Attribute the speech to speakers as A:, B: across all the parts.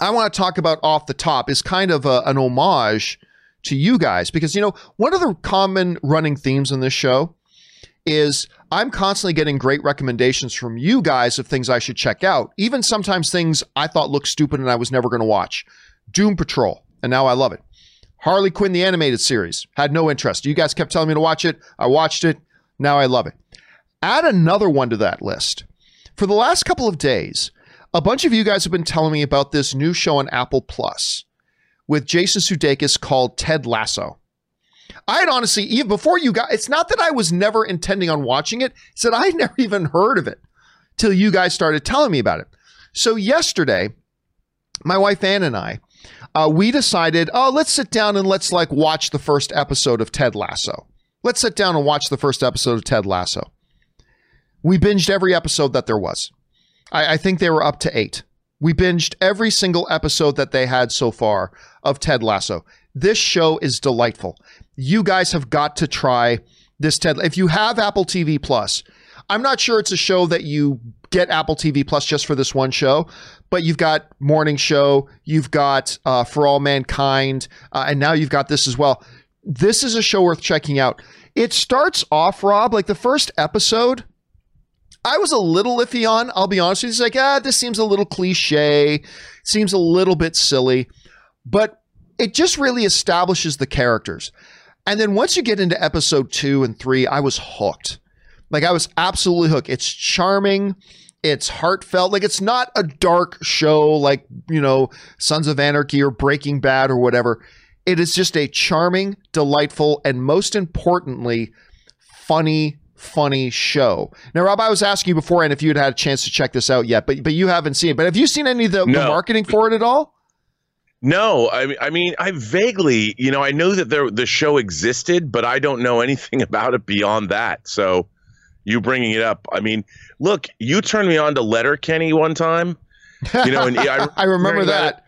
A: I want to talk about off the top is kind of a, an homage to you guys because you know one of the common running themes in this show is I'm constantly getting great recommendations from you guys of things I should check out. Even sometimes things I thought looked stupid and I was never going to watch. Doom Patrol, and now I love it. Harley Quinn the animated series had no interest. You guys kept telling me to watch it. I watched it. Now I love it. Add another one to that list. For the last couple of days, a bunch of you guys have been telling me about this new show on Apple Plus with Jason Sudeikis called Ted Lasso. I had honestly, even before you guys, it's not that I was never intending on watching it, it's that I never even heard of it till you guys started telling me about it. So yesterday, my wife Ann and I, uh, we decided, oh, let's sit down and let's like watch the first episode of Ted Lasso. Let's sit down and watch the first episode of Ted Lasso. We binged every episode that there was. I, I think they were up to eight. We binged every single episode that they had so far of Ted Lasso. This show is delightful. You guys have got to try this Ted. If you have Apple TV Plus, I'm not sure it's a show that you get Apple TV Plus just for this one show, but you've got Morning Show, you've got uh, For All Mankind, uh, and now you've got this as well. This is a show worth checking out. It starts off, Rob, like the first episode I was a little iffy on. I'll be honest with you. It's like, ah, this seems a little cliche, seems a little bit silly, but it just really establishes the characters. And then once you get into episode two and three, I was hooked. Like I was absolutely hooked. It's charming. It's heartfelt. Like it's not a dark show like, you know, Sons of Anarchy or Breaking Bad or whatever. It is just a charming, delightful, and most importantly, funny funny show. Now, Rob, I was asking you beforehand if you had had a chance to check this out yet, but but you haven't seen it. But have you seen any of the, no. the marketing for it at all?
B: No, I, I mean, I vaguely, you know, I know that there, the show existed, but I don't know anything about it beyond that. So, you bringing it up, I mean, look, you turned me on to Letterkenny one time, you know, and
A: I, I remember that.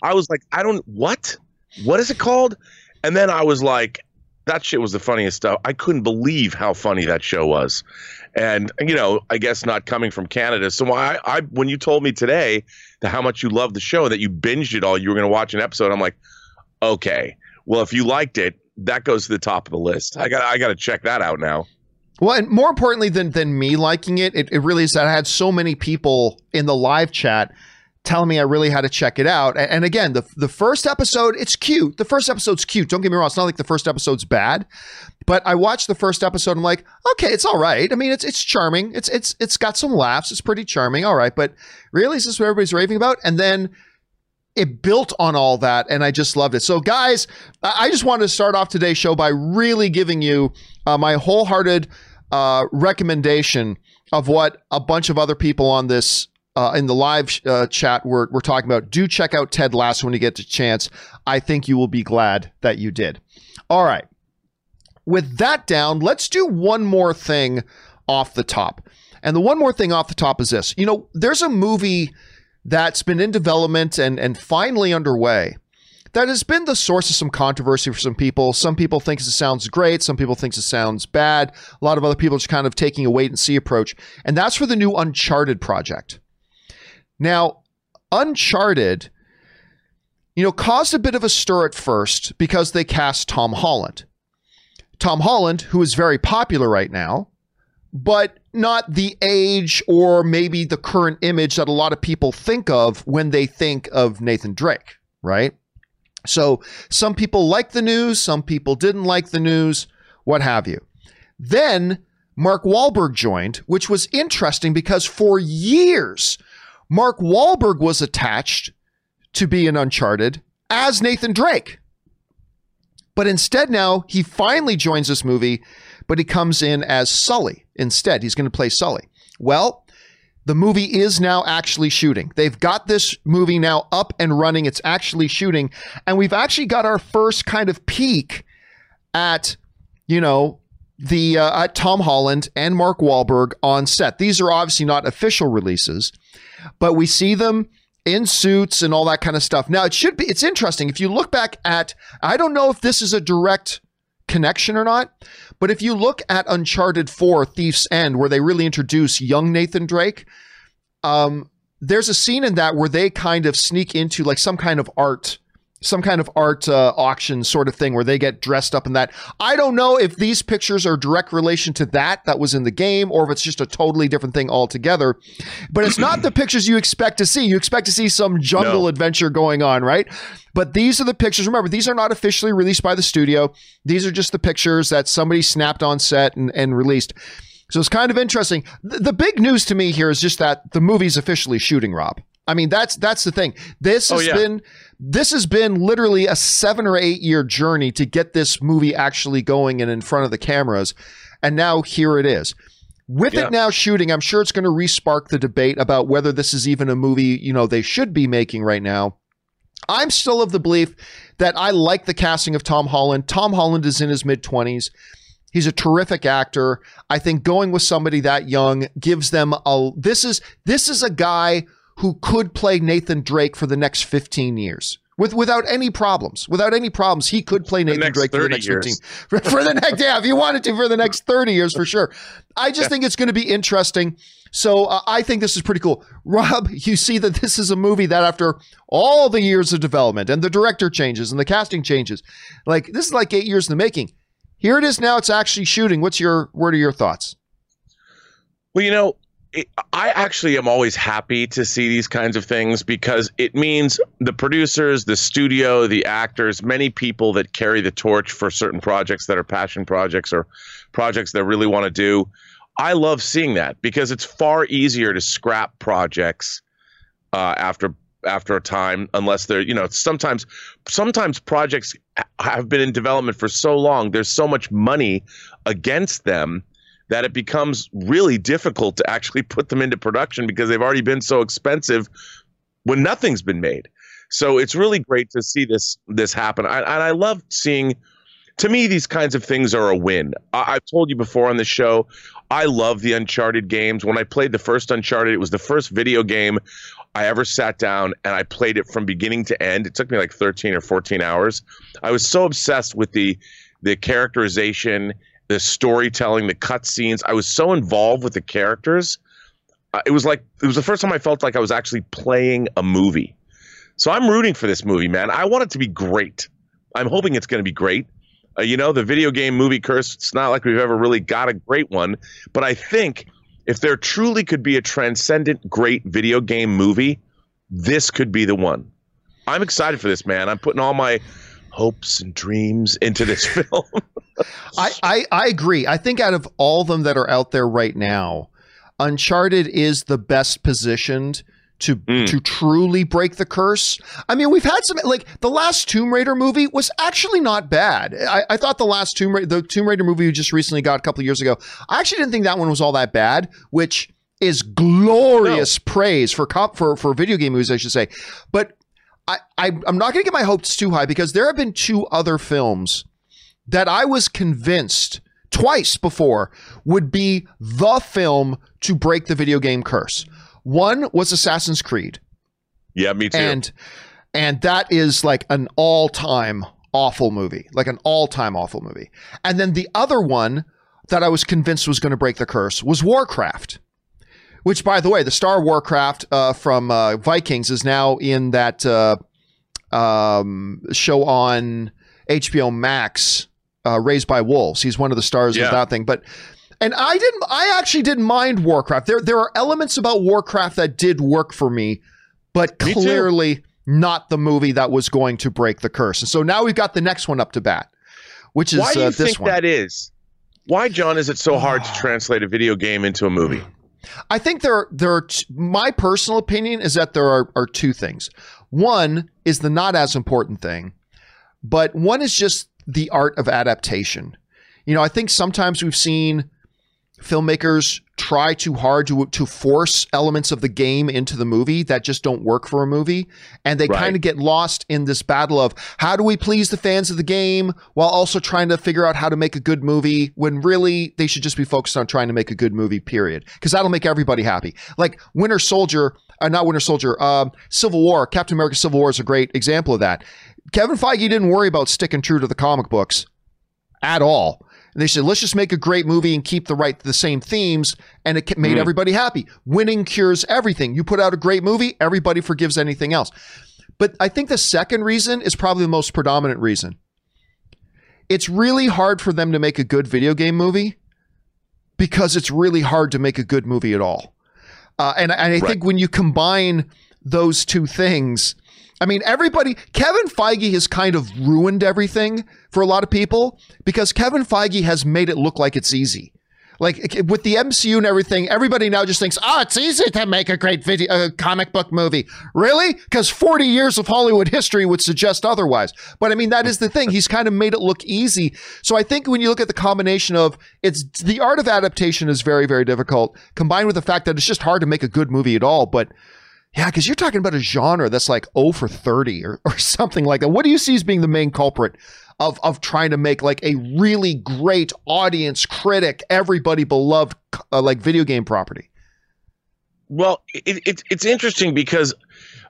B: I was like, I don't what, what is it called? And then I was like, that shit was the funniest stuff. I couldn't believe how funny that show was. And you know, I guess not coming from Canada. So I, I when you told me today that how much you loved the show, that you binged it all, you were going to watch an episode. I'm like, okay, well, if you liked it, that goes to the top of the list. I got, I got to check that out now.
A: Well, and more importantly than than me liking it, it, it really is that I had so many people in the live chat telling me I really had to check it out. And, again, the the first episode, it's cute. The first episode's cute. Don't get me wrong. It's not like the first episode's bad. But I watched the first episode. I'm like, okay, it's all right. I mean, it's it's charming. It's it's it's got some laughs. It's pretty charming. All right. But really, is this what everybody's raving about? And then it built on all that, and I just loved it. So, guys, I just wanted to start off today's show by really giving you uh, my wholehearted uh, recommendation of what a bunch of other people on this uh, in the live uh, chat we're, we're talking about do check out ted lasso when you get the chance i think you will be glad that you did all right with that down let's do one more thing off the top and the one more thing off the top is this you know there's a movie that's been in development and and finally underway that has been the source of some controversy for some people. Some people think it sounds great. Some people think it sounds bad. A lot of other people just kind of taking a wait and see approach. And that's for the new Uncharted project. Now, Uncharted, you know, caused a bit of a stir at first because they cast Tom Holland. Tom Holland, who is very popular right now, but not the age or maybe the current image that a lot of people think of when they think of Nathan Drake, right? So some people like the news, some people didn't like the news, what have you. Then Mark Wahlberg joined, which was interesting because for years, Mark Wahlberg was attached to be in Uncharted as Nathan Drake. But instead, now he finally joins this movie, but he comes in as Sully instead. He's going to play Sully. Well, the movie is now actually shooting. They've got this movie now up and running. It's actually shooting. And we've actually got our first kind of peek at, you know, the uh, at Tom Holland and Mark Wahlberg on set. These are obviously not official releases, but we see them in suits and all that kind of stuff. Now, it should be, it's interesting. If you look back at, I don't know if this is a direct connection or not, but if you look at Uncharted 4 Thief's End, where they really introduce young Nathan Drake, um, there's a scene in that where they kind of sneak into like some kind of art some kind of art uh, auction sort of thing where they get dressed up in that. I don't know if these pictures are direct relation to that that was in the game or if it's just a totally different thing altogether. But it's not the pictures you expect to see. You expect to see some jungle no. adventure going on, right? But these are the pictures. Remember, these are not officially released by the studio. These are just the pictures that somebody snapped on set and, and released. So it's kind of interesting. The, the big news to me here is just that the movie's officially shooting, Rob. I mean, that's that's the thing. This oh, has yeah. been this has been literally a seven or eight year journey to get this movie actually going and in front of the cameras, and now here it is. With yeah. it now shooting, I'm sure it's going to respark the debate about whether this is even a movie you know they should be making right now. I'm still of the belief that I like the casting of Tom Holland. Tom Holland is in his mid 20s. He's a terrific actor. I think going with somebody that young gives them a this is this is a guy who could play Nathan Drake for the next 15 years. With, without any problems, without any problems, he could play Nathan Drake for the next years. 15 for, for the next yeah, if you wanted to for the next 30 years for sure. I just yeah. think it's going to be interesting. So uh, I think this is pretty cool. Rob, you see that this is a movie that after all the years of development and the director changes and the casting changes, like this is like 8 years in the making. Here it is now it's actually shooting. What's your what are your thoughts?
B: Well, you know, I actually am always happy to see these kinds of things because it means the producers, the studio, the actors, many people that carry the torch for certain projects that are passion projects or projects that really want to do. I love seeing that because it's far easier to scrap projects uh, after after a time unless they're you know sometimes sometimes projects have been in development for so long there's so much money against them that it becomes really difficult to actually put them into production because they've already been so expensive when nothing's been made. So it's really great to see this this happen. I, and I love seeing. To me, these kinds of things are a win. I, have told you before on the show, I love the Uncharted games. When I played the first Uncharted, it was the first video game I ever sat down and I played it from beginning to end. It took me like 13 or 14 hours. I was so obsessed with the the characterization the storytelling, the cutscenes. I was so involved with the characters. Uh, it was like it was the first time I felt like I was actually playing a movie. So I'm rooting for this movie, man. I want it to be great. I'm hoping it's going to be great. Uh, you know, the video game movie curse, it's not like we've ever really got a great one, but I think if there truly could be a transcendent great video game movie, this could be the one. I'm excited for this, man. I'm putting all my hopes and dreams into this film.
A: I, I, I agree. I think out of all of them that are out there right now, Uncharted is the best positioned to mm. to truly break the curse. I mean, we've had some like the last Tomb Raider movie was actually not bad. I, I thought the last Tomb Raider, the Tomb Raider movie we just recently got a couple years ago, I actually didn't think that one was all that bad, which is glorious no. praise for comp for for video game movies, I should say. But I, I I'm not going to get my hopes too high because there have been two other films that I was convinced twice before would be the film to break the video game curse. One was Assassin's Creed.
B: Yeah, me too.
A: And and that is like an all-time awful movie, like an all-time awful movie. And then the other one that I was convinced was going to break the curse was Warcraft. Which, by the way, the Star Warcraft uh, from uh, Vikings is now in that uh, um, show on HBO Max, uh, Raised by Wolves. He's one of the stars yeah. of that thing. But and I didn't. I actually didn't mind Warcraft. There, there are elements about Warcraft that did work for me, but me clearly too. not the movie that was going to break the curse. And so now we've got the next one up to bat, which is
B: why do you
A: uh,
B: think
A: one.
B: that is? Why, John, is it so hard to translate a video game into a movie?
A: I think there there are t- my personal opinion is that there are, are two things. One is the not as important thing, but one is just the art of adaptation. You know, I think sometimes we've seen filmmakers try too hard to to force elements of the game into the movie that just don't work for a movie. And they right. kind of get lost in this battle of how do we please the fans of the game while also trying to figure out how to make a good movie when really they should just be focused on trying to make a good movie period. Because that'll make everybody happy. Like winter soldier uh, not winter soldier um, civil war captain america civil war is a great example of that. Kevin feige didn't worry about sticking true to the comic books at all And they said, let's just make a great movie and keep the right the same themes, and it made mm. everybody happy. Winning cures everything. You put out a great movie, everybody forgives anything else. But I think the second reason is probably the most predominant reason. It's really hard for them to make a good video game movie because it's really hard to make a good movie at all. Uh, and, and, I right. think when you combine those two things, I mean, everybody, Kevin Feige has kind of ruined everything for a lot of people because Kevin Feige has made it look like it's easy. Like with the MCU and everything, everybody now just thinks, oh, it's easy to make a great video, uh, comic book movie. Really? Because 40 years of Hollywood history would suggest otherwise. But I mean, that is the thing. He's kind of made it look easy. So I think when you look at the combination of it's the art of adaptation is very, very difficult, combined with the fact that it's just hard to make a good movie at all. But yeah, because you're talking about a genre that's like 0 for 30 or, or something like that. What do you see as being the main culprit of, of trying to make like a really great audience critic, everybody beloved uh, like video game property?
B: Well, it, it, it's interesting because,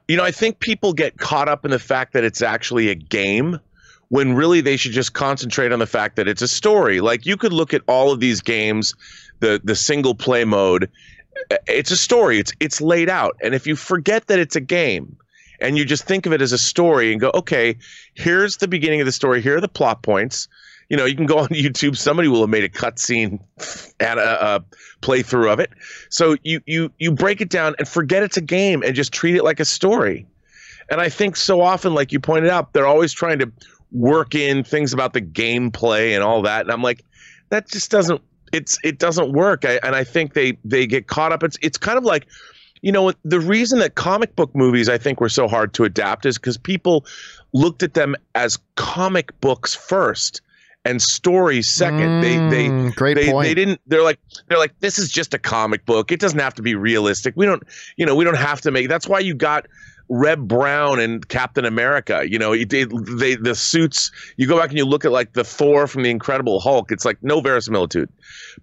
B: you know, I think people get caught up in the fact that it's actually a game when really they should just concentrate on the fact that it's a story. Like you could look at all of these games, the the single play mode, it's a story. It's it's laid out. And if you forget that it's a game and you just think of it as a story and go, okay, here's the beginning of the story. Here are the plot points. You know, you can go on YouTube. Somebody will have made a cutscene and a, a playthrough of it. So you you you break it down and forget it's a game and just treat it like a story. And I think so often, like you pointed out, they're always trying to work in things about the gameplay and all that. And I'm like, that just doesn't it's it doesn't work. I, and I think they they get caught up. It's it's kind of like, you know, the reason that comic book movies I think were so hard to adapt is because people looked at them as comic books first and stories second. Mm, they they
A: mm, great
B: they,
A: point.
B: they didn't. They're like they're like this is just a comic book. It doesn't have to be realistic. We don't you know we don't have to make. That's why you got Reb Brown and Captain America. You know, they, they the suits. You go back and you look at like the Thor from the Incredible Hulk. It's like no verisimilitude.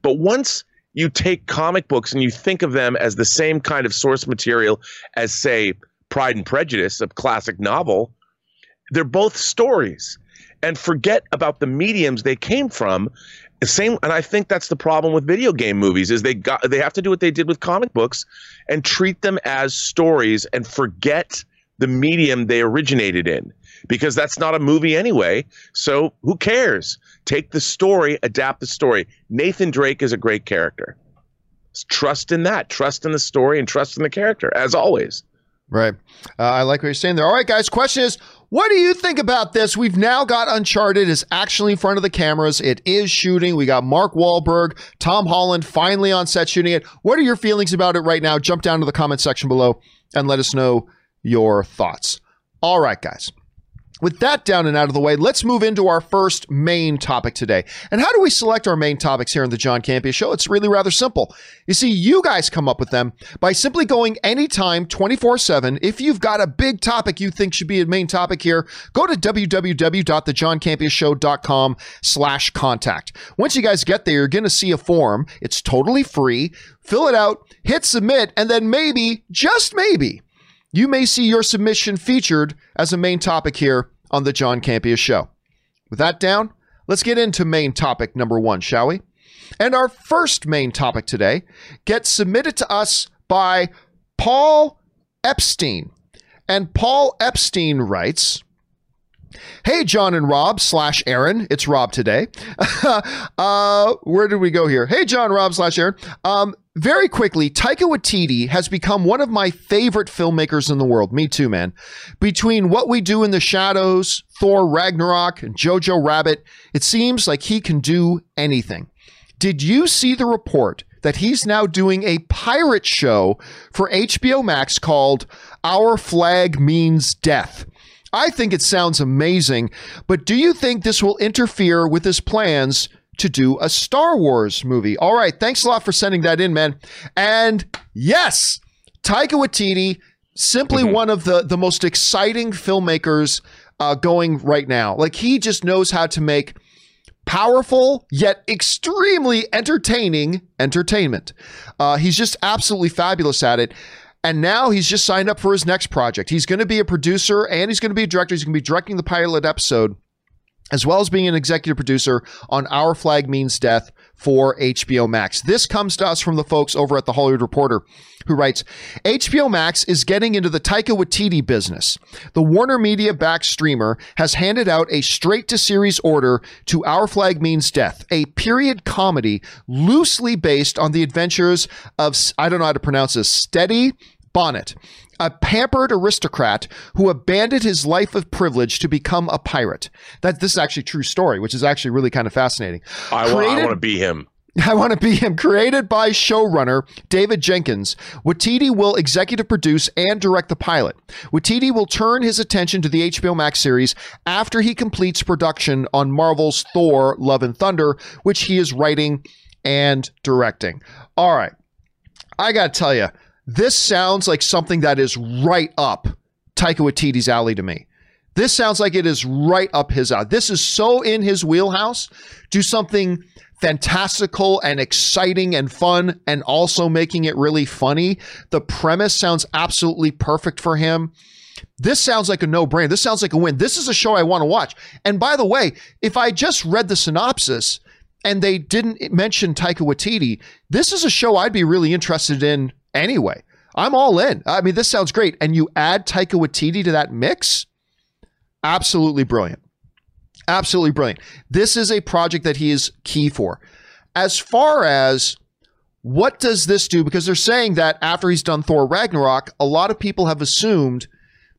B: But once you take comic books and you think of them as the same kind of source material as, say, Pride and Prejudice, a classic novel, they're both stories. And forget about the mediums they came from same and i think that's the problem with video game movies is they got they have to do what they did with comic books and treat them as stories and forget the medium they originated in because that's not a movie anyway so who cares take the story adapt the story nathan drake is a great character trust in that trust in the story and trust in the character as always
A: Right. Uh, I like what you're saying there. All right, guys. Question is, what do you think about this? We've now got Uncharted is actually in front of the cameras. It is shooting. We got Mark Wahlberg, Tom Holland finally on set shooting it. What are your feelings about it right now? Jump down to the comment section below and let us know your thoughts. All right, guys. With that down and out of the way, let's move into our first main topic today. And how do we select our main topics here in the John Campea Show? It's really rather simple. You see, you guys come up with them by simply going anytime 24 7. If you've got a big topic you think should be a main topic here, go to www.thejohncampeashow.com slash contact. Once you guys get there, you're going to see a form. It's totally free. Fill it out, hit submit, and then maybe, just maybe, you may see your submission featured as a main topic here on the John Campea Show. With that down, let's get into main topic number one, shall we? And our first main topic today gets submitted to us by Paul Epstein. And Paul Epstein writes, Hey, John and Rob slash Aaron. It's Rob today. uh, where did we go here? Hey, John, Rob slash Aaron. Um, very quickly, Taika Waititi has become one of my favorite filmmakers in the world. Me too, man. Between What We Do in the Shadows, Thor Ragnarok, and Jojo Rabbit, it seems like he can do anything. Did you see the report that he's now doing a pirate show for HBO Max called Our Flag Means Death? I think it sounds amazing, but do you think this will interfere with his plans to do a Star Wars movie. All right, thanks a lot for sending that in, man. And yes, Taika Waititi, simply mm-hmm. one of the the most exciting filmmakers uh, going right now. Like he just knows how to make powerful yet extremely entertaining entertainment. Uh, he's just absolutely fabulous at it. And now he's just signed up for his next project. He's going to be a producer and he's going to be a director. He's going to be directing the pilot episode as well as being an executive producer on Our Flag Means Death for HBO Max. This comes to us from the folks over at the Hollywood Reporter who writes HBO Max is getting into the Taika Waititi business. The Warner Media backed streamer has handed out a straight to series order to Our Flag Means Death, a period comedy loosely based on the adventures of, I don't know how to pronounce this, Steady Bonnet, a pampered aristocrat who abandoned his life of privilege to become a pirate. That this is actually a true story, which is actually really kind of fascinating.
B: I, wa- I want to be him.
A: I want to be him. Created by showrunner David Jenkins, Waititi will executive produce and direct the pilot. Waititi will turn his attention to the HBO Max series after he completes production on Marvel's Thor: Love and Thunder, which he is writing and directing. All right, I got to tell you, this sounds like something that is right up Taika Waititi's alley to me. This sounds like it is right up his alley. This is so in his wheelhouse. Do something fantastical and exciting and fun and also making it really funny. The premise sounds absolutely perfect for him. This sounds like a no brainer. This sounds like a win. This is a show I want to watch. And by the way, if I just read the synopsis and they didn't mention Taika Waititi, this is a show I'd be really interested in anyway. I'm all in. I mean, this sounds great. And you add Taika Waititi to that mix, absolutely brilliant. Absolutely brilliant. This is a project that he is key for. As far as what does this do? Because they're saying that after he's done Thor Ragnarok, a lot of people have assumed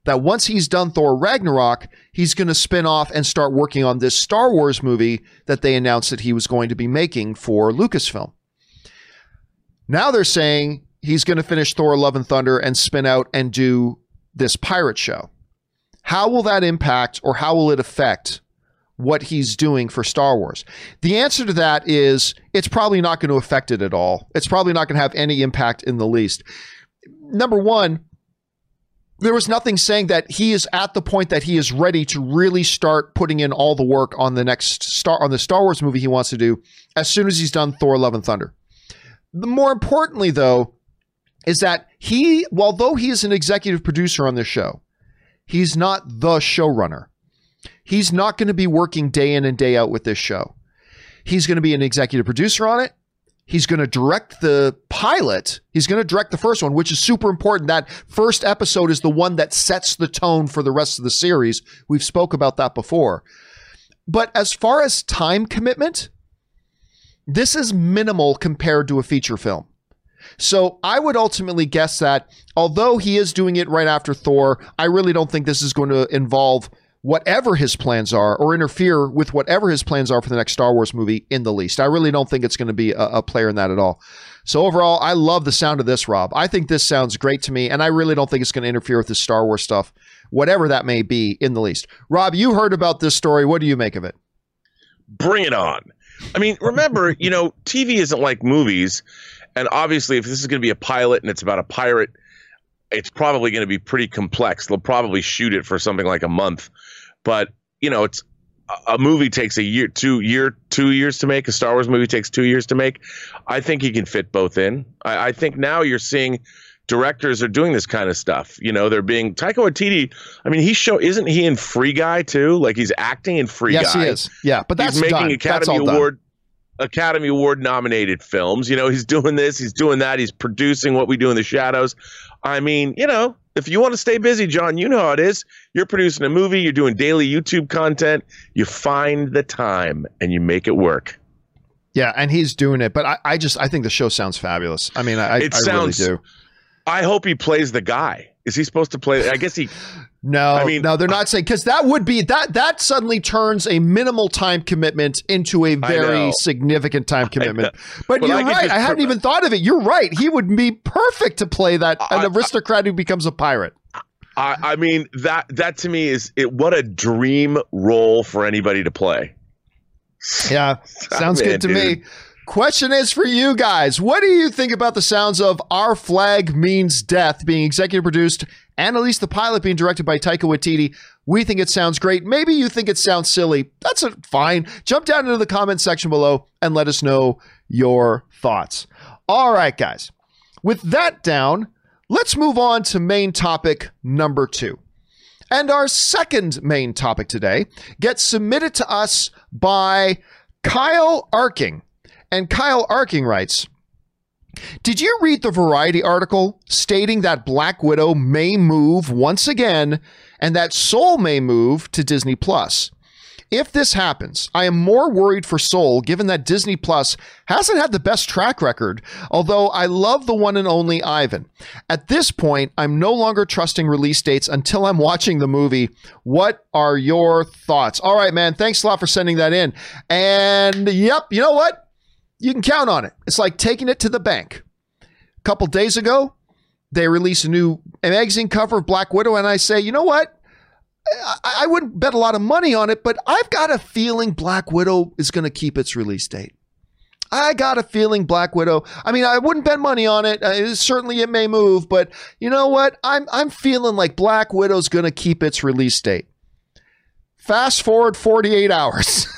A: that once he's done Thor Ragnarok, he's going to spin off and start working on this Star Wars movie that they announced that he was going to be making for Lucasfilm. Now they're saying he's going to finish Thor Love and Thunder and spin out and do this pirate show. How will that impact or how will it affect what he's doing for Star Wars? The answer to that is it's probably not going to affect it at all. It's probably not going to have any impact in the least. Number one, there was nothing saying that he is at the point that he is ready to really start putting in all the work on the next star on the Star Wars movie he wants to do as soon as he's done Thor Love and Thunder. The more importantly though is that he although he is an executive producer on this show, he's not the showrunner. He's not going to be working day in and day out with this show. He's going to be an executive producer on it. He's going to direct the pilot. He's going to direct the first one, which is super important. That first episode is the one that sets the tone for the rest of the series. We've spoke about that before. But as far as time commitment, this is minimal compared to a feature film. So I would ultimately guess that although he is doing it right after Thor, I really don't think this is going to involve whatever his plans are or interfere with whatever his plans are for the next Star Wars movie in the least. I really don't think it's going to be a, a, player in that at all. So overall, I love the sound of this, Rob. I think this sounds great to me, and I really don't think it's going to interfere with the Star Wars stuff, whatever that may be in the least. Rob, you heard about this story. What do you make of it?
B: Bring it on. I mean, remember, you know, TV isn't like movies. And obviously, if this is going to be a pilot and it's about a pirate, it's probably going to be pretty complex. They'll probably shoot it for something like a month but you know, it's a movie takes a year, two year, two years to make. A Star Wars movie takes two years to make. I think he can fit both in. I, I think now you're seeing directors are doing this kind of stuff. You know, they're being Taika Waititi. I mean, he show isn't he in Free Guy too? Like he's acting in Free
A: yes,
B: Guy.
A: Yes, he is. Yeah, but that's
B: he's making
A: done.
B: Academy Award. Done. Academy Award nominated films. You know, he's doing this, he's doing that, he's producing what we do in the shadows. I mean, you know, if you want to stay busy, John, you know how it is. You're producing a movie, you're doing daily YouTube content, you find the time and you make it work.
A: Yeah, and he's doing it. But I, I just I think the show sounds fabulous. I mean, I, it I sounds, really do.
B: I hope he plays the guy. Is he supposed to play? I guess he.
A: No, I mean, no, they're not saying because that would be that that suddenly turns a minimal time commitment into a very significant time commitment. But, but, you're I right. I hadn't even thought of it. You're right. He would be perfect to play that an I, aristocrat who becomes a pirate.
B: I, I mean that that to me is it. What a dream role for anybody to play.
A: Yeah, sounds good to dude. me. Question is for you guys. What do you think about the sounds of Our Flag Means Death being executive produced and at least the pilot being directed by Taika Waititi? We think it sounds great. Maybe you think it sounds silly. That's a, fine. Jump down into the comment section below and let us know your thoughts. All right, guys. With that down, let's move on to main topic number two. And our second main topic today gets submitted to us by Kyle Arking. And Kyle Arking writes, did you read the Variety article stating that Black Widow may move once again and that Soul may move to Disney Plus? If this happens, I am more worried for Soul given that Disney Plus hasn't had the best track record, although I love the one and only Ivan. At this point, I'm no longer trusting release dates until I'm watching the movie. What are your thoughts? All right, man. Thanks a lot for sending that in. And yep, you know what? You can count on it. It's like taking it to the bank. A couple days ago, they released a new magazine cover of Black Widow, and I say, you know what? I, I wouldn't bet a lot of money on it, but I've got a feeling Black Widow is going to keep its release date. I got a feeling Black Widow. I mean, I wouldn't bet money on it. Uh, certainly, it may move, but you know what? I'm I'm feeling like Black Widow's going to keep its release date. Fast forward 48 hours.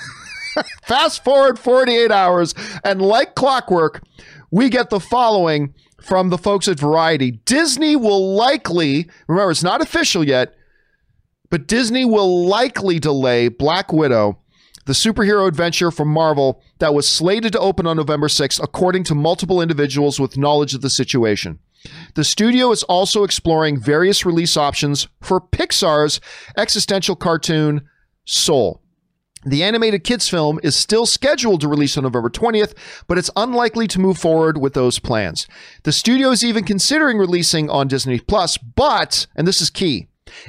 A: Fast forward 48 hours, and like clockwork, we get the following from the folks at Variety. Disney will likely, remember, it's not official yet, but Disney will likely delay Black Widow, the superhero adventure from Marvel that was slated to open on November 6th, according to multiple individuals with knowledge of the situation. The studio is also exploring various release options for Pixar's existential cartoon Soul. The animated kids film is still scheduled to release on November 20th, but it's unlikely to move forward with those plans. The studio is even considering releasing on Disney Plus, but, and this is key,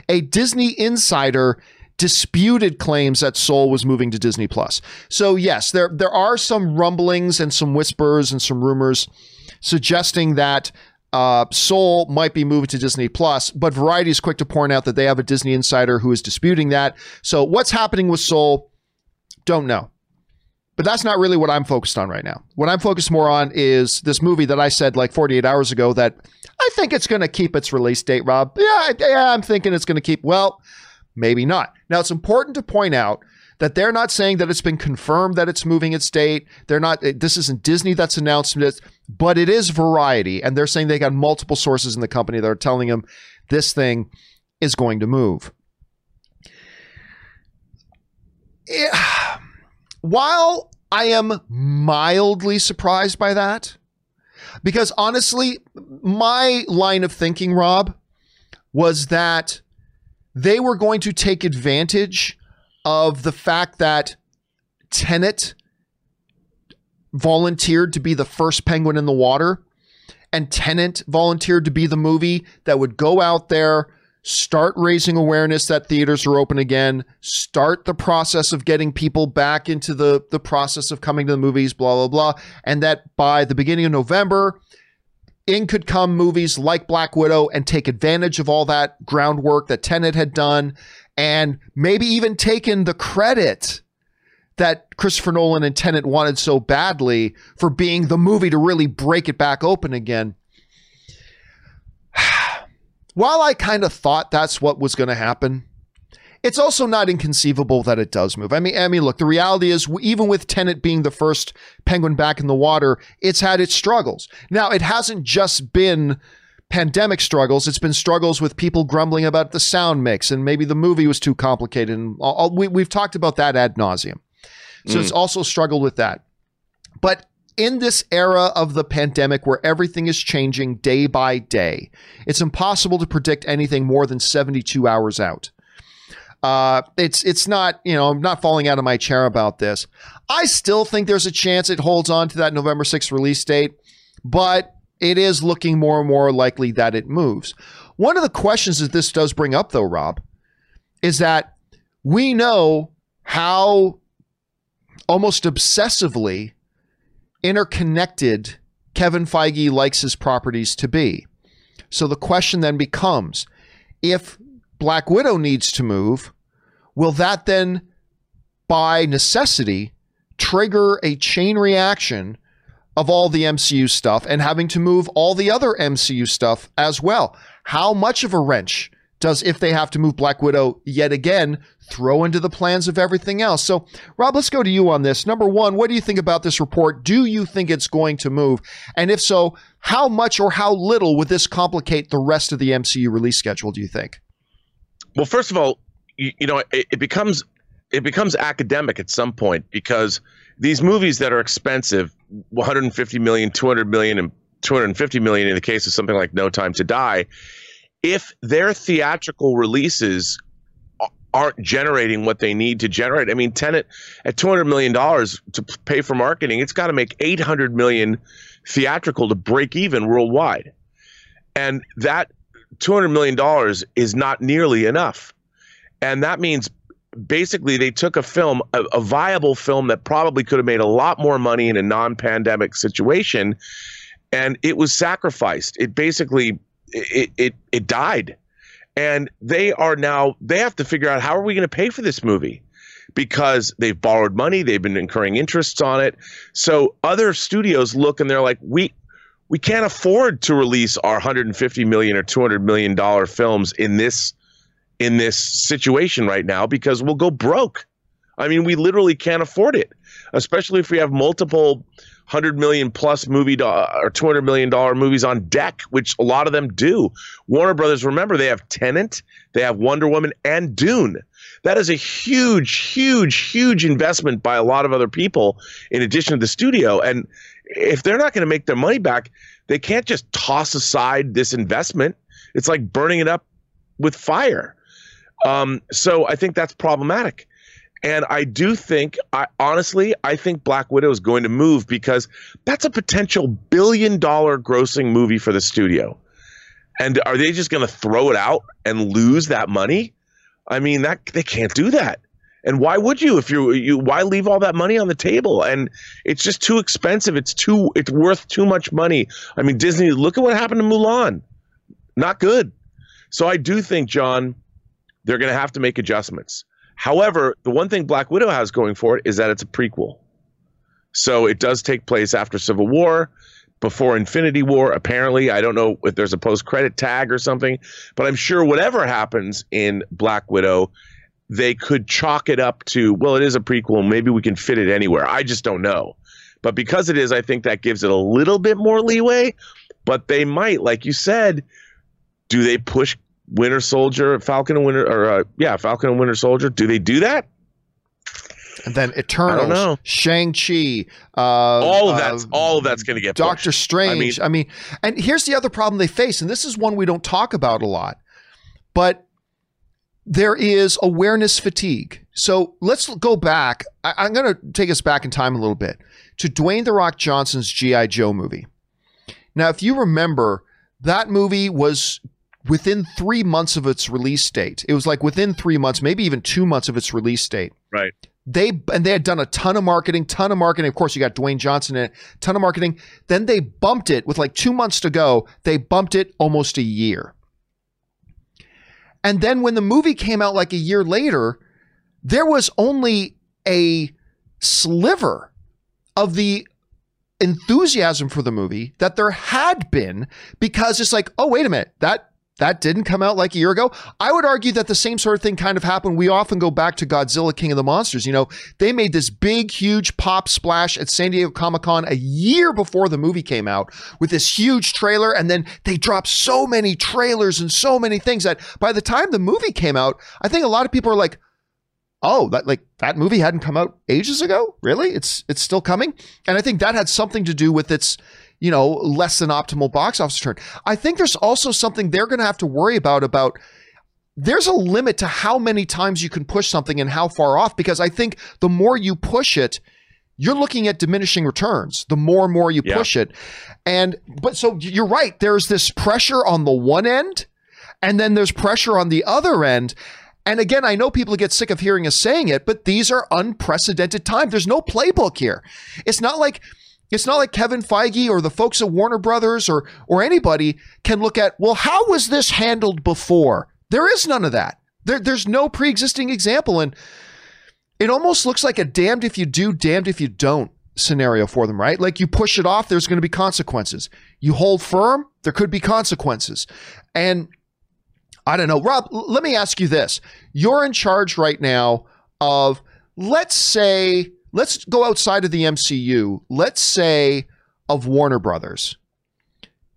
A: a Disney insider disputed claims that Soul was moving to Disney Plus. So yes, there there are some rumblings and some whispers and some rumors suggesting that uh, Soul might be moving to Disney Plus, but Variety is quick to point out that they have a Disney insider who is disputing that. So what's happening with Soul? Don't know. But that's not really what I'm focused on right now. What I'm focused more on is this movie that I said like 48 hours ago that I think it's going to keep its release date, Rob. Yeah, yeah, I'm thinking it's going to keep. Well, maybe not. Now, it's important to point out that they're not saying that it's been confirmed that it's moving its date. They're not, eh, this isn't Disney that's announced this, but it is Variety. And they're saying they got multiple sources in the company that are telling them this thing is going to move. It, while I am mildly surprised by that, because honestly, my line of thinking, Rob, was that they were going to take advantage of the fact that Tenet volunteered to be the first penguin in the water and Tenet volunteered to be the movie that would go out there start raising awareness that theaters are open again, start the process of getting people back into the, the process of coming to the movies, blah, blah, blah. And that by the beginning of November, in could come movies like Black Widow and take advantage of all that groundwork that Tenet had done and maybe even taken the credit that Christopher Nolan and Tenet wanted so badly for being the movie to really break it back open again while I kind of thought that's what was going to happen, it's also not inconceivable that it does move. I mean, I mean, look, the reality is, even with Tenet being the first penguin back in the water, it's had its struggles. Now, it hasn't just been pandemic struggles; it's been struggles with people grumbling about the sound mix and maybe the movie was too complicated. And all, we, we've talked about that ad nauseum. So mm. it's also struggled with that. But in this era of the pandemic where everything is changing day by day, it's impossible to predict anything more than 72 hours out. Uh, it's it's not you know I'm not falling out of my chair about this. I still think there's a chance it holds on to that November 6th release date, but it is looking more and more likely that it moves. One of the questions that this does bring up, though, Rob, is that we know how almost obsessively interconnected Kevin Feige likes his properties to be. So the question then becomes if Black Widow needs to move, will that then, by necessity, trigger a chain reaction of all the MCU stuff and having to move all the other MCU stuff as well? How much of a wrench does if they have to move Black Widow yet again throw into the plans of everything else. So, Rob, let's go to you on this. Number one, what do you think about this report? Do you think it's going to move? And if so, how much or how little would this complicate the rest of the MCU release schedule, do you think?
B: Well, first of all, you, you know, it, it becomes it becomes academic at some point because these movies that are expensive 150 million 200 million and 250 million in the case of something like no time to die if their theatrical releases aren't generating what they need to generate i mean Tenet at 200 million dollars to pay for marketing it's got to make 800 million theatrical to break even worldwide and that 200 million dollars is not nearly enough and that means basically they took a film, a, a, viable film that probably could have made a lot more money in a non-pandemic situation, and it was sacrificed. It basically it it it died, and they are now they have to figure out how are we going to pay for this movie because they've borrowed money, they've been incurring interests on it. So other studios look and they're like, we we can't afford to release our 150 million or 200 million dollar films in this in this situation right now because we'll go broke. I mean, we literally can't afford it, especially if we have multiple hundred million plus movie do- or two hundred million dollar movies on deck, which a lot of them do. Warner Brothers, remember, they have Tenet, they have Wonder Woman, and Dune. That is a huge, huge, huge investment by a lot of other people in addition to the studio. And if they're not going to make their money back, they can't just toss aside this investment. It's like burning it up with fire. Um, so I think that's problematic. And I do think, I honestly, I think Black Widow is going to move because that's a potential billion dollar grossing movie for the studio. And are they just going to throw it out and lose that money? I mean, that they can't do that. And why would you if you you why leave all that money on the table? And it's just too expensive. It's too it's worth too much money. I mean, Disney, look at what happened to Mulan. Not good. So I do think, John, they're going to have to make adjustments. However, the one thing Black Widow has going for it is that it's a prequel. So it does take place after Civil War, before Infinity War. Apparently, I don't know if there's a post credit tag or something, but I'm sure whatever happens in Black Widow, they could chalk it up to, well, it is a prequel. Maybe we can fit it anywhere. I just don't know. But because it is, I think that gives it a little bit more leeway. But they might, like you said, do they push Winter Soldier, Falcon and Winter, or uh, yeah, Falcon and Winter Soldier. Do they do that?
A: And then Eternals, Shang Chi, uh,
B: all of that's uh, all of that's going to get
A: Doctor pushed. Strange. I mean, I mean, and here's the other problem they face, and this is one we don't talk about a lot, but there is awareness fatigue. So let's go back. I, am going to take us back in time a little bit to Dwayne the Rock Johnson's GI Joe movie. Now, if you remember, that movie was within three months of its release date. It was like within three months, maybe even two months of its release date.
B: Right.
A: They and they had done a ton of marketing, ton of marketing. Of course, you got Dwayne Johnson in it, ton of marketing. Then they bumped it with like two months to go. They bumped it almost a year. And then when the movie came out like a year later, there was only a sliver of the enthusiasm for the movie that there had been because it's like, oh, wait a minute, that that didn't come out like a year ago. I would argue that the same sort of thing kind of happened. We often go back to Godzilla King of the Monsters. You know, they made this big, huge pop splash at San Diego Comic Con a year before the movie came out with this huge trailer. And then they dropped so many trailers and so many things that by the time the movie came out, I think a lot of people are like, oh, that like that movie hadn't come out ages ago? Really? It's it's still coming? And I think that had something to do with its you know, less than optimal box office return. I think there's also something they're going to have to worry about about there's a limit to how many times you can push something and how far off because I think the more you push it, you're looking at diminishing returns the more and more you yeah. push it. And but so you're right, there's this pressure on the one end and then there's pressure on the other end. And again, I know people get sick of hearing us saying it, but these are unprecedented times. There's no playbook here. It's not like it's not like Kevin Feige or the folks at Warner Brothers or or anybody can look at, well, how was this handled before? There is none of that. There, there's no pre-existing example. And it almost looks like a damned if you do, damned if you don't scenario for them, right? Like you push it off, there's going to be consequences. You hold firm, there could be consequences. And I don't know. Rob, let me ask you this. You're in charge right now of, let's say, let's go outside of the MCU. Let's say of Warner Brothers.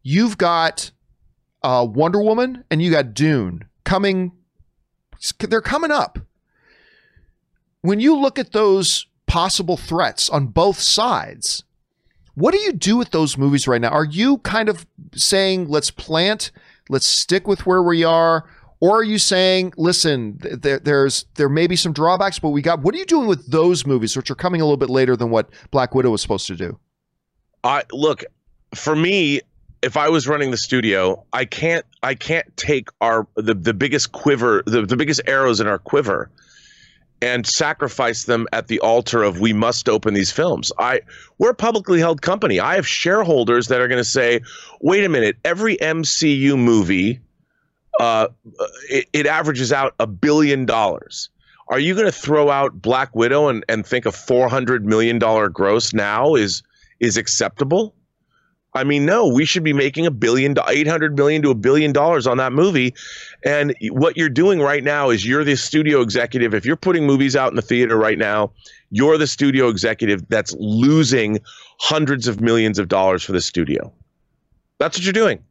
A: You've got uh, Wonder Woman and you got Dune coming they're coming up. When you look at those possible threats on both sides, what do you do with those movies right now? Are you kind of saying, let's plant, let's stick with where we are? Or are you saying, listen, there, there's there may be some drawbacks, but we got. What are you doing with those movies, which are coming a little bit later than what Black Widow was supposed to do?
B: I look for me. If I was running the studio, I can't. I can't take our the, the biggest quiver, the, the biggest arrows in our quiver, and sacrifice them at the altar of we must open these films. I we're a publicly held company. I have shareholders that are going to say, wait a minute, every MCU movie uh, it, it averages out a billion dollars. Are you going to throw out Black Widow and, and think a four hundred million dollar gross now is is acceptable? I mean, no, we should be making a billion, eight hundred million to a billion dollars on that movie. And what you're doing right now is you're the studio executive. If you're putting movies out in the theater right now, you're the studio executive that's losing hundreds of millions of dollars for the studio. That's what you're doing.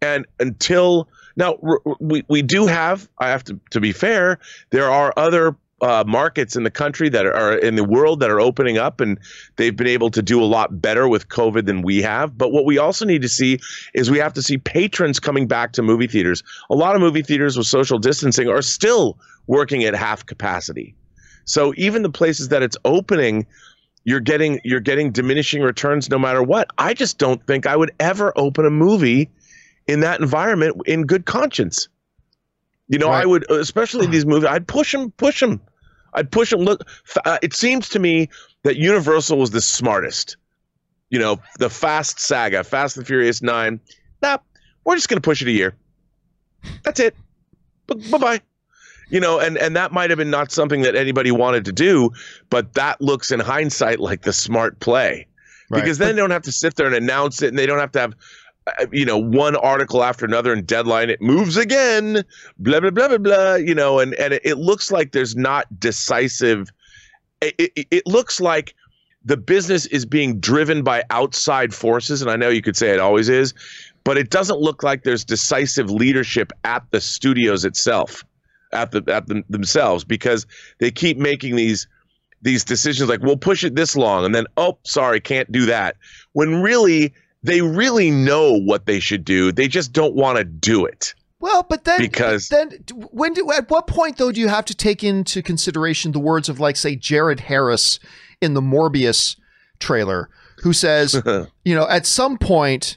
B: And until now, we, we do have, I have to, to be fair, there are other uh, markets in the country that are in the world that are opening up and they've been able to do a lot better with COVID than we have. But what we also need to see is we have to see patrons coming back to movie theaters. A lot of movie theaters with social distancing are still working at half capacity. So even the places that it's opening, you're getting you're getting diminishing returns no matter what. I just don't think I would ever open a movie in that environment in good conscience. You know, right. I would, especially these movies, I'd push them, push them. I'd push them. Look, uh, it seems to me that Universal was the smartest. You know, the Fast Saga, Fast and Furious 9. Nah, we're just going to push it a year. That's it. bye bye. You know, and, and that might have been not something that anybody wanted to do, but that looks in hindsight like the smart play. Right. Because then they don't have to sit there and announce it and they don't have to have Uh, you know, one article after another and deadline, it moves again, blah, blah, blah, blah, blah, you know, and, and it, looks like there's not decisive. It, it, it looks like the business is being driven by outside forces. And I know you could say it always is, but it doesn't look like there's decisive leadership at the studios itself, at the, at the, themselves, because they keep making these, these decisions like, we'll push it this long. And then, oh, sorry, can't do that. When really, they really know what they should do. They just don't want to do it.
A: Well, but then because then when do at what point though do you have to take into consideration the words of like say Jared Harris in the Morbius trailer who says, you know, at some point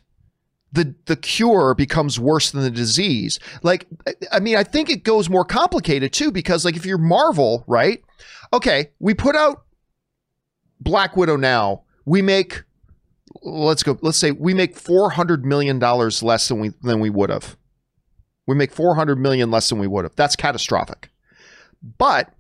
A: the the cure becomes worse than the disease. Like I mean, I think it goes more complicated too because like if you're Marvel, right? Okay, we put out Black Widow now. We make let's go let's say we make 400 million dollars less than we than we would have we make 400 million less than we would have that's catastrophic but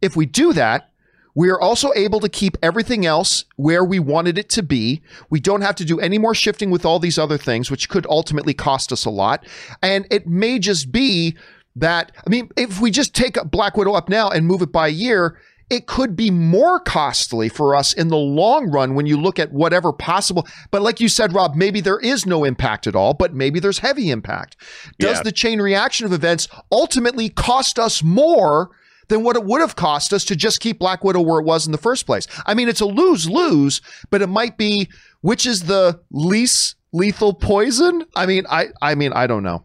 A: if we do that we are also able to keep everything else where we wanted it to be. We don't have to do any more shifting with all these other things, which could ultimately cost us a lot. And it may just be that, I mean, if we just take Black Widow up now and move it by a year, it could be more costly for us in the long run when you look at whatever possible. But like you said, Rob, maybe there is no impact at all, but maybe there's heavy impact. Does yeah. the chain reaction of events ultimately cost us more? Than what it would have cost us to just keep Black Widow where it was in the first place. I mean, it's a lose lose, but it might be which is the least lethal poison. I mean, I I mean, I don't know.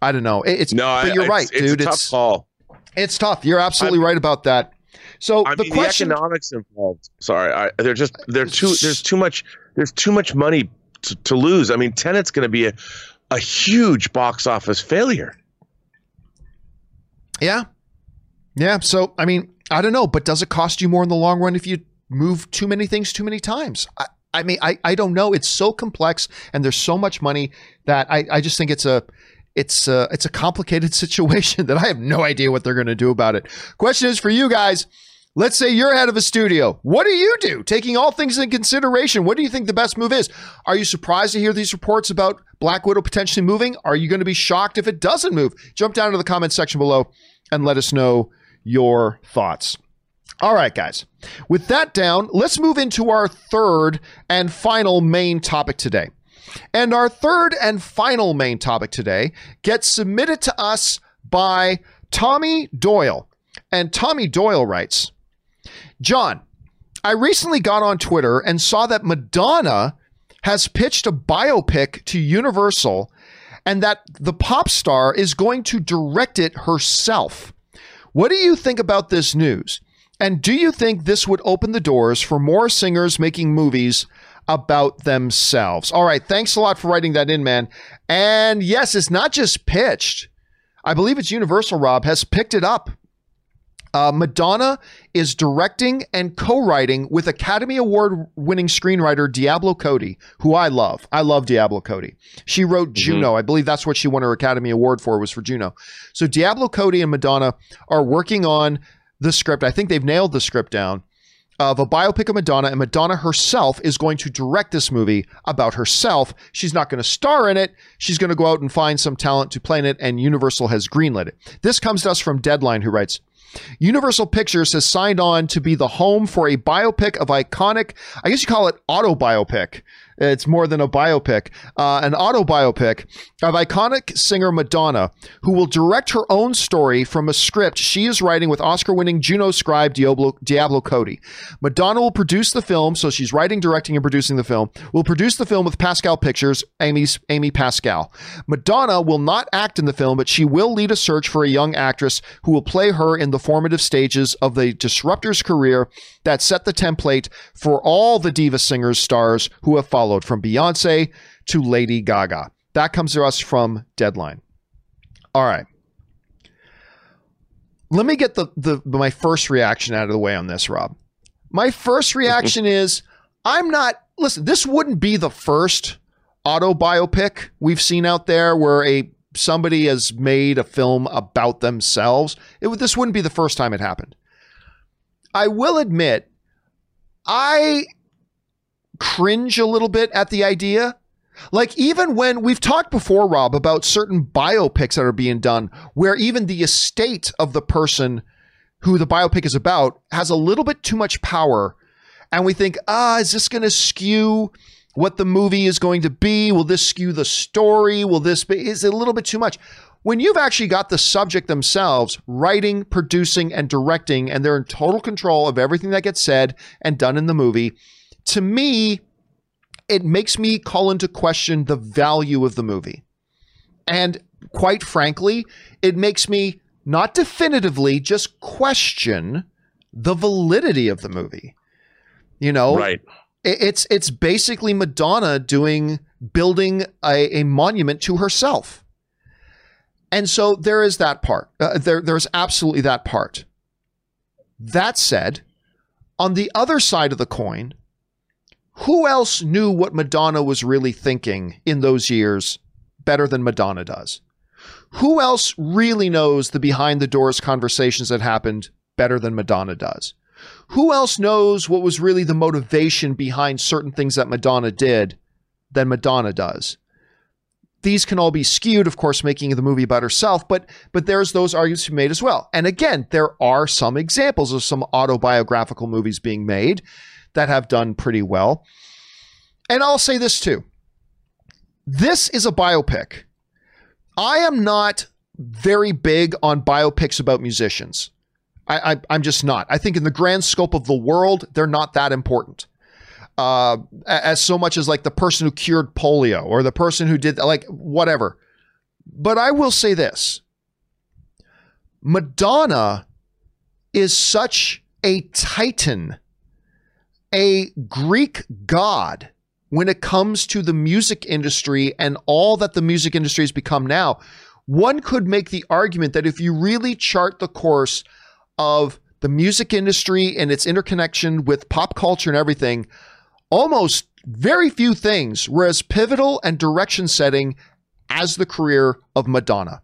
A: I don't know. It's no, but you're I, right,
B: it's,
A: dude.
B: It's tough call.
A: It's tough. You're absolutely I'm, right about that. So
B: I
A: the
B: mean,
A: question,
B: the economics involved. Sorry, I, they're just they're too. There's too much. There's too much money to, to lose. I mean, Tenet's going to be a a huge box office failure.
A: Yeah, yeah. So I mean, I don't know, but does it cost you more in the long run if you move too many things too many times? I, I mean, I, I don't know. It's so complex and there's so much money that I, I just think it's a it's a, it's a complicated situation that I have no idea what they're going to do about it. Question is for you guys. Let's say you're head of a studio. What do you do? Taking all things in consideration, what do you think the best move is? Are you surprised to hear these reports about Black Widow potentially moving? Are you going to be shocked if it doesn't move? Jump down to the comment section below and let us know your thoughts. All right, guys. With that down, let's move into our third and final main topic today. And our third and final main topic today gets submitted to us by Tommy Doyle. And Tommy Doyle writes John, I recently got on Twitter and saw that Madonna has pitched a biopic to Universal and that the pop star is going to direct it herself. What do you think about this news? And do you think this would open the doors for more singers making movies about themselves? All right, thanks a lot for writing that in, man. And yes, it's not just pitched. I believe it's Universal, Rob, has picked it up. Uh, Madonna is directing and co writing with Academy Award winning screenwriter Diablo Cody, who I love. I love Diablo Cody. She wrote mm-hmm. Juno. I believe that's what she won her Academy Award for, was for Juno. So Diablo Cody and Madonna are working on the script. I think they've nailed the script down of a biopic of Madonna, and Madonna herself is going to direct this movie about herself. She's not going to star in it. She's going to go out and find some talent to play in it, and Universal has greenlit it. This comes to us from Deadline, who writes Universal Pictures has signed on to be the home for a biopic of iconic, I guess you call it autobiopic, it's more than a biopic, uh, an autobiopic of iconic singer Madonna, who will direct her own story from a script she is writing with Oscar winning Juno scribe Diablo, Diablo Cody. Madonna will produce the film, so she's writing, directing, and producing the film, will produce the film with Pascal Pictures, Amy's Amy Pascal. Madonna will not act in the film, but she will lead a search for a young actress who will play her in the formative stages of the disruptor's career that set the template for all the diva singers stars who have followed followed from Beyonce to Lady Gaga. That comes to us from Deadline. All right. Let me get the, the my first reaction out of the way on this, Rob. My first reaction is I'm not listen, this wouldn't be the first auto biopic we've seen out there where a somebody has made a film about themselves. It would this wouldn't be the first time it happened. I will admit I cringe a little bit at the idea. Like, even when we've talked before, Rob, about certain biopics that are being done, where even the estate of the person who the biopic is about has a little bit too much power. And we think, ah, is this going to skew what the movie is going to be? Will this skew the story? Will this be, is it a little bit too much? When you've actually got the subject themselves writing, producing, and directing, and they're in total control of everything that gets said and done in the movie, to me, it makes me call into question the value of the movie. And quite frankly, it makes me not definitively just question the validity of the movie. You know,
B: right?
A: It's it's basically Madonna doing building a, a monument to herself, and so there is that part. Uh, there there's absolutely that part. That said, on the other side of the coin, who else knew what Madonna was really thinking in those years better than Madonna does? Who else really knows the behind the doors conversations that happened better than Madonna does? Who else knows what was really the motivation behind certain things that Madonna did than Madonna does? These can all be skewed, of course, making the movie about herself, but but there's those arguments to be made as well. And again, there are some examples of some autobiographical movies being made that have done pretty well. And I'll say this too this is a biopic. I am not very big on biopics about musicians. I, am just not. I think in the grand scope of the world, they're not that important. Uh, as so much as like the person who cured polio or the person who did like whatever. But I will say this Madonna is such a titan a Greek god when it comes to the music industry and all that the music industry has become now. One could make the argument that if you really chart the course of the music industry and its interconnection with pop culture and everything, almost very few things were as pivotal and direction setting as the career of Madonna.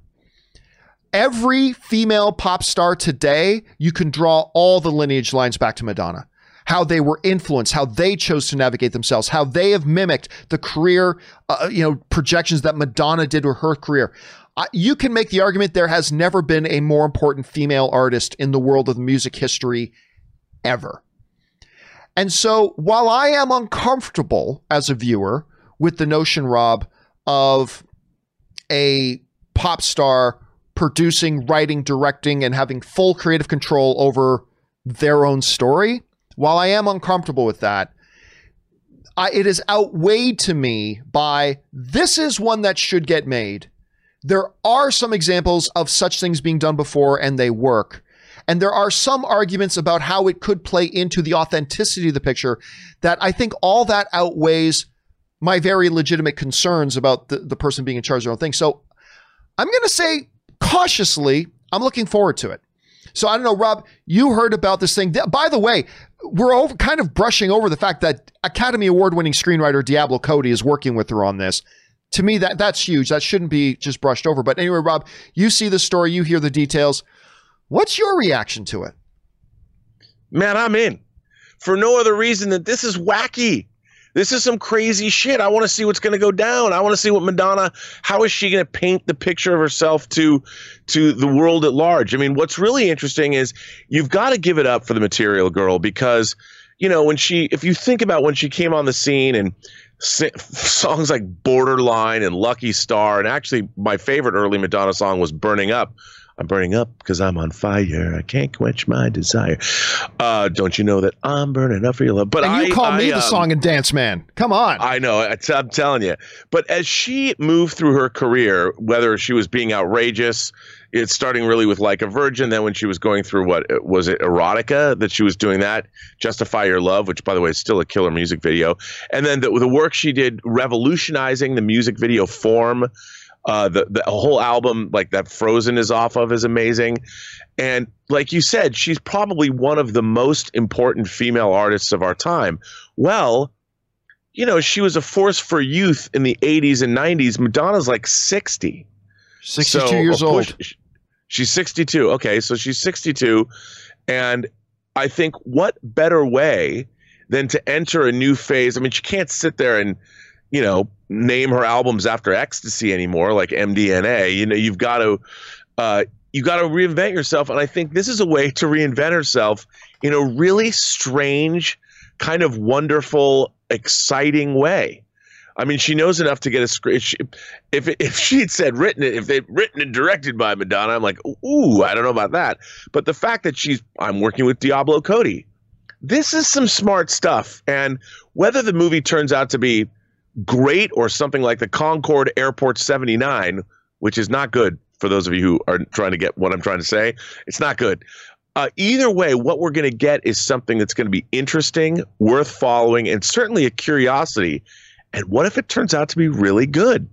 A: Every female pop star today, you can draw all the lineage lines back to Madonna how they were influenced, how they chose to navigate themselves, how they have mimicked the career, uh, you know, projections that Madonna did with her career. Uh, you can make the argument there has never been a more important female artist in the world of music history ever. And so while I am uncomfortable as a viewer with the notion, Rob, of a pop star producing, writing, directing, and having full creative control over their own story. While I am uncomfortable with that, I, it is outweighed to me by this is one that should get made. There are some examples of such things being done before and they work. And there are some arguments about how it could play into the authenticity of the picture that I think all that outweighs my very legitimate concerns about the, the person being in charge of their own thing. So I'm going to say cautiously, I'm looking forward to it. So I don't know, Rob, you heard about this thing. By the way, we're over, kind of brushing over the fact that Academy Award winning screenwriter Diablo Cody is working with her on this. To me, that that's huge. That shouldn't be just brushed over. But anyway, Rob, you see the story, you hear the details. What's your reaction to it?
B: Man, I'm in for no other reason than this is wacky. This is some crazy shit. I want to see what's going to go down. I want to see what Madonna. How is she going to paint the picture of herself to to the world at large? I mean, what's really interesting is you've got to give it up for the Material Girl because you know when she, if you think about when she came on the scene and songs like Borderline and Lucky Star, and actually my favorite early Madonna song was Burning Up I'm burning up because I'm on fire. I can't quench my desire. Uh, don't you know that I'm burning up for your love?
A: But and you I, call I, me the um, song and dance man. Come on.
B: I know. I t- I'm telling you. But as she moved through her career, whether she was being outrageous, it's starting really with like a virgin. Then when she was going through what was it erotica that she was doing that justify your love, which by the way is still a killer music video. And then the, the work she did revolutionizing the music video form uh, the the whole album, like that Frozen is off of, is amazing. And like you said, she's probably one of the most important female artists of our time. Well, you know, she was a force for youth in the 80s and 90s. Madonna's like 60.
A: 62 so years push, old.
B: She's 62. Okay, so she's 62. And I think what better way than to enter a new phase? I mean, she can't sit there and you know, name her albums after ecstasy anymore, like MDNA. You know, you've got to uh, you got to reinvent yourself, and I think this is a way to reinvent herself in a really strange, kind of wonderful, exciting way. I mean, she knows enough to get a script. If if she'd said written it, if they'd written and directed by Madonna, I'm like, ooh, I don't know about that. But the fact that she's, I'm working with Diablo Cody. This is some smart stuff, and whether the movie turns out to be great or something like the Concorde Airport 79, which is not good for those of you who are trying to get what I'm trying to say. It's not good. Uh, either way, what we're going to get is something that's going to be interesting, worth following, and certainly a curiosity. And what if it turns out to be really good?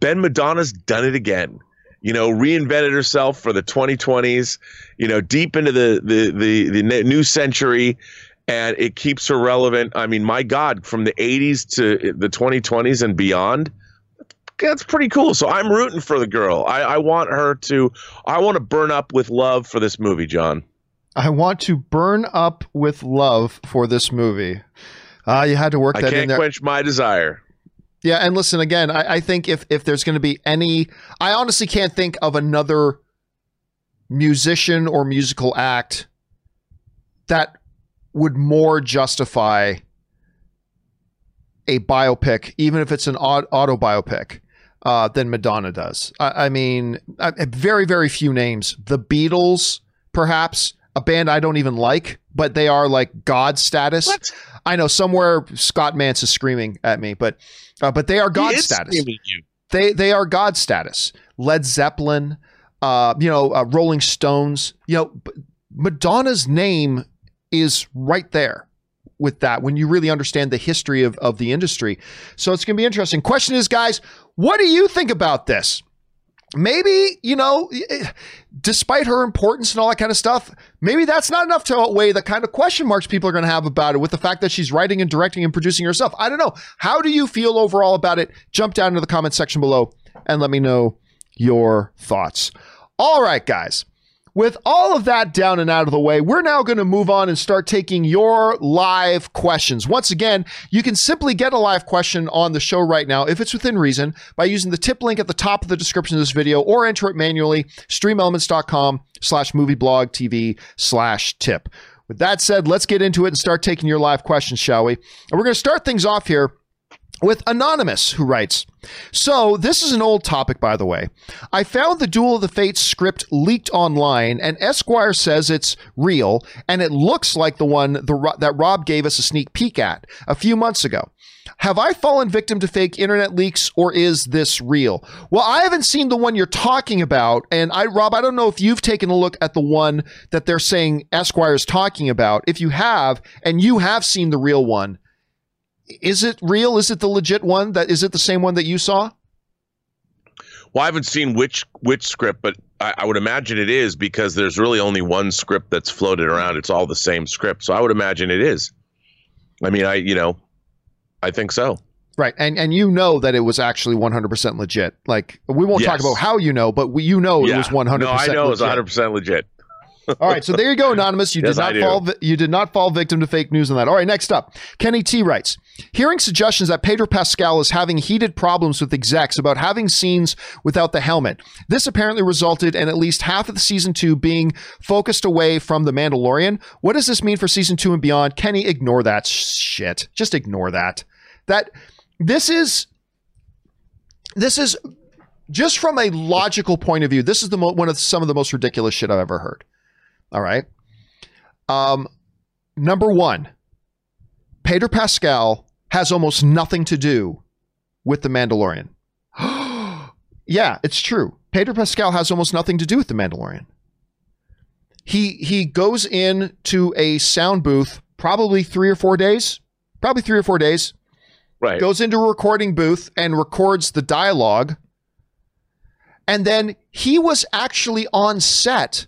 B: Ben Madonna's done it again. You know, reinvented herself for the 2020s. You know, deep into the the the, the new century, and it keeps her relevant. I mean, my God, from the 80s to the 2020s and beyond, that's pretty cool. So I'm rooting for the girl. I, I want her to, I want to burn up with love for this movie, John.
A: I want to burn up with love for this movie. Uh, you had to work that
B: in
A: there.
B: I can't quench my desire.
A: Yeah, and listen again. I, I think if if there's going to be any, I honestly can't think of another musician or musical act that would more justify a biopic, even if it's an auto biopic, uh, than Madonna does. I, I mean, I, very, very few names. The Beatles, perhaps, a band I don't even like, but they are like God status. What? I know somewhere Scott Mantz is screaming at me, but uh, but they are God status. They they are God status. Led Zeppelin, uh, you know, uh, Rolling Stones. You know, Madonna's name is right there with that when you really understand the history of, of the industry. So it's going to be interesting. Question is, guys, what do you think about this? Maybe, you know, eh, despite her importance and all that kind of stuff, maybe that's not enough to outweigh the kind of question marks people are going to have about it with the fact that she's writing and directing and producing herself. I don't know. How do you feel overall about it? Jump down into the comment section below and let me know your thoughts. All right, guys. With all of that down and out of the way, we're now going to move on and start taking your live questions. Once again, you can simply get a live question on the show right now, if it's within reason, by using the tip link at the top of the description of this video or enter it manually, streamelements.com slash movieblog TV slash tip. With that said, let's get into it and start taking your live questions, shall we? And we're going to start things off here with Anonymous, who writes So, this is an old topic, by the way. I found the Duel of the Fates script leaked online, and Esquire says it's real, and it looks like the one the, that Rob gave us a sneak peek at a few months ago. Have I fallen victim to fake internet leaks or is this real? Well, I haven't seen the one you're talking about. And I, Rob, I don't know if you've taken a look at the one that they're saying Esquire is talking about. If you have, and you have seen the real one, is it real? Is it the legit one? That is it the same one that you saw?
B: Well, I haven't seen which which script, but I, I, would imagine it is because there's really only one script that's floated around. It's all the same script, so I would imagine it is. I mean, I you know, I think so.
A: Right, and and you know that it was actually 100% legit. Like we won't yes. talk about how you know, but we, you know yeah. it was 100%. No,
B: I know
A: legit.
B: it was 100% legit.
A: All right, so there you go, anonymous. You yes, did not fall. You did not fall victim to fake news on that. All right, next up, Kenny T writes: Hearing suggestions that Pedro Pascal is having heated problems with execs about having scenes without the helmet. This apparently resulted in at least half of the season two being focused away from the Mandalorian. What does this mean for season two and beyond? Kenny, ignore that shit. Just ignore that. That this is this is just from a logical point of view. This is the mo- one of some of the most ridiculous shit I've ever heard. All right. Um, number one, Pedro Pascal has almost nothing to do with the Mandalorian. yeah, it's true. Pedro Pascal has almost nothing to do with the Mandalorian. He he goes in to a sound booth probably three or four days, probably three or four days.
B: Right.
A: Goes into a recording booth and records the dialogue. And then he was actually on set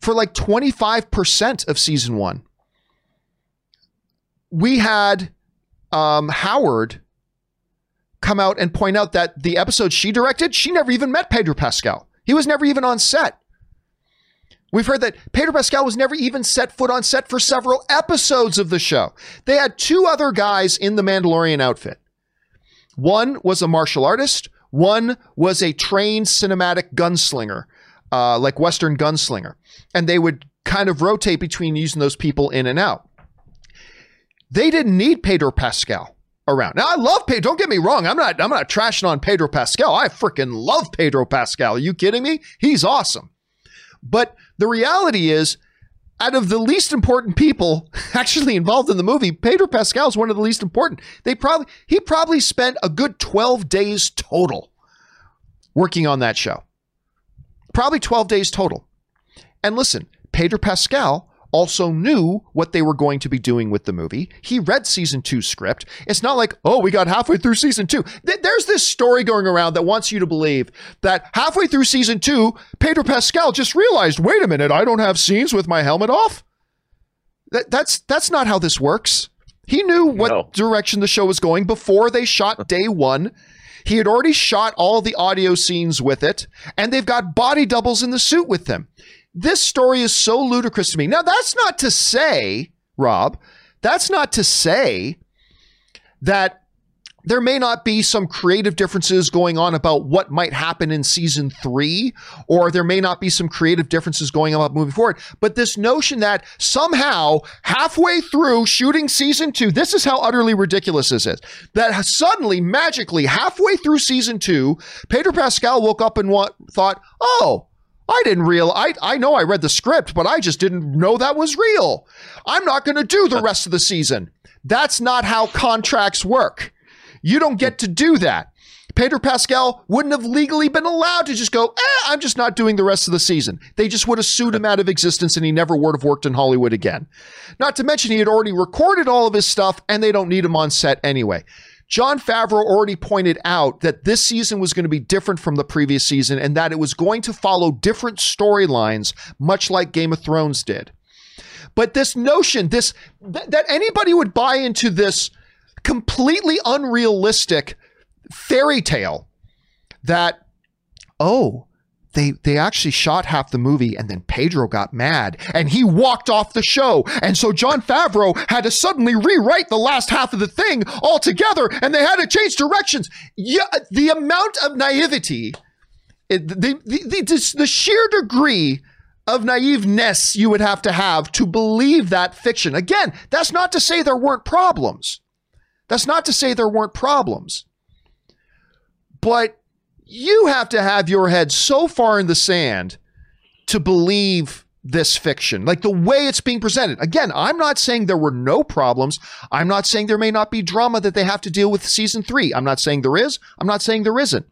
A: for like 25% of season one. We had um, Howard come out and point out that the episode she directed, she never even met Pedro Pascal. He was never even on set. We've heard that Pedro Pascal was never even set foot on set for several episodes of the show. They had two other guys in the Mandalorian outfit. One was a martial artist, one was a trained cinematic gunslinger uh, like Western Gunslinger, and they would kind of rotate between using those people in and out. They didn't need Pedro Pascal around. Now I love Pedro. Don't get me wrong. I'm not. I'm not trashing on Pedro Pascal. I freaking love Pedro Pascal. Are you kidding me? He's awesome. But the reality is, out of the least important people actually involved in the movie, Pedro Pascal is one of the least important. They probably he probably spent a good 12 days total working on that show probably 12 days total. And listen, Pedro Pascal also knew what they were going to be doing with the movie. He read season two script. It's not like, oh, we got halfway through season two. There's this story going around that wants you to believe that halfway through season two, Pedro Pascal just realized, wait a minute, I don't have scenes with my helmet off. That, that's that's not how this works. He knew what no. direction the show was going before they shot day one. He had already shot all the audio scenes with it, and they've got body doubles in the suit with them. This story is so ludicrous to me. Now, that's not to say, Rob, that's not to say that there may not be some creative differences going on about what might happen in season three, or there may not be some creative differences going on about moving forward. But this notion that somehow halfway through shooting season two, this is how utterly ridiculous this is. That suddenly, magically, halfway through season two, Pedro Pascal woke up and thought, oh, I didn't real I I know I read the script, but I just didn't know that was real. I'm not going to do the rest of the season. That's not how contracts work. You don't get to do that. Pedro Pascal wouldn't have legally been allowed to just go, eh, I'm just not doing the rest of the season. They just would have sued him out of existence and he never would have worked in Hollywood again. Not to mention, he had already recorded all of his stuff and they don't need him on set anyway. Jon Favreau already pointed out that this season was going to be different from the previous season and that it was going to follow different storylines, much like Game of Thrones did. But this notion, this th- that anybody would buy into this completely unrealistic fairy tale that, oh, they they actually shot half the movie and then Pedro got mad and he walked off the show. And so Jon Favreau had to suddenly rewrite the last half of the thing altogether and they had to change directions. Yeah, the amount of naivety, the, the, the, the sheer degree of naiveness you would have to have to believe that fiction. Again, that's not to say there weren't problems. That's not to say there weren't problems. But you have to have your head so far in the sand to believe this fiction, like the way it's being presented. Again, I'm not saying there were no problems. I'm not saying there may not be drama that they have to deal with season three. I'm not saying there is. I'm not saying there isn't.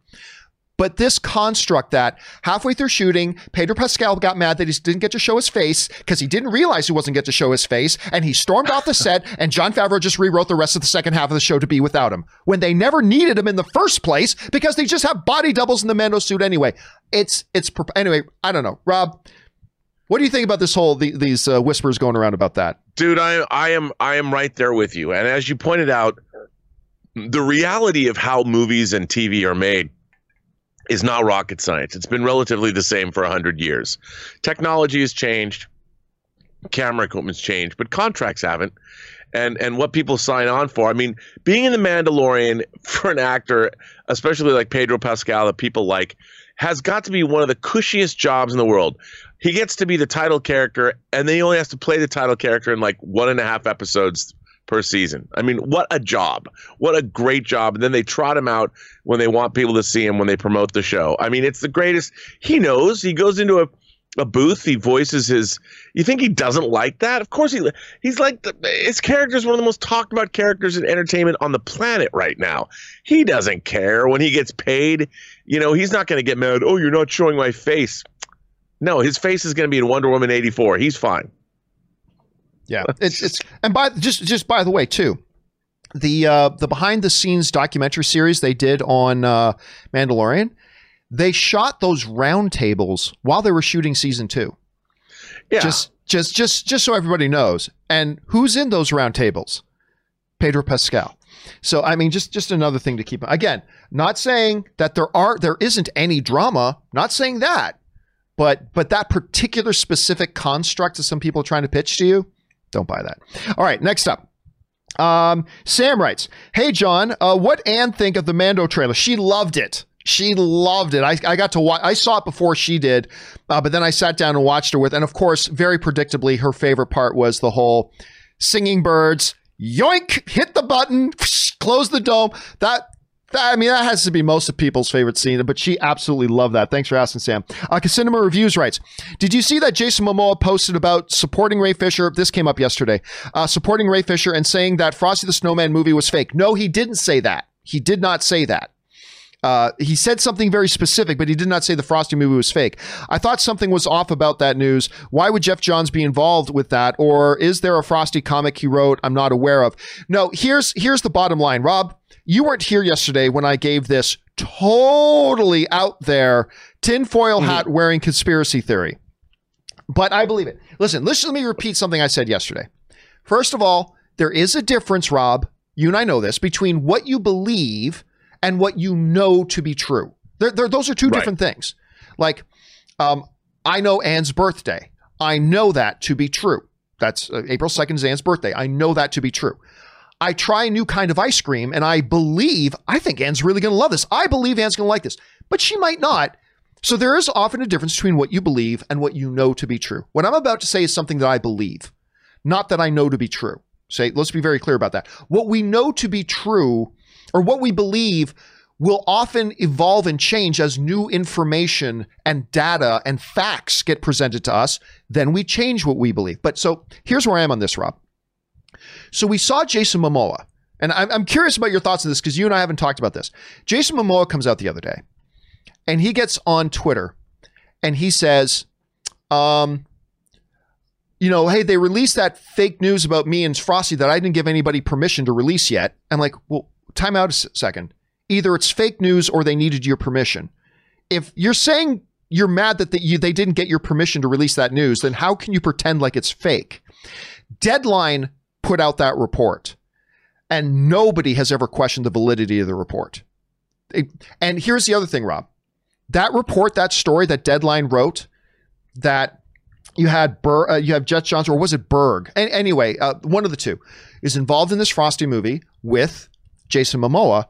A: But this construct that halfway through shooting, Pedro Pascal got mad that he didn't get to show his face because he didn't realize he wasn't get to show his face, and he stormed off the set, and Jon Favreau just rewrote the rest of the second half of the show to be without him when they never needed him in the first place because they just have body doubles in the Mando suit anyway. It's it's anyway. I don't know, Rob. What do you think about this whole the, these uh, whispers going around about that,
B: dude? I I am I am right there with you, and as you pointed out, the reality of how movies and TV are made is not rocket science. It's been relatively the same for 100 years. Technology has changed, camera equipment's changed, but contracts haven't. And and what people sign on for. I mean, being in the Mandalorian for an actor, especially like Pedro Pascal that people like, has got to be one of the cushiest jobs in the world. He gets to be the title character, and then he only has to play the title character in like one and a half episodes per season. I mean, what a job. What a great job. And then they trot him out when they want people to see him when they promote the show. I mean, it's the greatest. He knows. He goes into a a booth. He voices his. You think he doesn't like that? Of course he. He's like the, his character is one of the most talked about characters in entertainment on the planet right now. He doesn't care when he gets paid. You know, he's not going to get mad. Oh, you're not showing my face. No, his face is going to be in Wonder Woman eighty four. He's fine.
A: Yeah, it's it's and by just just by the way too, the uh, the behind the scenes documentary series they did on uh, Mandalorian, they shot those roundtables while they were shooting season two.
B: Yeah,
A: just just just just so everybody knows, and who's in those roundtables? Pedro Pascal. So I mean, just just another thing to keep. Again, not saying that there are there isn't any drama. Not saying that, but but that particular specific construct that some people are trying to pitch to you don't buy that. All right, next up. Um, Sam writes, "Hey John, uh, what Anne think of the Mando trailer? She loved it. She loved it. I, I got to watch. I saw it before she did, uh, but then I sat down and watched her with. And of course, very predictably, her favorite part was the whole singing birds. Yoink! Hit the button. Close the dome. That I mean, that has to be most of people's favorite scene, but she absolutely loved that. Thanks for asking, Sam. Uh, Casinema Reviews writes Did you see that Jason Momoa posted about supporting Ray Fisher? This came up yesterday. Uh, supporting Ray Fisher and saying that Frosty the Snowman movie was fake. No, he didn't say that. He did not say that. Uh, he said something very specific, but he did not say the Frosty movie was fake. I thought something was off about that news. Why would Geoff Johns be involved with that? Or is there a Frosty comic he wrote I'm not aware of? No, here's here's the bottom line, Rob. You weren't here yesterday when I gave this totally out there tinfoil hat mm-hmm. wearing conspiracy theory. But I believe it. Listen, listen, let me repeat something I said yesterday. First of all, there is a difference, Rob. You and I know this between what you believe and what you know to be true. They're, they're, those are two right. different things. Like, um, I know Anne's birthday. I know that to be true. That's uh, April 2nd is Anne's birthday. I know that to be true. I try a new kind of ice cream and I believe, I think Anne's really going to love this. I believe Anne's going to like this, but she might not. So there is often a difference between what you believe and what you know to be true. What I'm about to say is something that I believe, not that I know to be true. Say, let's be very clear about that. What we know to be true or what we believe will often evolve and change as new information and data and facts get presented to us. Then we change what we believe. But so here's where I am on this, Rob. So we saw Jason Momoa, and I'm, I'm curious about your thoughts on this because you and I haven't talked about this. Jason Momoa comes out the other day, and he gets on Twitter, and he says, um, you know, hey, they released that fake news about me and Frosty that I didn't give anybody permission to release yet. I'm like, well, time out a second. Either it's fake news or they needed your permission. If you're saying you're mad that you, they didn't get your permission to release that news, then how can you pretend like it's fake? Deadline put out that report, and nobody has ever questioned the validity of the report. It, and here's the other thing, Rob. That report, that story that Deadline wrote, that you had uh, you have Jet Johnson, or was it Berg? And anyway, uh, one of the two is involved in this Frosty movie with Jason Momoa.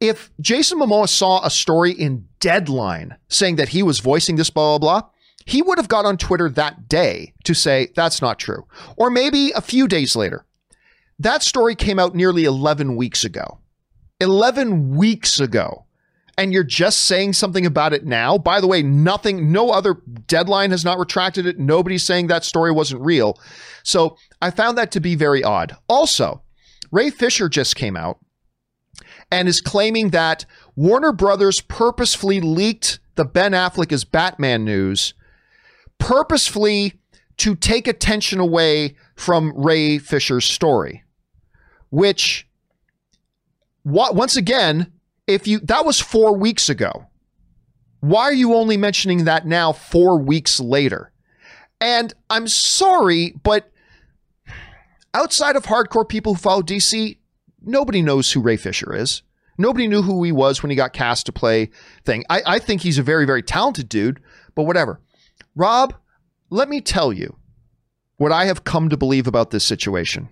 A: If Jason Momoa saw a story in Deadline saying that he was voicing this blah blah blah, he would have got on Twitter that day to say that's not true. Or maybe a few days later. That story came out nearly 11 weeks ago. 11 weeks ago. And you're just saying something about it now. By the way, nothing, no other deadline has not retracted it. Nobody's saying that story wasn't real. So I found that to be very odd. Also, Ray Fisher just came out and is claiming that Warner Brothers purposefully leaked the Ben Affleck as Batman news, purposefully to take attention away from Ray Fisher's story, which once again, if you that was 4 weeks ago. Why are you only mentioning that now 4 weeks later? And I'm sorry, but outside of hardcore people who follow DC, nobody knows who Ray Fisher is. Nobody knew who he was when he got cast to play thing. I, I think he's a very, very talented dude, but whatever. Rob, let me tell you what I have come to believe about this situation.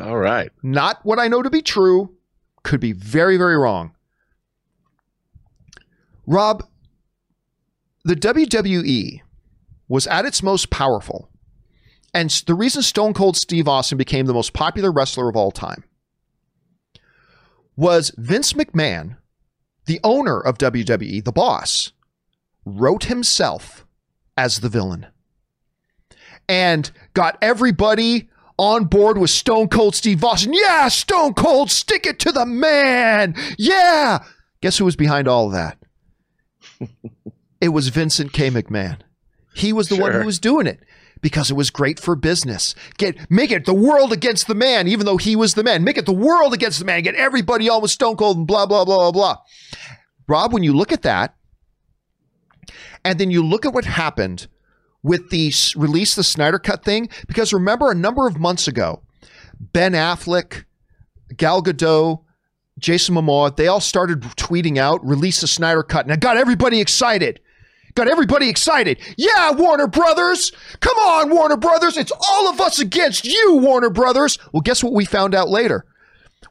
B: All right.
A: Not what I know to be true, could be very, very wrong. Rob, the WWE was at its most powerful. And the reason Stone Cold Steve Austin became the most popular wrestler of all time was Vince McMahon, the owner of WWE, the boss, wrote himself as the villain and got everybody on board with Stone Cold Steve Austin. Yeah, Stone Cold, stick it to the man. Yeah. Guess who was behind all of that? it was Vincent K. McMahon. He was the sure. one who was doing it because it was great for business. Get make it the world against the man, even though he was the man. Make it the world against the man. Get everybody on with Stone Cold and blah blah blah blah blah. Rob, when you look at that, and then you look at what happened with the release the Snyder Cut thing, because remember a number of months ago, Ben Affleck, Gal Gadot, Jason Momoa, they all started tweeting out, release the Snyder Cut, and it got everybody excited. Got everybody excited. Yeah, Warner Brothers. Come on, Warner Brothers. It's all of us against you, Warner Brothers. Well, guess what we found out later?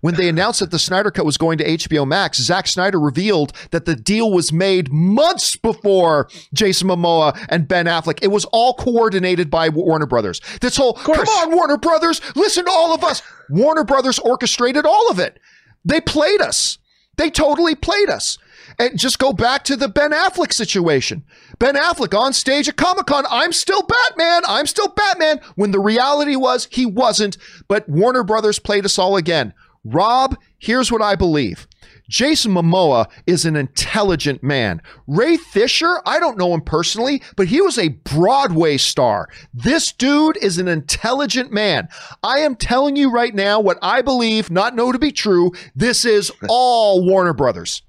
A: When they announced that the Snyder Cut was going to HBO Max, Zack Snyder revealed that the deal was made months before Jason Momoa and Ben Affleck. It was all coordinated by Warner Brothers. This whole, come on, Warner Brothers, listen to all of us. Warner Brothers orchestrated all of it. They played us. They totally played us. And just go back to the Ben Affleck situation. Ben Affleck on stage at Comic Con, I'm still Batman. I'm still Batman. When the reality was he wasn't, but Warner Brothers played us all again. Rob, here's what I believe. Jason Momoa is an intelligent man. Ray Fisher, I don't know him personally, but he was a Broadway star. This dude is an intelligent man. I am telling you right now what I believe, not know to be true. This is all Warner Brothers.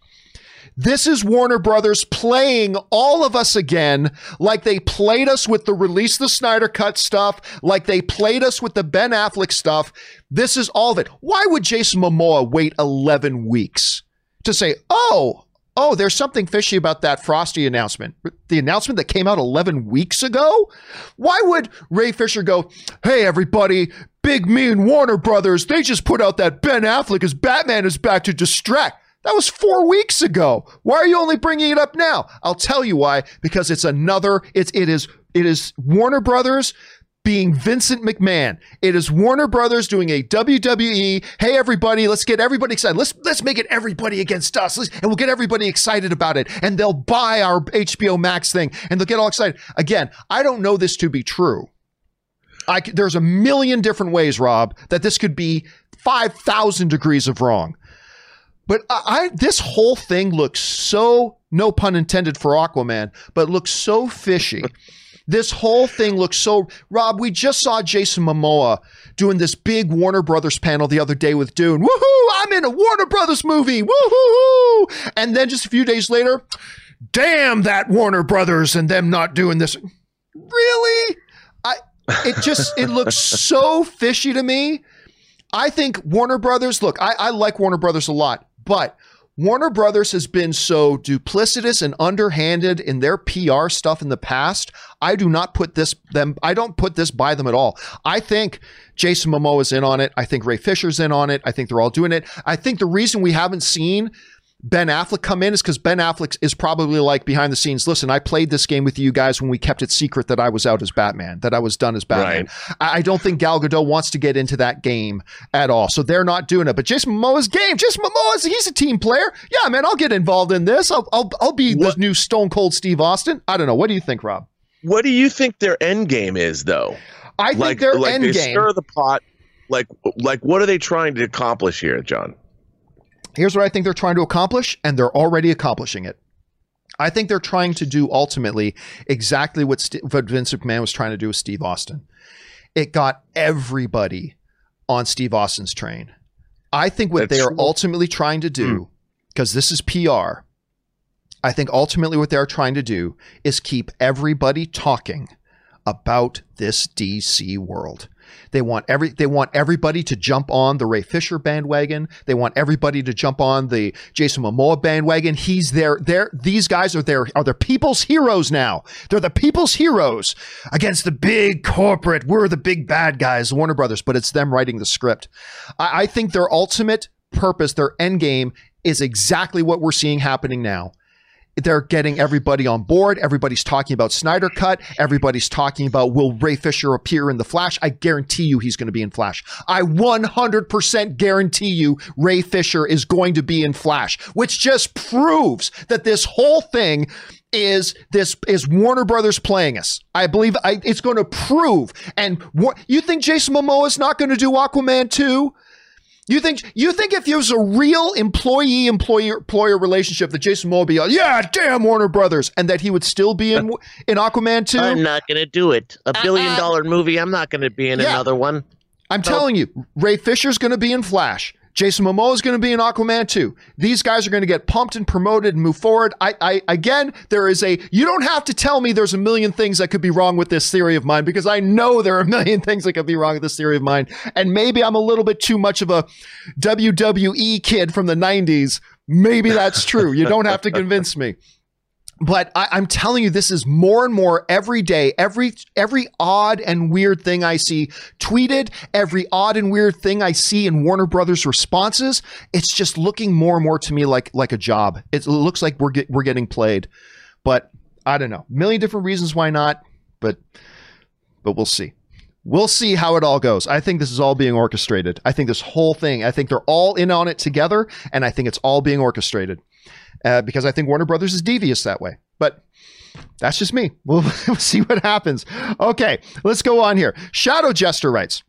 A: This is Warner Brothers playing all of us again, like they played us with the release the Snyder Cut stuff, like they played us with the Ben Affleck stuff. This is all of it. Why would Jason Momoa wait 11 weeks to say, oh, oh, there's something fishy about that Frosty announcement. The announcement that came out 11 weeks ago? Why would Ray Fisher go, hey, everybody, Big Mean Warner Brothers, they just put out that Ben Affleck as Batman is back to distract. That was four weeks ago. Why are you only bringing it up now? I'll tell you why. Because it's another. It's it is it is Warner Brothers being Vincent McMahon. It is Warner Brothers doing a WWE. Hey everybody, let's get everybody excited. Let's let's make it everybody against us, let's, and we'll get everybody excited about it. And they'll buy our HBO Max thing, and they'll get all excited. Again, I don't know this to be true. I, there's a million different ways, Rob, that this could be 5,000 degrees of wrong. But I, I, this whole thing looks so no pun intended for Aquaman, but looks so fishy. this whole thing looks so Rob, we just saw Jason Momoa doing this big Warner Brothers panel the other day with Dune. Woohoo! I'm in a Warner Brothers movie. Woohoo! And then just a few days later, damn that Warner Brothers and them not doing this. Really? I it just it looks so fishy to me. I think Warner Brothers, look, I, I like Warner Brothers a lot. But Warner Brothers has been so duplicitous and underhanded in their PR stuff in the past. I do not put this them I don't put this by them at all. I think Jason Momoa is in on it. I think Ray Fisher's in on it. I think they're all doing it. I think the reason we haven't seen Ben Affleck come in is because Ben Affleck is probably like behind the scenes. Listen, I played this game with you guys when we kept it secret that I was out as Batman, that I was done as Batman. Right. I, I don't think Gal Gadot wants to get into that game at all, so they're not doing it. But Jason Momoa's game, Jason Momoa, he's a team player. Yeah, man, I'll get involved in this. I'll I'll, I'll be what? the new Stone Cold Steve Austin. I don't know. What do you think, Rob?
B: What do you think their end game is, though?
A: I think like, their
B: like
A: end
B: they
A: game.
B: Stir the pot. Like like what are they trying to accomplish here, John?
A: Here's what I think they're trying to accomplish, and they're already accomplishing it. I think they're trying to do ultimately exactly what, St- what Vince McMahon was trying to do with Steve Austin. It got everybody on Steve Austin's train. I think what That's they are true. ultimately trying to do, because hmm. this is PR, I think ultimately what they're trying to do is keep everybody talking about this DC world. They want every they want everybody to jump on the Ray Fisher bandwagon. They want everybody to jump on the Jason Momoa bandwagon. He's there. There. These guys are there. Are the people's heroes now? They're the people's heroes against the big corporate. We're the big bad guys, Warner Brothers. But it's them writing the script. I, I think their ultimate purpose, their end game, is exactly what we're seeing happening now they're getting everybody on board. Everybody's talking about Snyder Cut. Everybody's talking about will Ray Fisher appear in the Flash? I guarantee you he's going to be in Flash. I 100% guarantee you Ray Fisher is going to be in Flash, which just proves that this whole thing is this is Warner Brothers playing us. I believe I, it's going to prove. And you think Jason Momoa is not going to do Aquaman 2? You think you think if it was a real employee employer employer relationship that Jason Momoa would be like, yeah, damn Warner Brothers, and that he would still be in uh, in Aquaman 2?
C: I'm not going to do it. A uh-uh. billion dollar movie. I'm not going to be in yeah. another one.
A: I'm telling you, Ray Fisher's going to be in Flash. Jason Momoa is going to be in Aquaman 2. These guys are going to get pumped and promoted and move forward. I, I, again, there is a, you don't have to tell me there's a million things that could be wrong with this theory of mine because I know there are a million things that could be wrong with this theory of mine. And maybe I'm a little bit too much of a WWE kid from the 90s. Maybe that's true. You don't have to convince me but I, am telling you, this is more and more every day. Every every odd and weird thing I see tweeted, every odd and weird thing I see in Warner Brothers responses, it's just looking more and more to me like like a job. It looks like we're get, we're getting played, but I don't know. Million different reasons why not, but but we'll see. We'll see how it all goes. I think this is all being orchestrated. I think this whole thing. I think they're all in on it together, and I think it's all being orchestrated uh, because I think Warner Brothers is devious that way. But that's just me. We'll, we'll see what happens. Okay, let's go on here. Shadow Jester writes.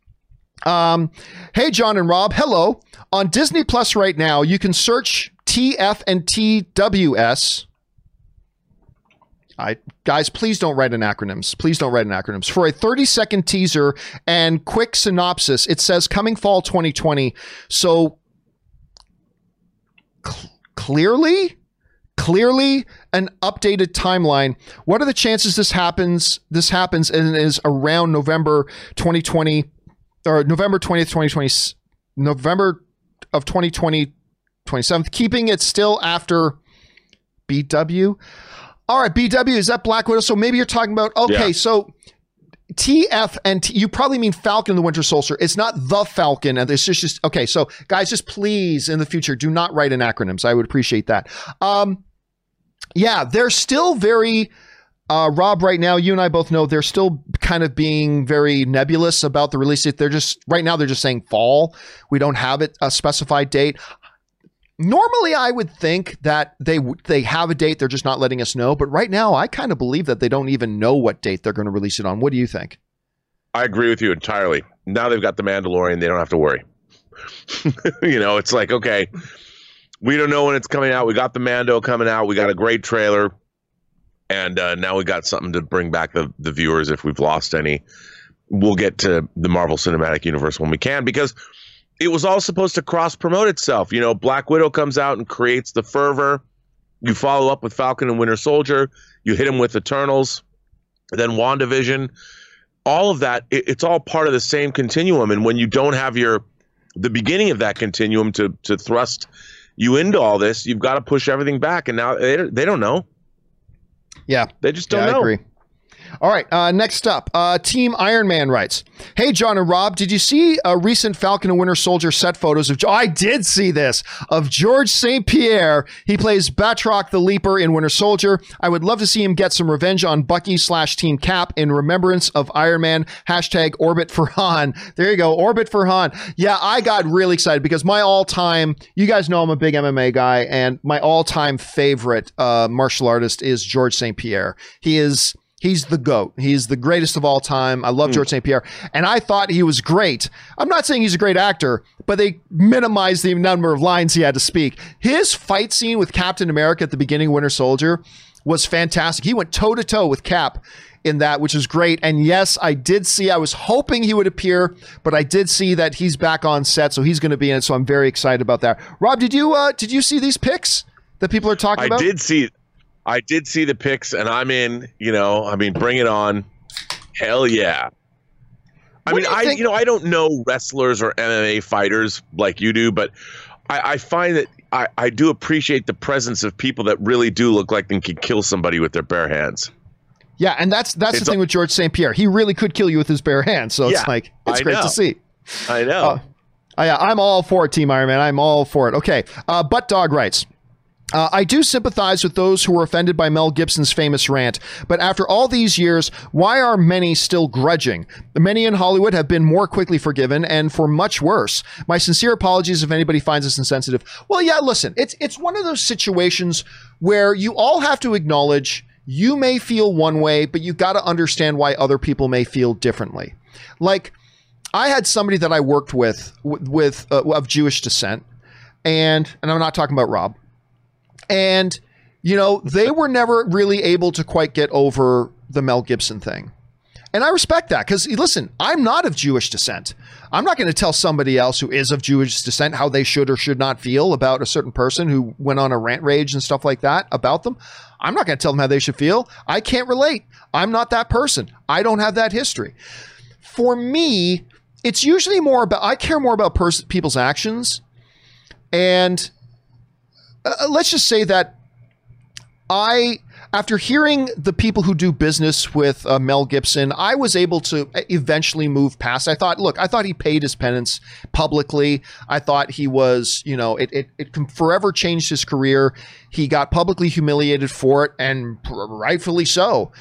A: Um, hey, John and Rob. Hello. On Disney Plus right now, you can search TF and TWS. I guys, please don't write in acronyms. Please don't write in acronyms. For a 30 second teaser and quick synopsis, it says coming fall 2020. So cl- clearly, clearly an updated timeline. What are the chances this happens? This happens and is around November 2020 or November 20th, 2020, November of 2020, 27th, keeping it still after BW. All right, BW, is that Black Widow? So maybe you're talking about, okay, yeah. so TF and T, you probably mean Falcon the Winter Soldier. It's not the Falcon. And it's just, just, okay. So guys, just please in the future, do not write in acronyms. I would appreciate that. Um, yeah, they're still very, uh, Rob, right now, you and I both know they're still kind of being very nebulous about the release date. They're just, right now, they're just saying fall. We don't have it a specified date. Normally, I would think that they they have a date, they're just not letting us know. But right now, I kind of believe that they don't even know what date they're going to release it on. What do you think?
B: I agree with you entirely. Now they've got the Mandalorian, they don't have to worry. you know, it's like okay, we don't know when it's coming out. We got the Mando coming out. We got a great trailer, and uh, now we got something to bring back the the viewers if we've lost any. We'll get to the Marvel Cinematic Universe when we can because it was all supposed to cross promote itself. You know, Black Widow comes out and creates the fervor. You follow up with Falcon and Winter Soldier. You hit him with Eternals, then WandaVision. All of that, it, it's all part of the same continuum. And when you don't have your the beginning of that continuum to to thrust you into all this, you've got to push everything back. And now they, they don't know.
A: Yeah,
B: they just don't
A: yeah,
B: know.
A: I agree. All right. Uh, next up, uh, Team Iron Man writes Hey, John and Rob, did you see a recent Falcon and Winter Soldier set photos of. Oh, I did see this of George St. Pierre. He plays Batroc the Leaper in Winter Soldier. I would love to see him get some revenge on Bucky slash Team Cap in remembrance of Iron Man. Hashtag Orbit for Han. There you go. Orbit for Han. Yeah, I got really excited because my all time, you guys know I'm a big MMA guy, and my all time favorite uh, martial artist is George St. Pierre. He is He's the GOAT. He's the greatest of all time. I love George St. Pierre. And I thought he was great. I'm not saying he's a great actor, but they minimized the number of lines he had to speak. His fight scene with Captain America at the beginning of Winter Soldier was fantastic. He went toe to toe with Cap in that, which is great. And yes, I did see, I was hoping he would appear, but I did see that he's back on set, so he's going to be in it. So I'm very excited about that. Rob, did you uh, did you see these pics that people are talking
B: I
A: about?
B: I did see I did see the pics, and I'm in. You know, I mean, bring it on. Hell yeah. I
A: What
B: mean,
A: you
B: I
A: think-
B: you know I don't know wrestlers or MMA fighters like you do, but I, I find that I, I do appreciate the presence of people that really do look like they can kill somebody with their bare hands.
A: Yeah, and that's that's
B: It's
A: the thing
B: a-
A: with George St. Pierre. He really could kill you with his bare hands. So it's
B: Yeah,
A: like it's
B: I
A: great
B: know.
A: to see.
B: I know.
A: Uh, I, I'm all for it, Team Iron Man. I'm all for it. Okay. Uh, Butt Dog writes. Uh, I do sympathize with those who were offended by Mel Gibson's famous rant, but after all these years, why are many still grudging? Many in Hollywood have been more quickly forgiven, and for much worse. My sincere apologies if anybody finds this insensitive. Well, yeah, listen, it's it's one of those situations where you all have to acknowledge you may feel one way, but you got to understand why other people may feel differently. Like. I had somebody that I worked with with uh, of Jewish descent, and and I'm not talking about Rob, and you know they were never really able to quite get over the Mel Gibson thing, and I respect that because listen, I'm not of Jewish descent. I'm not going to tell somebody else who is of Jewish descent how they should or should not feel about a certain person who went on a rant rage and stuff like that about them. I'm not going to tell them how they should feel. I can't relate. I'm not that person. I don't have that history for me, it's usually more about I care more about pers- people's actions, and uh, let's just say that I, after hearing the people who do business with uh, Mel Gibson, I was able to eventually move past. I thought, look, I thought he paid his penance publicly. I thought he was, you know, it it, it forever changed his career. He got publicly humiliated for it, and rightfully so.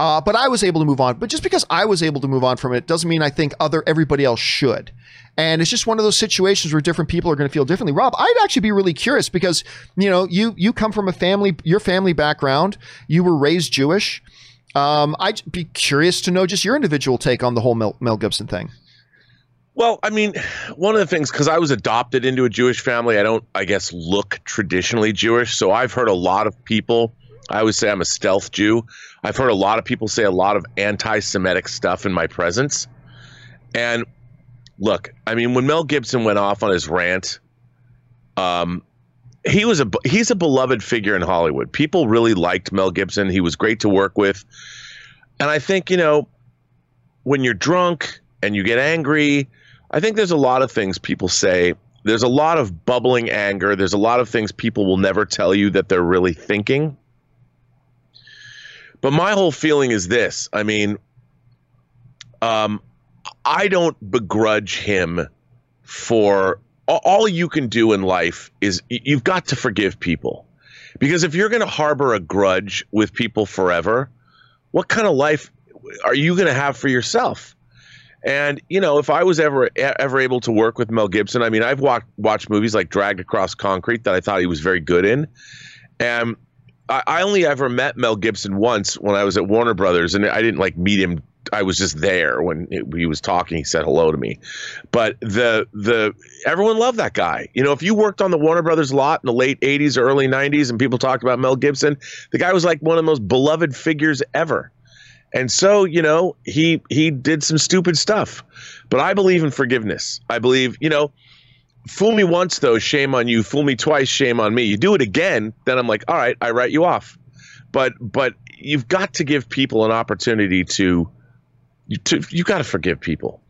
A: Uh, but I was able to move on. But just because I was able to move on from it doesn't mean I think other everybody else should. And it's just one of those situations where different people are going to feel differently. Rob, I'd actually be really curious because you know you you come from a family, your family background, you were raised Jewish. Um, I'd be curious to know just your individual take on the whole Mel, Mel Gibson thing.
B: Well, I mean, one of the things because I was adopted into a Jewish family, I don't, I guess, look traditionally Jewish. So I've heard a lot of people. I always say I'm a stealth Jew. I've heard a lot of people say a lot of anti-Semitic stuff in my presence. And look, I mean, when Mel Gibson went off on his rant, um, he was a he's a beloved figure in Hollywood. People really liked Mel Gibson. He was great to work with, and I think you know, when you're drunk and you get angry, I think there's a lot of things people say. There's a lot of bubbling anger. There's a lot of things people will never tell you that they're really thinking. But my whole feeling is this. I mean, um, I don't begrudge him for all- you can do in life is you've got to forgive people. Because if you're going to harbor a grudge with people forever, what kind of life are you going to have for yourself? And you know, if I was ever ever able to work with Mel Gibson, I mean, I've watched watched movies like Dragged Across Concrete that I thought he was very good in, and I, I only ever met Mel Gibson once when I was at Warner Brothers, and I didn't like meet him. I was just there when he was talking. He said hello to me, but the the everyone loved that guy. You know, if you worked on the Warner Brothers lot in the late '80s or early '90s, and people talked about Mel Gibson, the guy was like one of the most beloved figures ever. And so, you know, he he did some stupid stuff. But I believe in forgiveness. I believe, you know, fool me once though, shame on you. Fool me twice, shame on me. You do it again, then I'm like, all right, I write you off. But but you've got to give people an opportunity to to you got to forgive people.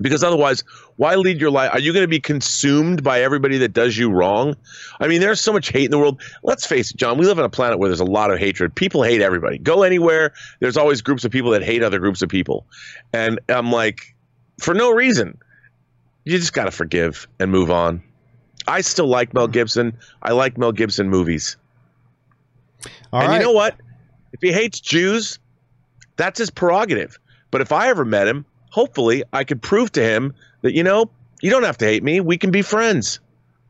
B: Because otherwise, why lead your life? Are you going to be consumed by everybody that does you wrong? I mean, there's so much hate in the world. Let's face it, John, we live on a planet where there's a lot of hatred. People hate everybody. Go anywhere, there's always groups of people that hate other groups of people. And I'm like, for no reason. You just got to forgive and move on. I still like Mel mm-hmm. Gibson. I like Mel Gibson movies.
A: All
B: and
A: right.
B: you know what? If he hates Jews, that's his prerogative. But if I ever met him, hopefully I could prove to him that, you know, you don't have to hate me. We can be friends.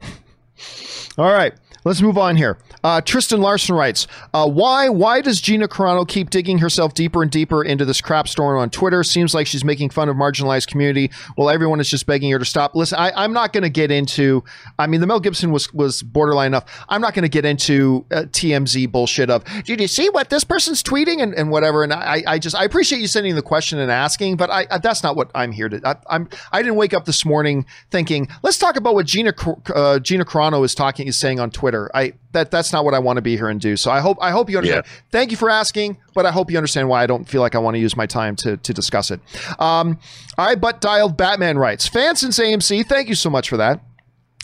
A: All right, let's move on here. Uh, Tristan Larson writes, uh, "Why? Why does Gina Carano keep digging herself deeper and deeper into this crap storm on Twitter? Seems like she's making fun of marginalized community, Well, everyone is just begging her to stop." Listen, I, I'm not going to get into. I mean, the Mel Gibson was was borderline enough. I'm not going to get into uh, TMZ bullshit of. Did you see what this person's tweeting and, and whatever? And I, I just I appreciate you sending the question and asking, but I, I that's not what I'm here to. I, I'm I didn't wake up this morning thinking let's talk about what Gina uh, Gina Carano is talking is saying on Twitter. I that that's not what I want to be here and do. So I hope I hope you understand.
B: Yeah.
A: Thank you for asking, but I hope you understand why I don't feel like I want to use my time to to discuss it. Um, right, but dialed Batman writes fan since AMC. Thank you so much for that.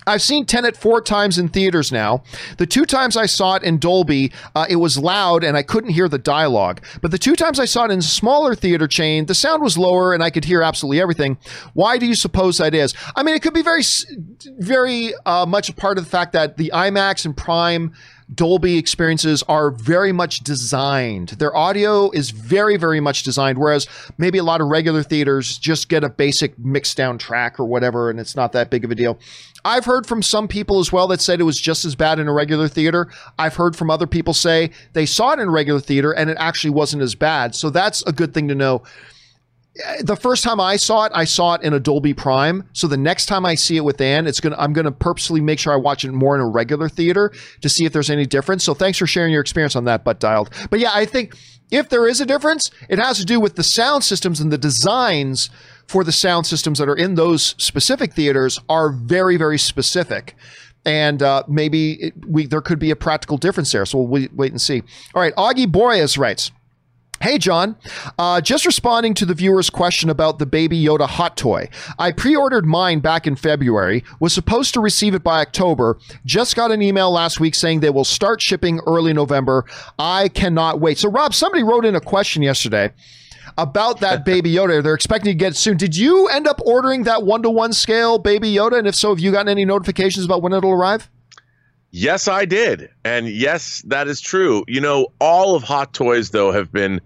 A: I've seen Tenet four times in theaters now. The two times I saw it in Dolby, uh, it was loud and I couldn't hear the dialogue. But the two times I saw it in a smaller theater chain, the sound was lower and I could hear absolutely everything. Why do you suppose that is? I mean, it could be very, very uh, much a part of the fact that the IMAX and Prime Dolby experiences are very much designed. Their audio is very, very much designed, whereas maybe a lot of regular theaters just get a basic mixed down track or whatever, and it's not that big of a deal. I've heard from some people as well that said it was just as bad in a regular theater. I've heard from other people say they saw it in a regular theater and it actually wasn't as bad. So that's a good thing to know the first time I saw it, I saw it in a Dolby Prime. So the next time I see it with Anne, it's gonna I'm gonna purposely make sure I watch it more in a regular theater to see if there's any difference. So thanks for sharing your experience on that, butt dialed. But yeah, I think if there is a difference, it has to do with the sound systems and the designs for the sound systems that are in those specific theaters are very very specific. And uh, maybe it, we there could be a practical difference there. So we'll wait, wait and see. All right, Augie Boreas writes. Hey, John. Uh, just responding to the viewer's question about the Baby Yoda hot toy. I pre ordered mine back in February, was supposed to receive it by October, just got an email last week saying they will start shipping early November. I cannot wait. So, Rob, somebody wrote in a question yesterday about that Baby Yoda. They're expecting to get it soon. Did you end up ordering that one to one scale Baby Yoda? And if so, have you gotten any notifications about when it'll arrive?
B: Yes, I did. And yes, that is true. You know, all of Hot Toys, though, have been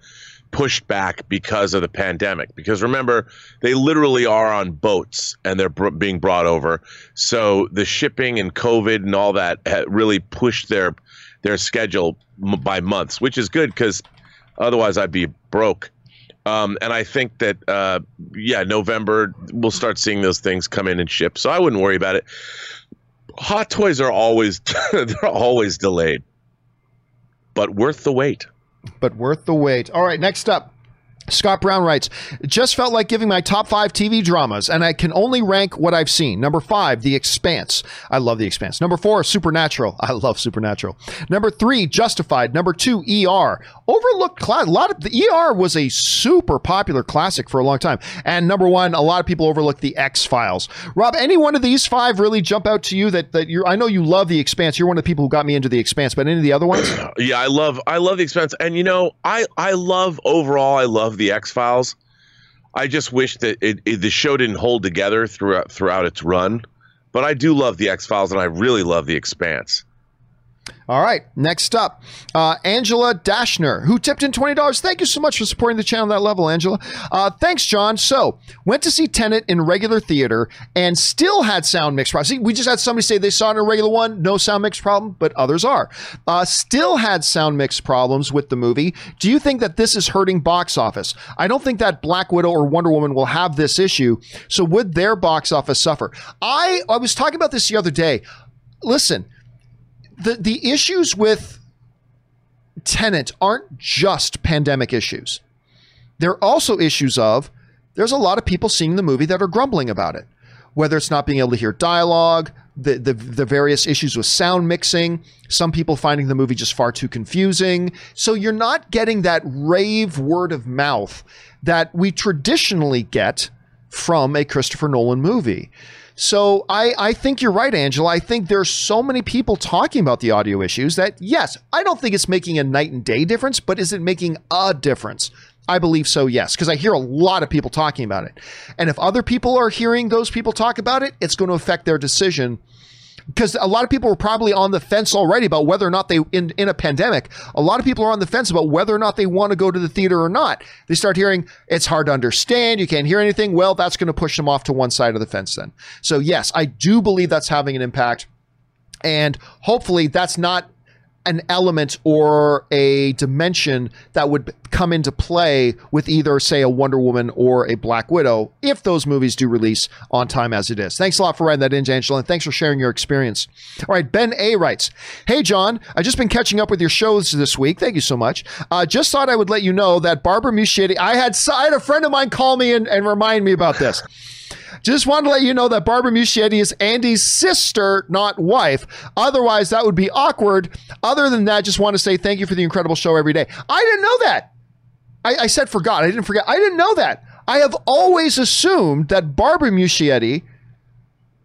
B: pushed back because of the pandemic. Because remember, they literally are on boats and they're br- being brought over. So the shipping and COVID and all that ha- really pushed their their schedule m- by months, which is good because otherwise I'd be broke. Um, and I think that, uh, yeah, November we'll start seeing those things come in and ship. So I wouldn't worry about it. Hot toys are always they're always delayed, but worth the wait.
A: but worth the wait. All right, next up. Scott Brown writes, just felt like giving my top five TV dramas, and I can only rank what I've seen. Number five, The Expanse. I love The Expanse. Number four, Supernatural. I love Supernatural. Number three, Justified. Number two, ER. Overlooked class. A lot of the ER was a super popular classic for a long time. And number one, a lot of people overlook The X Files. Rob, any one of these five really jump out to you that that you're? I know you love The Expanse. You're one of the people who got me into The Expanse, but any of the other ones?
B: Yeah, I love I love the Expanse. and you know, I I love overall. I love the X Files. I just wish that it, it, the show didn't hold together throughout throughout its run, but I do love the X Files, and I really love the Expanse.
A: All right, next up, uh, Angela Dashner, who tipped in $20. Thank you so much for supporting the channel at that level, Angela. Uh, thanks, John. So, went to see Tenet in regular theater and still had sound mix problems. See, we just had somebody say they saw it in a regular one, no sound mix problem, but others are. Uh, still had sound mix problems with the movie. Do you think that this is hurting box office? I don't think that Black Widow or Wonder Woman will have this issue. So, would their box office suffer? I, I was talking about this the other day. Listen, the the issues with Tenet aren't just pandemic issues. They're also issues of there's a lot of people seeing the movie that are grumbling about it, whether it's not being able to hear dialogue, the, the the various issues with sound mixing, some people finding the movie just far too confusing. So you're not getting that rave word of mouth that we traditionally get from a Christopher Nolan movie. So I, I think you're right, Angela. I think there's so many people talking about the audio issues that yes, I don't think it's making a night and day difference, but is it making a difference? I believe so, yes, because I hear a lot of people talking about it. And if other people are hearing those people talk about it, it's going to affect their decision because a lot of people were probably on the fence already about whether or not they in, in a pandemic a lot of people are on the fence about whether or not they want to go to the theater or not. They start hearing it's hard to understand you can't hear anything. Well that's going to push them off to one side of the fence then. So yes i do believe that's having an impact and hopefully that's not an element or a dimension that would come into play with either, say, a Wonder Woman or a Black Widow if those movies do release on time as it is. Thanks a lot for writing that in, Angela, and thanks for sharing your experience. All right, Ben A writes Hey, John, I've just been catching up with your shows this week. Thank you so much. Uh, just thought I would let you know that Barbara Muschietti, I had, I had a friend of mine call me and, and remind me about this. Just wanted to let you know that Barbara Muschietti is Andy's sister, not wife. Otherwise, that would be awkward. Other than that, just want to say thank you for the incredible show every day. I didn't know that. I, I said forgot. I didn't forget. I didn't know that. I have always assumed that Barbara Muschietti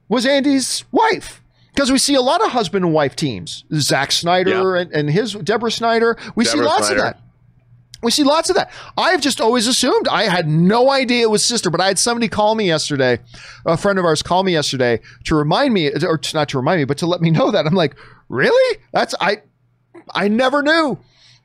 A: was Andy's wife because we see a lot of husband and wife teams. Zack Snyder and, and his Deborah Snyder. We see lots
B: Snyder.
A: of that. We see lots of that. I've just always assumed. I had no idea it was sister, but I had somebody call me yesterday. A friend of ours called me yesterday to remind me, or to, not to remind me, but to let me know that. I'm like, really? That's I. I never knew.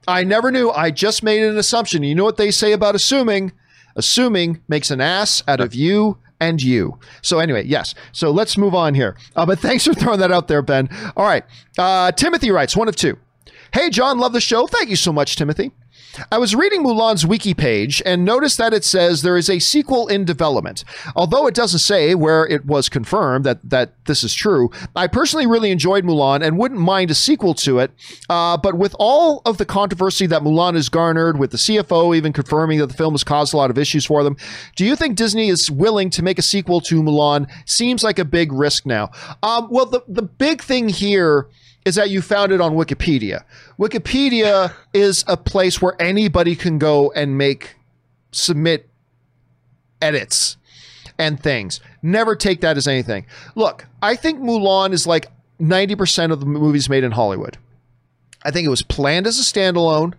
A: I never knew. I just made an assumption. You know what they say about assuming? Assuming makes an ass out of you and you. So anyway, yes. So let's move on here. Uh, but thanks for throwing that out there, Ben. All right. Uh, Timothy writes one of two. Hey, John, love the show. Thank you so much, Timothy. I was reading Mulan's wiki page and noticed that it says there is a sequel in development. Although it doesn't say where it was confirmed that, that this is true, I personally really enjoyed Mulan and wouldn't mind a sequel to it. Uh, but with all of the controversy that Mulan has garnered, with the CFO even confirming that the film has caused a lot of issues for them, do you think Disney is willing to make a sequel to Mulan? Seems like a big risk now. Um, well, the, the big thing here is that you found it on Wikipedia. Wikipedia is a place where anybody can go and make submit edits and things. Never take that as anything. Look, I think Mulan is like 90% of the movies made in Hollywood. I think it was planned as a standalone,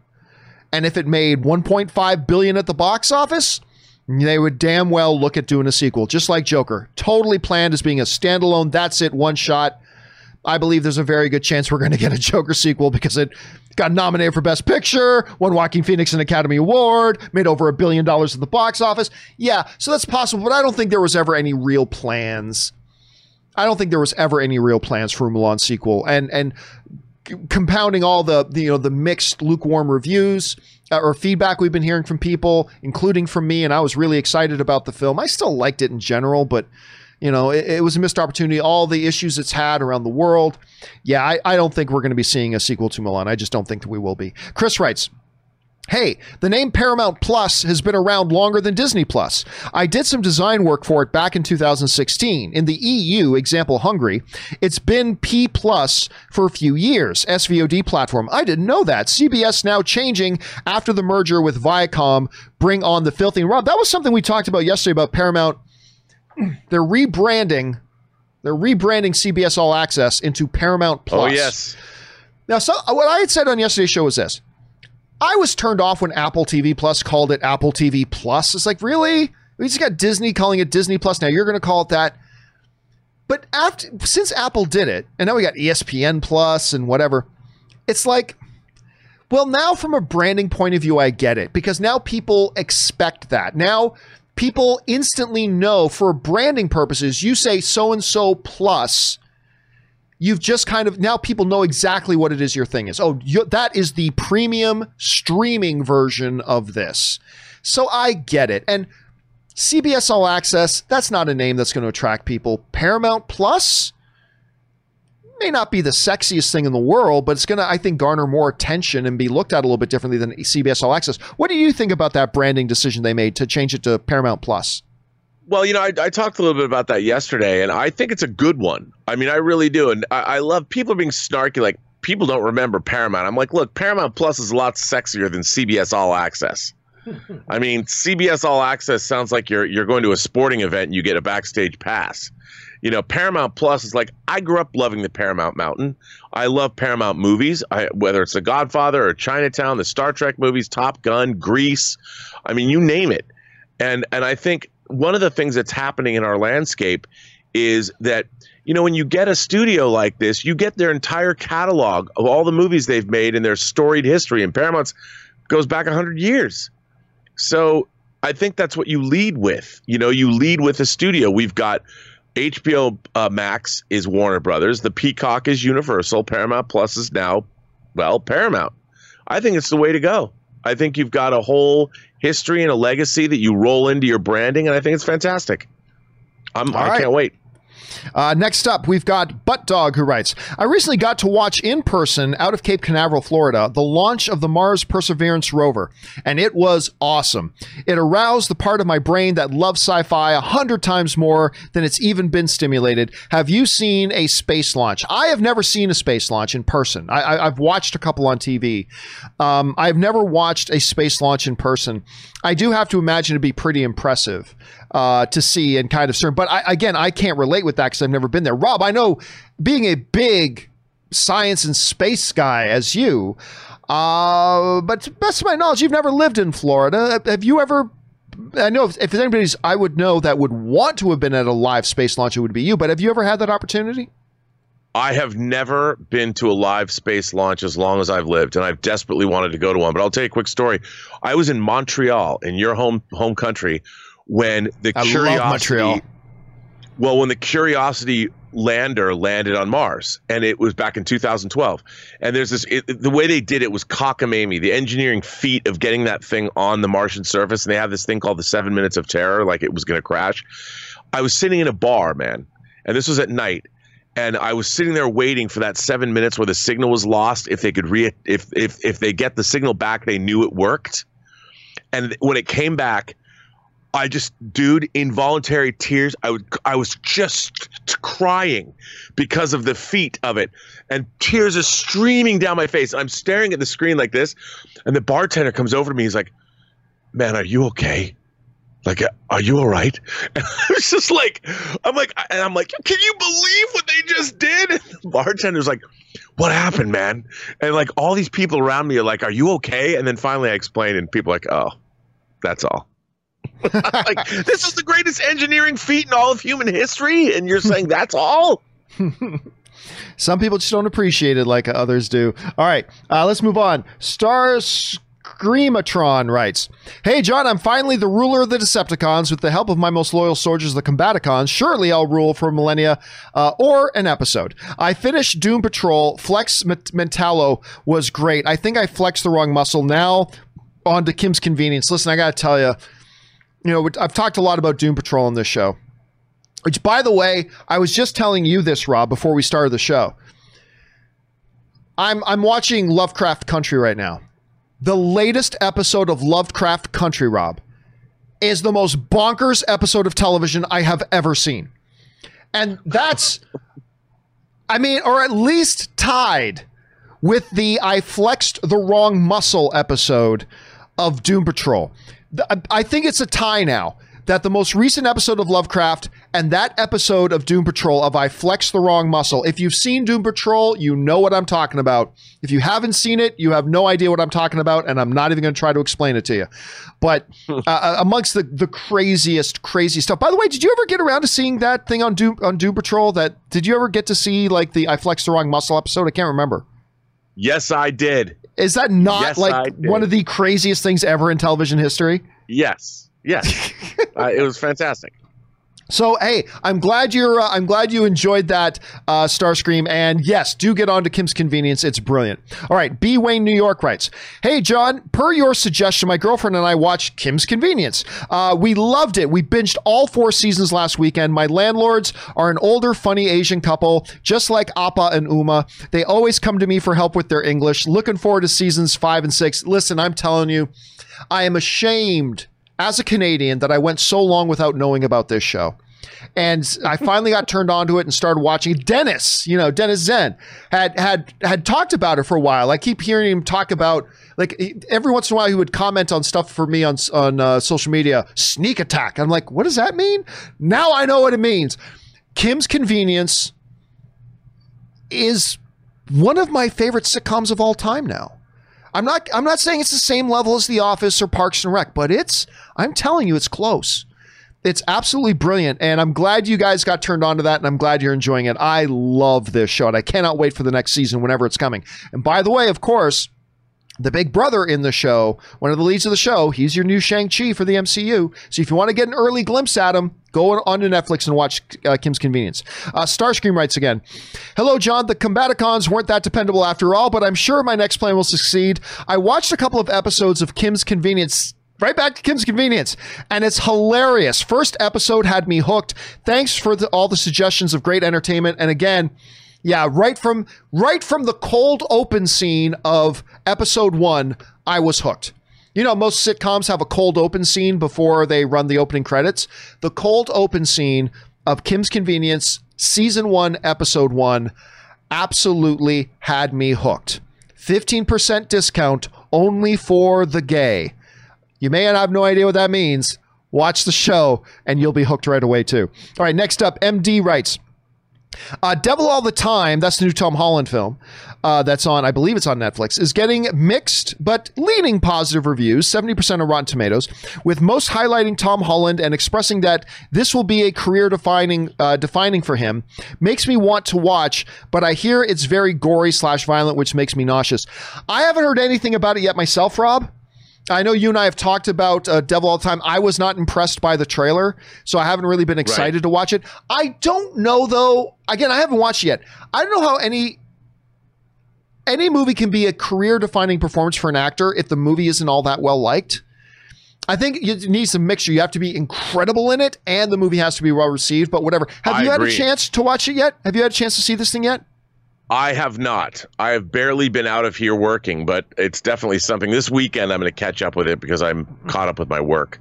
A: and if it made 1.5 billion at the box office, they would damn well look at doing a sequel, just like Joker. Totally planned as being a standalone, that's it, one shot. I believe there's a very good chance we're going to get a Joker sequel because it got nominated for Best Picture, won Joaquin Phoenix an Academy Award, made over a billion dollars at the box office. Yeah, so that's possible, but I don't think there was ever any real plans. I don't think there was ever any real plans for a Mulan sequel, and and compounding all the, the you know the mixed lukewarm reviews uh, or feedback we've been hearing from people, including from me, and I was really excited about the film. I still liked it in general, but you know, it, it was a missed opportunity. All the issues it's had around the world. Yeah, I, I don't think we're going to be seeing a sequel to Mulan. I just don't think that we will be. Chris writes, Hey, the name Paramount Plus has been around longer than Disney Plus. I did some design work for it back in 2016. In the EU, example Hungary, it's been P Plus for a few years, SVOD platform. I didn't know that. CBS now changing after the merger with Viacom, bring on the filthy. Rob, that was something we talked about yesterday about Paramount. They're rebranding. They're rebranding CBS All Access into Paramount Plus.
B: Oh yes.
A: Now, so what I had said on yesterday's show was this: I was turned off when Apple TV Plus called it Apple TV Plus. It's like, really? We just got Disney calling it Disney Plus. Now you're going to call it that. But after since Apple did it, and now we got ESPN Plus and whatever, it's like, well, now from a branding point of view, I get it because now people expect that. Now people instantly know for branding purposes, you say so and so plus you've just kind of now people know exactly what it is your thing is. Oh, you, that is the premium streaming version of this. So I get it. And CBS All Access, that's not a name that's going to attract people. Paramount Plus may not be the sexiest thing in the world, but it's going to, I think, garner more attention and be looked at a little bit differently than CBS All Access. What do you think about that branding decision they made to change it to Paramount Plus?
B: Well, you know, I, I talked a little bit about that yesterday, and I think it's a good one. I mean, I really do, and I, I love people being snarky, like people don't remember Paramount. I'm like, look, Paramount Plus is a lot sexier than CBS All Access. I mean, CBS All Access sounds like you're you're going to a sporting event and you get a backstage pass. You know, Paramount Plus is like I grew up loving the Paramount Mountain. I love Paramount movies, I, whether it's The Godfather or Chinatown, the Star Trek movies, Top Gun, Grease. I mean, you name it. And and I think one of the things that's happening in our landscape is that you know when you get a studio like this, you get their entire catalog of all the movies they've made and their storied history. And Paramount's goes back 100 years. So I think that's what you lead with. You know, you lead with a studio. We've got HBO uh, Max is Warner Brothers. The Peacock is Universal. Paramount Plus is now, well, Paramount. I think it's the way to go. I think you've got a whole history and a legacy that you roll into your branding, and I think it's fantastic. I'm, I
A: right.
B: can't wait.
A: Uh, next up, we've got Butt Dog who writes I recently got to watch in person out of Cape Canaveral, Florida, the launch of the Mars Perseverance rover, and it was awesome. It aroused the part of my brain that loves sci fi a hundred times more than it's even been stimulated. Have you seen a space launch? I have never seen a space launch in person. I, have watched a couple on TV. Um, I've never watched a space launch in person. I do have to imagine it'd be pretty impressive uh, to see and kind of certain. But I, again, I can't relate with that because I've never been there. Rob, I know being a big science and space guy as you, uh, but to best of my knowledge, you've never lived in Florida. Have you ever? I know if, if anybody's I would know that would want to have been at a live space launch, it would be you. But have you ever had that opportunity?
B: I have never been to a live space launch as long as I've lived, and I've desperately wanted to go to one. But I'll tell you a quick story. I was in Montreal, in your home home country, when the
A: I
B: Curiosity. Well, when the Curiosity lander landed on Mars, and it was back in 2012. And there's this it, the way they did it was cockamamie, the engineering feat of getting that thing on the Martian surface. And they have this thing called the Seven Minutes of Terror, like it was going to crash. I was sitting in a bar, man, and this was at night and I was sitting there waiting for that seven minutes where the signal was lost. If they could re, if if if they get the signal back, they knew it worked. And when it came back, I just, dude, involuntary tears. I would, I was just crying because of the feat of it, and tears are streaming down my face. I'm staring at the screen like this, and the bartender comes over to me. He's like, "Man, are you okay?" like are you all right and i was just like i'm like and i'm like can you believe what they just did and the bartender's like what happened man and like all these people around me are like are you okay and then finally i explain, and people are like oh that's all like this is the greatest engineering feat in all of human history and you're saying that's all
A: some people just don't appreciate it like others do all right uh, let's move on stars Screamatron writes, Hey John, I'm finally the ruler of the Decepticons with the help of my most loyal soldiers, the Combaticons. Surely I'll rule for millennia uh, or an episode. I finished Doom Patrol. Flex Mentallo was great. I think I flexed the wrong muscle. Now on to Kim's Convenience. Listen, I got to tell you, you know, I've talked a lot about Doom Patrol on this show. Which, by the way, I was just telling you this, Rob, before we started the show. I'm I'm watching Lovecraft Country right now the latest episode of Lovecraft Country, Rob, is the most bonkers episode of television I have ever seen. And that's, I mean, or at least tied with the I flexed the wrong muscle episode of Doom Patrol. I think it's a tie now that the most recent episode of Lovecraft and that episode of Doom Patrol of I Flex the Wrong Muscle. If you've seen Doom Patrol, you know what I'm talking about. If you haven't seen it, you have no idea what I'm talking about, and I'm not even going to try to explain it to you. But uh, uh, amongst the the craziest, crazy stuff. By the way, did you ever get around to seeing that thing on Doom on Doom Patrol? That did you ever get to see like the I Flex the Wrong Muscle episode? I can't remember.
B: Yes, I did.
A: Is that not yes, like one of the craziest things ever in television history?
B: Yes. Yes. uh, it was fantastic.
A: So hey, I'm glad you're. Uh, I'm glad you enjoyed that uh, Starscream, and yes, do get on to Kim's Convenience. It's brilliant. All right, B Wayne, New York writes, "Hey John, per your suggestion, my girlfriend and I watched Kim's Convenience. Uh, we loved it. We binged all four seasons last weekend. My landlords are an older, funny Asian couple, just like Appa and Umma. They always come to me for help with their English. Looking forward to seasons five and six. Listen, I'm telling you, I am ashamed." As a Canadian that I went so long without knowing about this show. and I finally got turned on to it and started watching. Dennis, you know, Dennis Zen had had had talked about it for a while. I keep hearing him talk about like every once in a while he would comment on stuff for me on on uh, social media. Sneak attack. I'm like, what does that mean? Now I know what it means. Kim's Convenience is one of my favorite sitcoms of all time now. I'm not I'm not saying it's the same level as The Office or Parks and Rec, but it's I'm telling you it's close. It's absolutely brilliant and I'm glad you guys got turned on to that and I'm glad you're enjoying it. I love this show and I cannot wait for the next season whenever it's coming. And by the way, of course, the big brother in the show, one of the leads of the show, he's your new Shang-Chi for the MCU. So if you want to get an early glimpse at him, go on to Netflix and watch uh, Kim's Convenience. Uh, Starscream writes again Hello, John. The Combaticons weren't that dependable after all, but I'm sure my next plan will succeed. I watched a couple of episodes of Kim's Convenience. Right back to Kim's Convenience. And it's hilarious. First episode had me hooked. Thanks for the, all the suggestions of great entertainment. And again, yeah, right from right from the cold open scene of episode one, I was hooked. You know, most sitcoms have a cold open scene before they run the opening credits. The cold open scene of Kim's Convenience, season one, episode one, absolutely had me hooked. 15% discount only for the gay. You may have no idea what that means. Watch the show and you'll be hooked right away, too. All right, next up, MD writes. Uh, Devil All the Time, that's the new Tom Holland film uh, that's on, I believe it's on Netflix, is getting mixed but leaning positive reviews, 70% on Rotten Tomatoes, with most highlighting Tom Holland and expressing that this will be a career defining uh, defining for him. Makes me want to watch, but I hear it's very gory slash violent, which makes me nauseous. I haven't heard anything about it yet myself, Rob. I know you and I have talked about uh, Devil All the Time. I was not impressed by the trailer, so I haven't really been excited to watch it. I don't know though. Again, I haven't watched it yet. I don't know how any any movie can be a career-defining performance for an actor if the movie isn't all that well liked. I think it needs some mixture. You have to be incredible in it, and the movie has to be well received. But whatever. Have
B: I
A: you had
B: agree.
A: a chance to watch it yet? Have you had a chance to see this thing yet?
B: I have not. I have barely been out of here working, but it's definitely something. This weekend, I'm going to catch up with it because I'm caught up with my work.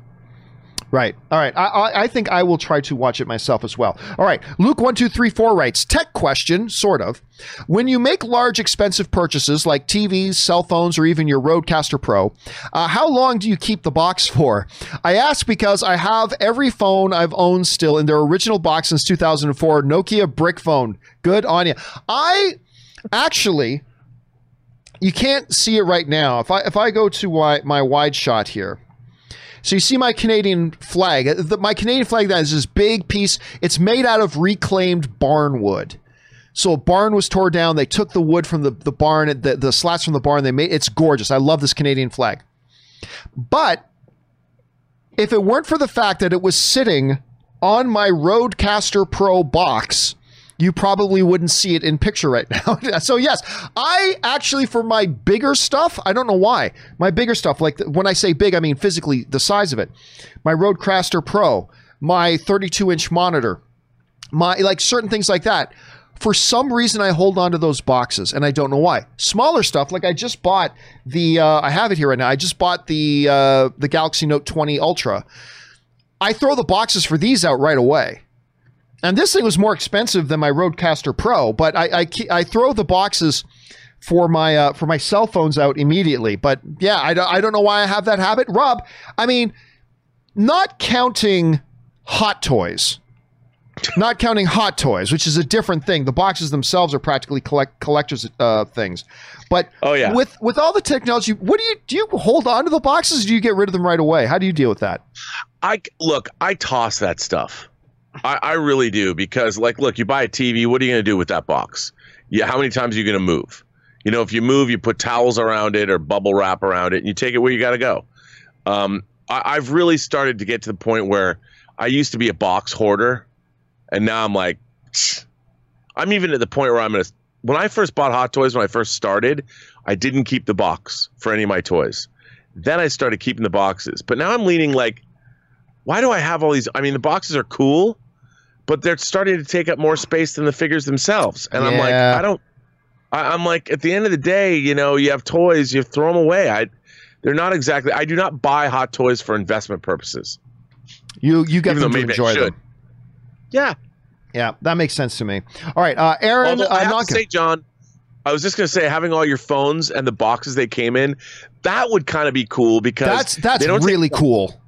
A: Right. All right. I, I, I think I will try to watch it myself as well. All right. Luke one two three four writes tech question, sort of. When you make large expensive purchases like TVs, cell phones, or even your RodeCaster Pro, uh, how long do you keep the box for? I ask because I have every phone I've owned still in their original box since 2004, Nokia brick phone. Good on you. I actually you can't see it right now. If I if I go to my, my wide shot here, so you see my Canadian flag. Uh, the, my Canadian flag that is this big piece. It's made out of reclaimed barn wood. So a barn was tore down. They took the wood from the, the barn, the, the slats from the barn. They made it's gorgeous. I love this Canadian flag. But if it weren't for the fact that it was sitting on my RodeCaster Pro box, you probably wouldn't see it in picture right now. so yes, I actually for my bigger stuff, I don't know why. My bigger stuff, like when I say big, I mean physically the size of it. My RodeCaster Pro, my 32 inch monitor, my like certain things like that. For some reason, I hold on to those boxes, and I don't know why. Smaller stuff, like I just bought the, uh, I have it here right now. I just bought the uh, the Galaxy Note 20 Ultra. I throw the boxes for these out right away. And this thing was more expensive than my RodeCaster Pro, but I I, I throw the boxes for my uh, for my cell phones out immediately. But yeah, I don't, I don't know why I have that habit. Rob, I mean, not counting hot toys, not counting hot toys, which is a different thing. The boxes themselves are practically collect collectors uh, things. But
B: Oh, yeah.
A: with with all the technology, what do you do? You hold on to the boxes? Or do you get rid of them right away? How do you deal with that?
B: I look, I toss that stuff. I, I really do because, like, look, you buy a TV. What are you going to do with that box? Yeah, how many times are you going to move? You know, if you move, you put towels around it or bubble wrap around it, and you take it where you got to go. Um, I, I've really started to get to the point where I used to be a box hoarder, and now I'm like, I'm even at the point where I'm gonna. When I first bought Hot Toys, when I first started, I didn't keep the box for any of my toys. Then I started keeping the boxes, but now I'm leaning like, why do I have all these? I mean, the boxes are cool, but they're starting to take up more space than the figures themselves, and I'm like, I don't. I, I'm like, at the end of the day, you know, you have toys, you throw them away. I, they're not exactly. I do not buy hot toys for investment purposes.
A: You you get
B: Even
A: them to enjoy them.
B: Yeah.
A: Yeah, that makes sense to me. All right, uh, Aaron.
B: Although, I
A: uh,
B: have
A: not
B: to say, John, I was just going to say, having all your phones and the boxes they came in, that would kind of be cool because
A: that's that's
B: they don't take-
A: really cool.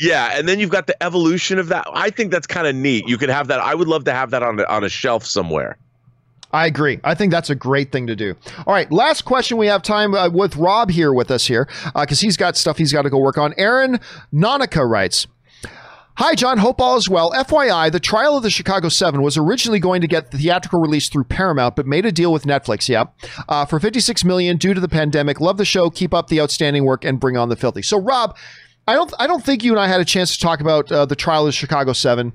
B: Yeah, and then you've got the evolution of that. I think that's kind of neat. You could have that. I would love to have that on a, on a shelf somewhere.
A: I agree. I think that's a great thing to do. All right, last question. We have time uh, with Rob here with us here because he's got stuff he's got to go work on. Aaron Nonica writes. Hi, John. Hope all is well. FYI, the trial of the Chicago Seven was originally going to get the theatrical release through Paramount, but made a deal with Netflix. Yep, uh, for fifty-six million due to the pandemic. Love the show. Keep up the outstanding work and bring on the filthy. So, Rob, I don't, I don't think you and I had a chance to talk about uh, the trial of Chicago Seven,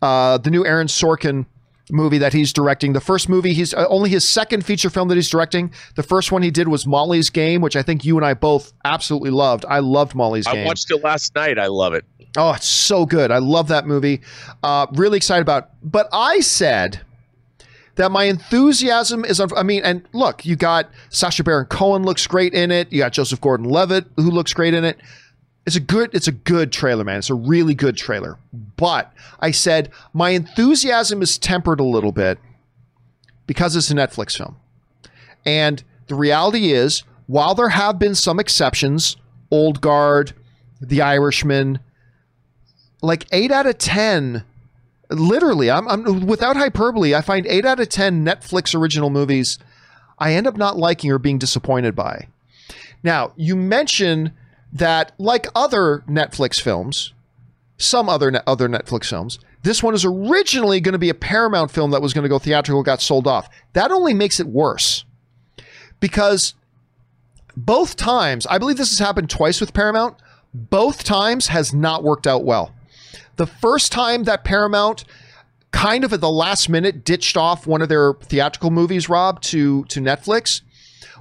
A: uh, the new Aaron Sorkin movie that he's directing. The first movie, he's uh, only his second feature film that he's directing. The first one he did was Molly's Game, which I think you and I both absolutely loved. I loved Molly's
B: I
A: Game.
B: I watched it last night. I love it.
A: Oh, it's so good. I love that movie. Uh, really excited about. But I said that my enthusiasm is. I mean, and look, you got Sacha Baron Cohen looks great in it. You got Joseph Gordon-Levitt who looks great in it. It's a good. It's a good trailer, man. It's a really good trailer. But I said my enthusiasm is tempered a little bit because it's a Netflix film, and the reality is, while there have been some exceptions, Old Guard, The Irishman, like eight out of ten literally I'm, I'm without hyperbole i find eight out of ten netflix original movies i end up not liking or being disappointed by now you mention that like other netflix films some other other netflix films this one is originally going to be a paramount film that was going to go theatrical got sold off that only makes it worse because both times i believe this has happened twice with paramount both times has not worked out well the first time that Paramount kind of at the last minute ditched off one of their theatrical movies, Rob, to to Netflix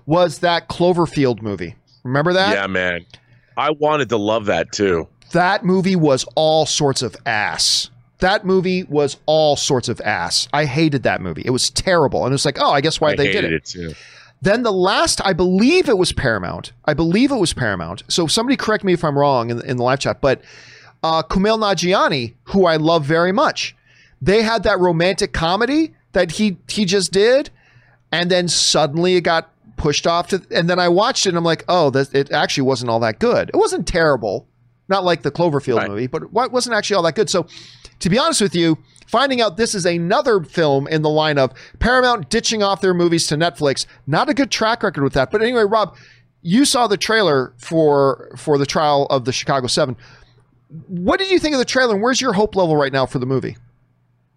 A: was that Cloverfield movie. Remember that?
B: Yeah, man. I wanted to love that too.
A: That movie was all sorts of ass. That movie was all sorts of ass. I hated that movie. It was terrible. And it's like, oh, I guess why
B: I
A: they did it.
B: it too.
A: Then the last, I believe it was Paramount. I believe it was Paramount. So somebody correct me if I'm wrong in, in the live chat, but uh, Kumail Nanjiani, who I love very much, they had that romantic comedy that he he just did, and then suddenly it got pushed off to. And then I watched it, and I'm like, oh, this, it actually wasn't all that good. It wasn't terrible, not like the Cloverfield
B: Right.
A: movie, but it wasn't actually all that good. So, to be honest with you, finding out this is another film in the line of Paramount ditching off their movies to Netflix, not a good track record with that. But anyway, Rob, you saw the trailer for for the trial of the Chicago Seven. What did you think of the trailer? And where's your hope level right now for the movie?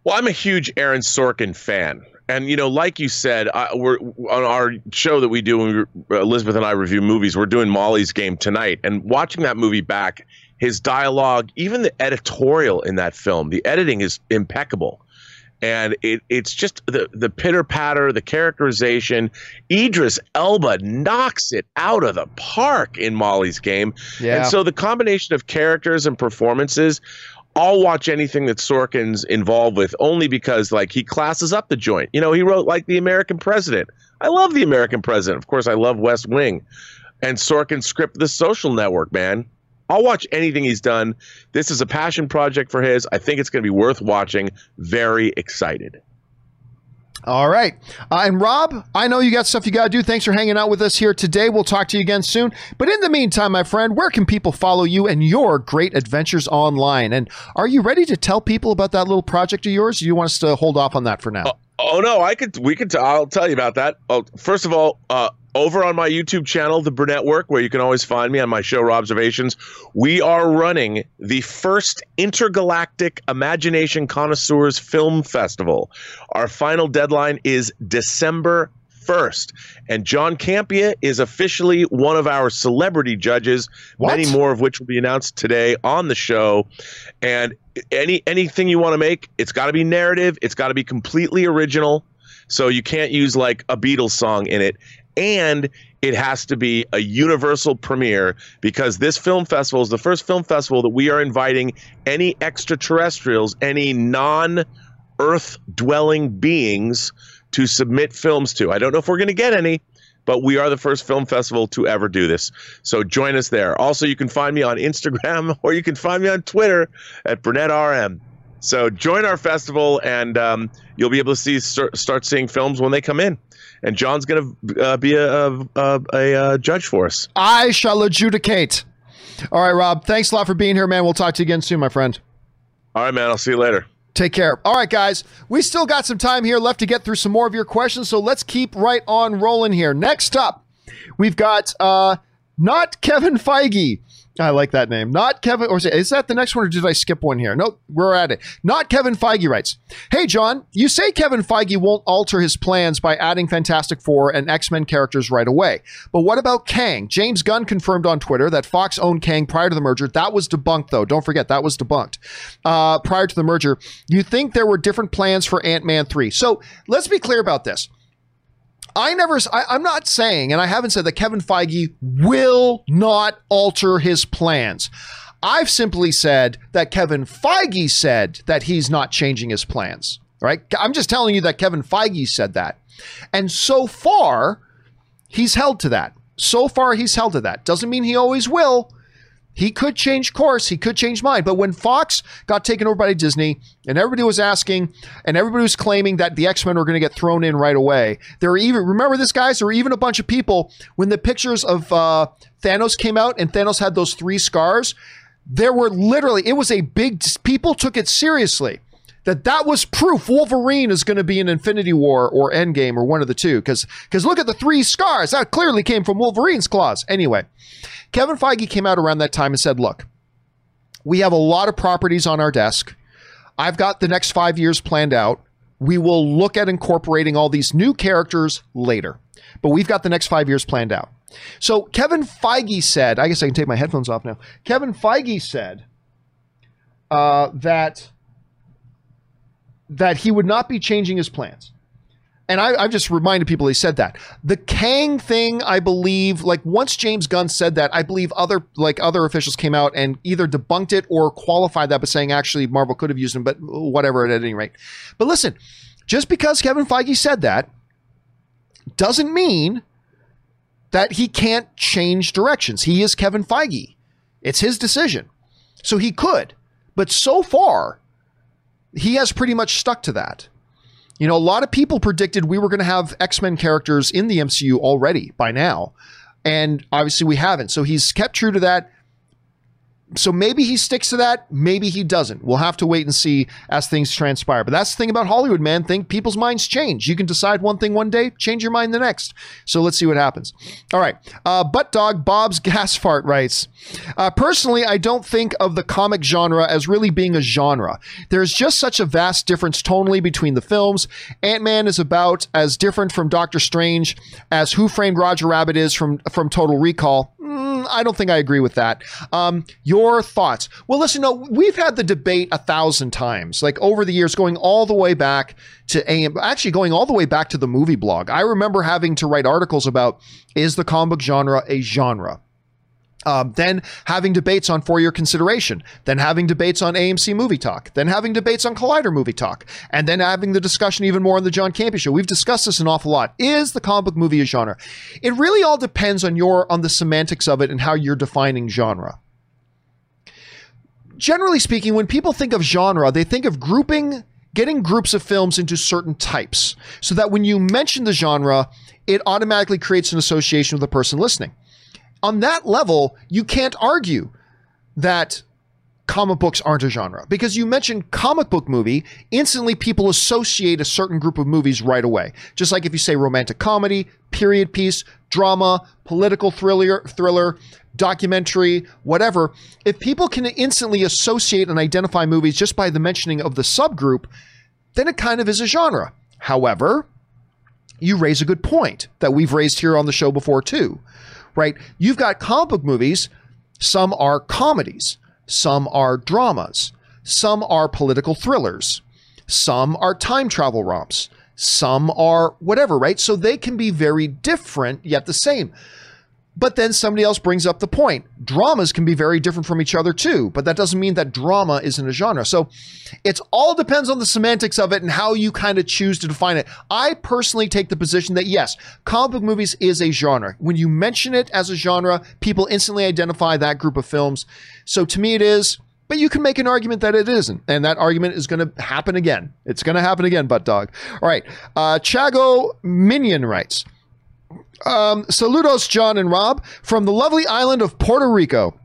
B: Well, I'm a huge Aaron Sorkin fan. And you know, like you said, I, we're on our show that we do when we, uh, Elizabeth and I review movies. We're doing Molly's Game tonight, and watching that movie back, his dialogue, even the editorial in that film, the editing is impeccable, and it it's just the the pitter patter, the characterization. Idris Elba knocks it out of the park in Molly's Game, and so the combination of characters and performances, I'll watch anything that Sorkin's involved with only because like he classes up the joint. You know, he wrote like The American President. I love The American President. Of course, I love West Wing. And Sorkin script The Social Network, man. I'll watch anything he's done. This is a passion project for his. I think it's going to be worth watching. Very excited.
A: All right. Uh, and Rob, I know you got stuff you got to do. Thanks for hanging out with us here today. We'll talk to you again soon. But in the meantime, my friend, where can people follow you and your great adventures online? And are you ready to tell people about that little project of yours? Or do you want us to hold off on that for now?
B: Oh no, I could. We could. T- I'll tell you about that. Oh, first of all, uh, over on my YouTube channel, The Burnett Work, where you can always find me on my show, Observations, we are running the first intergalactic Imagination Connoisseurs Film Festival. Our final deadline is December 1st. And John Campea is officially one of our celebrity judges,
A: What?
B: many more of which will be announced today on the show. And any anything you want to make, it's got to be narrative, it's got to be completely original. So you can't use like a Beatles song in it. And it has to be a universal premiere because this film festival is the first film festival that we are inviting any extraterrestrials, any non Earth dwelling beings to submit films to. I don't know if we're going to get any, but we are the first film festival to ever do this. So join us there. Also, you can find me on Instagram or you can find me on Twitter at Burnett RM. So join our festival, and um, you'll be able to see start, start seeing films when they come in. And John's going to uh, be a, a, a, a uh, judge for us.
A: I shall adjudicate. All right, Rob. Thanks a lot for being here, man. We'll talk to you again soon, my friend.
B: All right, man. I'll see you later.
A: Take care. All right, guys. We still got some time here left to get through some more of your questions, so let's keep right on rolling here. Next up, we've got uh not Kevin Feige. I like that name. Not Kevin, or is that the next one, or did I skip one here? Nope, we're at it. Not Kevin Feige writes Hey, John, you say Kevin Feige won't alter his plans by adding Fantastic Four and X Men characters right away. But what about Kang? James Gunn confirmed on Twitter that Fox owned Kang prior to the merger. That was debunked, though. Don't forget, that was debunked uh, prior to the merger. You think there were different plans for Ant Man 3. So let's be clear about this. I never, I, am not saying, and I haven't said that Kevin Feige will not alter his plans. I've simply said that Kevin Feige said that he's not changing his plans, right? I'm just telling you that Kevin Feige said that. And so far, he's held to that. So far, he's held to that. Doesn't mean he always will, he could change course. He could change mind. But when Fox got taken over by Disney and everybody was asking and everybody was claiming that the X Men were going to get thrown in right away, there were even, remember this, guys? There were even a bunch of people when the pictures of uh, Thanos came out and Thanos had those three scars. There were literally, it was a big, people took it seriously that that was proof Wolverine is going to be in Infinity War or Endgame or one of the two. Because because look at the three scars that clearly came from Wolverine's claws. Anyway, Kevin Feige came out around that time and said, "Look, we have a lot of properties on our desk. I've got the next five years planned out. We will look at incorporating all these new characters later, but we've got the next five years planned out." So Kevin Feige said, I guess I can take my headphones off now. Kevin Feige said uh, that that he would not be changing his plans. And I, have just reminded people he said that. The Kang thing, I believe, like once James Gunn said that, I believe other like other officials came out and either debunked it or qualified that by saying actually Marvel could have used him, but whatever at any rate. But listen, just because Kevin Feige said that doesn't mean that he can't change directions. He is Kevin Feige. It's his decision. So he could. But so far, he has pretty much stuck to that. You know, a lot of people predicted we were going to have X Men characters in the MCU already by now. And obviously we haven't. So he's kept true to that so maybe he sticks to that, maybe he doesn't. We'll have to wait and see as things transpire. But that's the thing about Hollywood, man. Think people's minds change. You can decide one thing one day, change your mind the next. So let's see what happens. All right. Uh, Butt Dog Bob's Gas Fart writes uh, Personally, I don't think of the comic genre as really being a genre. There's just such a vast difference tonally between the films. Ant Man is about as different from Doctor Strange as Who Framed Roger Rabbit is from, from Total Recall. Mm, I don't think I agree with that. Um, your thoughts? Well, listen, no, we've had the debate a thousand times, like over the years, going all the way back to AM, actually going all the way back to the movie blog. I remember having to write articles about is the comic book genre a genre? Um, then having debates on For Your Consideration, then having debates on AMC Movie Talk, then having debates on Collider Movie Talk, and then having the discussion even more on the John Campea Show. We've discussed this an awful lot. Is the comic book movie a genre? It really all depends on your on the semantics of it and how you're defining genre. Generally speaking, when people think of genre, they think of grouping getting groups of films into certain types so that when you mention the genre, it automatically creates an association with the person listening on that level, you can't argue that comic books aren't a genre because you mentioned comic book movie, instantly people associate a certain group of movies right away. Just like if you say romantic comedy, period piece, drama, political thriller, thriller, documentary, whatever, if people can instantly associate and identify movies just by the mentioning of the subgroup, then it kind of is a genre. However, you raise a good point that we've raised here on the show before too right? You've got comic book movies, some are comedies, some are dramas, some are political thrillers, some are time travel romps, some are whatever, right? So they can be very different yet the same. But then somebody else brings up the point. Dramas can be very different from each other too, but that doesn't mean that drama isn't a genre. So it's all depends on the semantics of it and how you kind of choose to define it. I personally take the position that yes, comic book movies is a genre. When you mention it as a genre, people instantly identify that group of films. So to me, it is. but you can make an argument that it isn't. And that argument is going to happen again. It's going to happen again, butt dog. All right. Uh, Chago Minion writes um, Saludos, John and Rob, from the lovely island of Puerto Rico.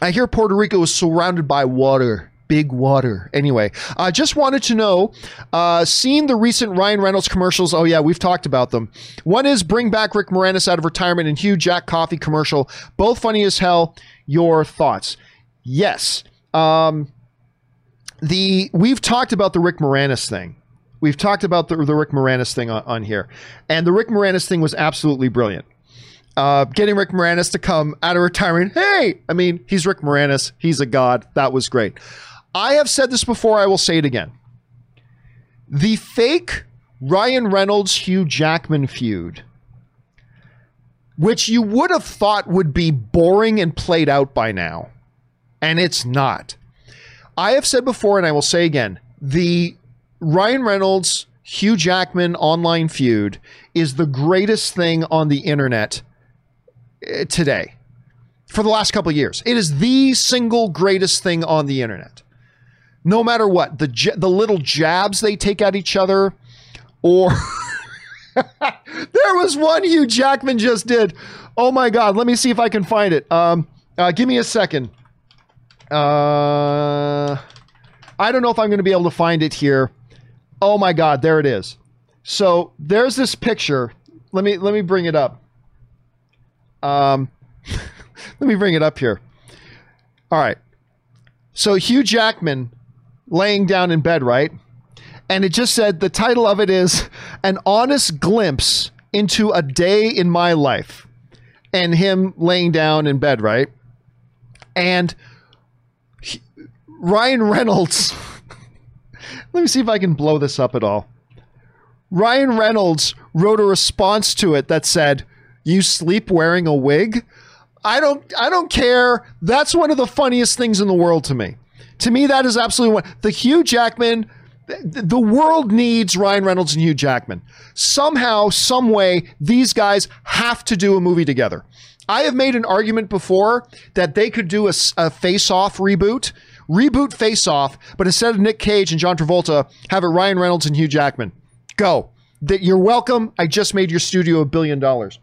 A: I hear Puerto Rico is surrounded by water. Big water. Anyway, I uh, just wanted to know, uh, seen the recent Ryan Reynolds commercials. Oh, yeah, we've talked about them. One is Bring Back Rick Moranis out of retirement and Hugh Jack Coffee commercial. Both funny as hell. Your thoughts? Yes. Um, the We've talked about the Rick Moranis thing. We've talked about the, the Rick Moranis thing on, on here. And the Rick Moranis thing was absolutely brilliant uh, getting Rick Moranis to come out of retirement. Hey, I mean, he's Rick Moranis. He's a god. That was great. I have said this before. I will say it again. The fake Ryan Reynolds Hugh Jackman feud, which you would have thought would be boring and played out by now, and it's not. I have said before, and I will say again the Ryan Reynolds Hugh Jackman online feud is the greatest thing on the internet uh, today for the last couple years. It is the single greatest thing on the internet. No matter what, the the little jabs they take at each other or there was one Hugh Jackman just did. Oh my god, let me see if I can find it. Um uh, give me a second. Uh I don't know if I'm going to be able to find it here. Oh my god, there it is. So, there's this picture. Let me let me bring it up. Um, let me bring it up here. All right. So Hugh Jackman laying down in bed, right? And it just said the title of it is An Honest Glimpse into a Day in My Life. And him laying down in bed, right? And he, Ryan Reynolds. let me see if I can blow this up at all. Ryan Reynolds wrote a response to it that said, you sleep wearing a wig. I don't I don't care. That's one of the funniest things in the world to me. To me, that is absolutely one. The Hugh Jackman, the world needs Ryan Reynolds and Hugh Jackman. Somehow, some way, these guys have to do a movie together. I have made an argument before that they could do a, a face off reboot, reboot face off, but instead of Nick Cage and John Travolta, have it Ryan Reynolds and Hugh Jackman. Go. That you're welcome. I just made your studio a billion dollars.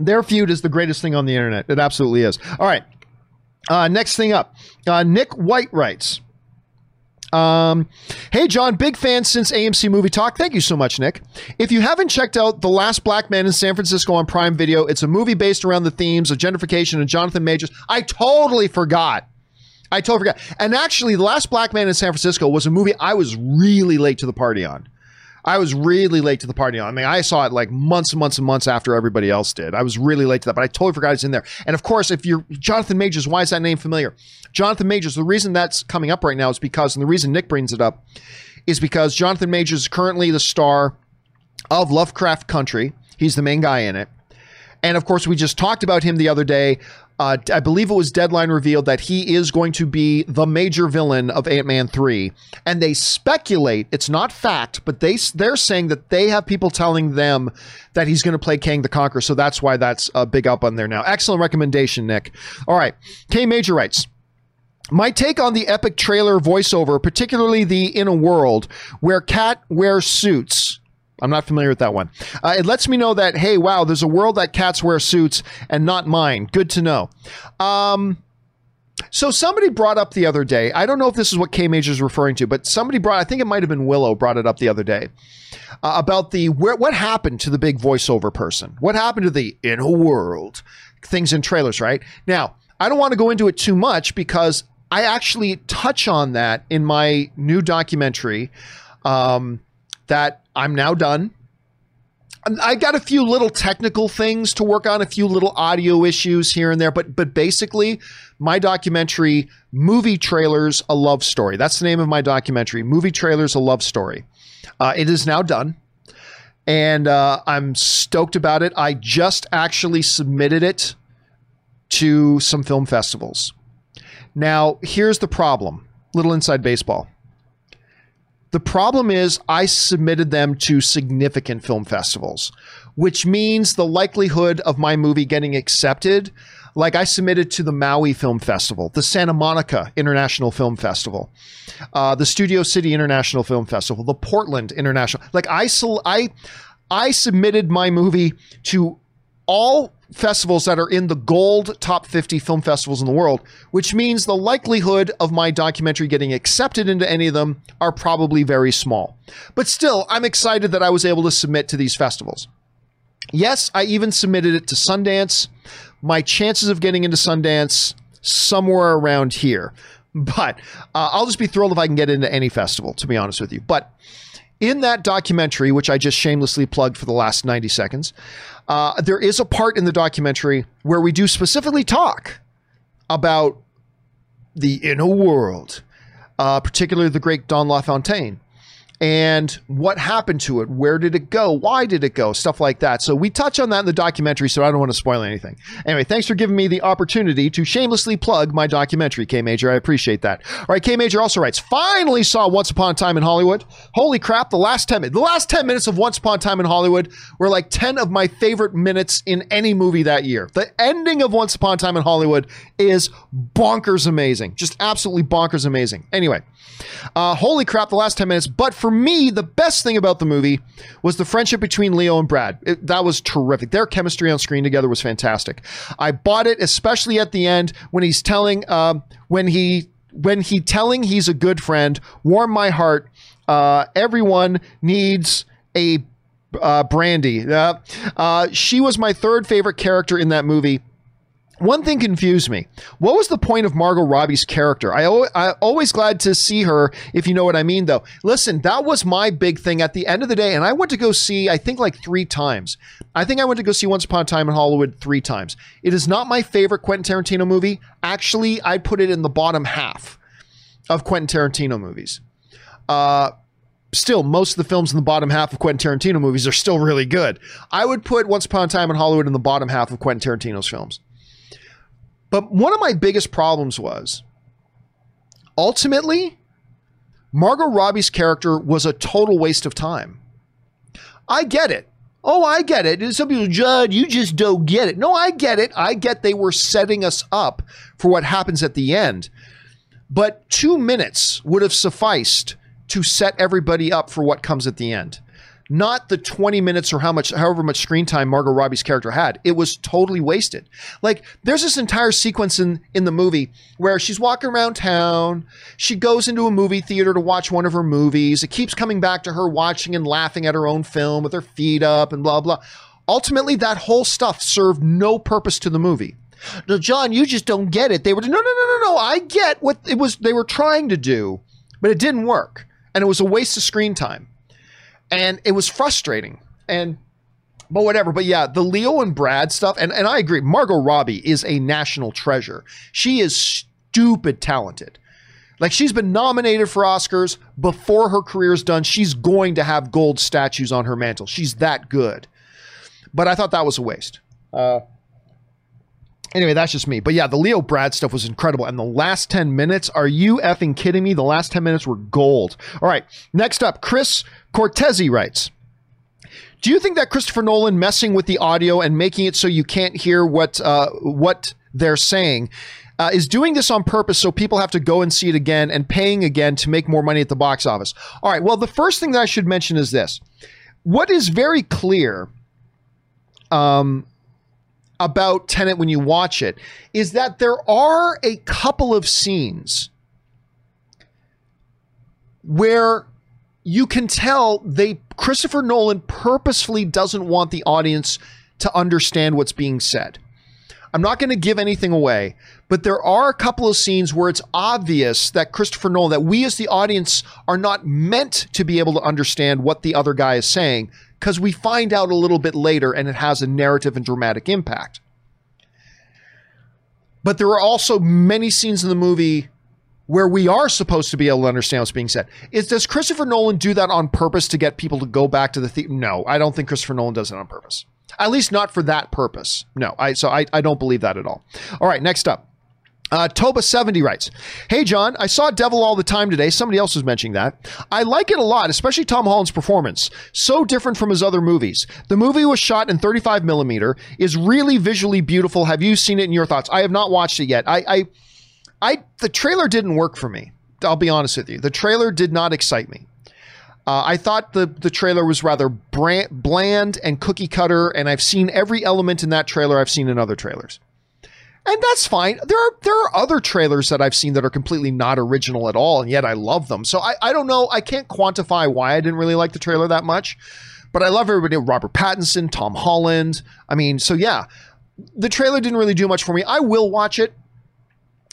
A: Their feud is the greatest thing on the internet. It absolutely is. All right. Uh, next thing up, uh, Nick White writes. Um, hey, John, big fan since AMC Movie Talk. Thank you so much, Nick. If you haven't checked out The Last Black Man in San Francisco on Prime Video, it's a movie based around the themes of gentrification and Jonathan Majors. I totally forgot. I totally forgot. And actually, The Last Black Man in San Francisco was a movie I was really late to the party on. I was really late to the party. On. I mean, I saw it like months and months and months after everybody else did. I was really late to that, but I totally forgot it's in there. And of course, if you're Jonathan Majors, why is that name familiar? Jonathan Majors, the reason that's coming up right now is because, and the reason Nick brings it up is because Jonathan Majors is currently the star of Lovecraft Country. He's the main guy in it. And of course, we just talked about him the other day uh, I believe it was Deadline revealed that he is going to be the major villain of Ant Man three, and they speculate it's not fact, but they they're saying that they have people telling them that he's going to play Kang the Conqueror, so that's why that's a big up on there now. Excellent recommendation, Nick. All right, K Major writes. My take on the epic trailer voiceover, particularly the In a World, where Cat wears suits I'm not familiar with that one. Uh, it lets me know that, hey, wow, there's a world that cats wear suits and not mine. Good to know. Um, so somebody brought up the other day, I don't know if this is what K Major is referring to, but somebody brought, I think it might have been Willow brought it up the other day uh, about the, where, what happened to the big voiceover person? What happened to the in a world things in trailers, right? Now, I don't want to go into it too much because I actually touch on that in my new documentary um, that I'm now done. I got a few little technical things to work on, a few little audio issues here and there, but but basically, my documentary, movie trailers, a love story. That's the name of my documentary, movie trailers, a love story. Uh, it is now done, and uh, I'm stoked about it. I just actually submitted it to some film festivals. Now, here's the problem: little inside baseball. The problem is, I submitted them to significant film festivals, which means the likelihood of my movie getting accepted Like I submitted to the Maui Film Festival, the Santa Monica International Film Festival, uh, the Studio City International Film Festival, the Portland International. Like I, I, I submitted my movie to all festivals that are in the gold top 50 film festivals in the world, which means the likelihood of my documentary getting accepted into any of them are probably very small. But still, I'm excited that I was able to submit to these festivals. Yes, I even submitted it to Sundance. My chances of getting into Sundance somewhere around here. But uh, I'll just be thrilled if I can get into any festival, to be honest with you. But in that documentary, which I just shamelessly plugged for the last 90 seconds, uh, there is a part in the documentary where we do specifically talk about the in a world, uh, particularly the great Don LaFontaine and what happened to it where did it go why did it go stuff like that. So we touch on that in the documentary so i don't want to spoil anything. Anyway thanks for giving me the opportunity to shamelessly plug my documentary k major i appreciate that. All right k major also writes finally saw once upon a time in hollywood. Holy crap the last 10 minutes the last 10 minutes of once upon a time in hollywood were like 10 of my favorite minutes in any movie that year. The ending of once upon a time in hollywood is bonkers amazing just absolutely bonkers amazing. Anyway uh, holy crap, the last 10 minutes. But for me, the best thing about the movie was the friendship between Leo and Brad. It, that was terrific. Their chemistry on screen together was fantastic. I bought it, especially at the end when he's telling, uh, when he, when he telling he's a good friend, warm my heart. Uh, everyone needs a uh, Brandy. Uh, uh, she was my third favorite character in that movie. One thing confused me. What was the point of Margot Robbie's character? I, I always glad to see her, if you know what I mean, though. Listen, that was my big thing at the end of the day, and I went to go see, I think, like three times. I think I went to go see Once Upon a Time in Hollywood three times. It is not my favorite Quentin Tarantino movie. Actually, I put it in the bottom half of Quentin Tarantino movies. Uh, still, most of the films in the bottom half of Quentin Tarantino movies are still really good. I would put Once Upon a Time in Hollywood in the bottom half of Quentin Tarantino's films. But one of my biggest problems was ultimately, Margot Robbie's character was a total waste of time. I get it. Oh, I get it. Some people, Judd, you just don't get it. No, I get it. I get they were setting us up for what happens at the end. But two minutes would have sufficed to set everybody up for what comes at the end not the 20 minutes or how much however much screen time Margot Robbie's character had. It was totally wasted. Like there's this entire sequence in in the movie where she's walking around town, she goes into a movie theater to watch one of her movies. It keeps coming back to her watching and laughing at her own film with her feet up and blah blah. Ultimately that whole stuff served no purpose to the movie. No, John, you just don't get it. They were no no no no no. I get what it was they were trying to do, but it didn't work. And it was a waste of screen time and it was frustrating. And but whatever. But yeah, the Leo and Brad stuff, and, and I agree. Margot Robbie is a national treasure. She is stupid talented. Like she's been nominated for Oscars before her career's done. She's going to have gold statues on her mantle. She's that good. But I thought that was a waste. Uh, anyway, that's just me. But yeah, the Leo Brad stuff was incredible. And the last 10 minutes, are you effing kidding me? The last 10 minutes were gold. All right, next up, Chris Cortezi writes. Do you think that Christopher Nolan messing with the audio and making it so you can't hear what uh, what they're saying uh, is doing this on purpose so people have to go and see it again and paying again to make more money at the box office? All right. Well, the first thing that I should mention is this: what is very clear um, about Tenet when you watch it is that there are a couple of scenes where you can tell they Christopher Nolan purposefully doesn't want the audience to understand what's being said. I'm not going to give anything away, but there are a couple of scenes where it's obvious that Christopher Nolan, that we as the audience are not meant to be able to understand what the other guy is saying because we find out a little bit later and it has a narrative and dramatic impact. But there are also many scenes in the movie where we are supposed to be able to understand what's being said. Is does Christopher Nolan do that on purpose to get people to go back to the theater? No, I don't think Christopher Nolan does it on purpose. At least not for that purpose. No, I so I, I don't believe that at all. All right, next up. Uh, Toba70 writes, Hey, John, I saw Devil all the time today. Somebody else was mentioning that. I like it a lot, especially Tom Holland's performance. So different from his other movies. The movie was shot in 35 millimeter, is really visually beautiful. Have you seen it in your thoughts? I have not watched it yet. I, I, I the trailer didn't work for me. I'll be honest with you. The trailer did not excite me. Uh, I thought the the trailer was rather brand, bland and cookie cutter, and I've seen every element in that trailer I've seen in other trailers and that's fine. There are there are other trailers that I've seen that are completely not original at all, and yet I love them. So I, I don't know. I can't quantify why I didn't really like the trailer that much, but I love everybody. Robert Pattinson, Tom Holland. I mean, so yeah, the trailer didn't really do much for me. I will watch it.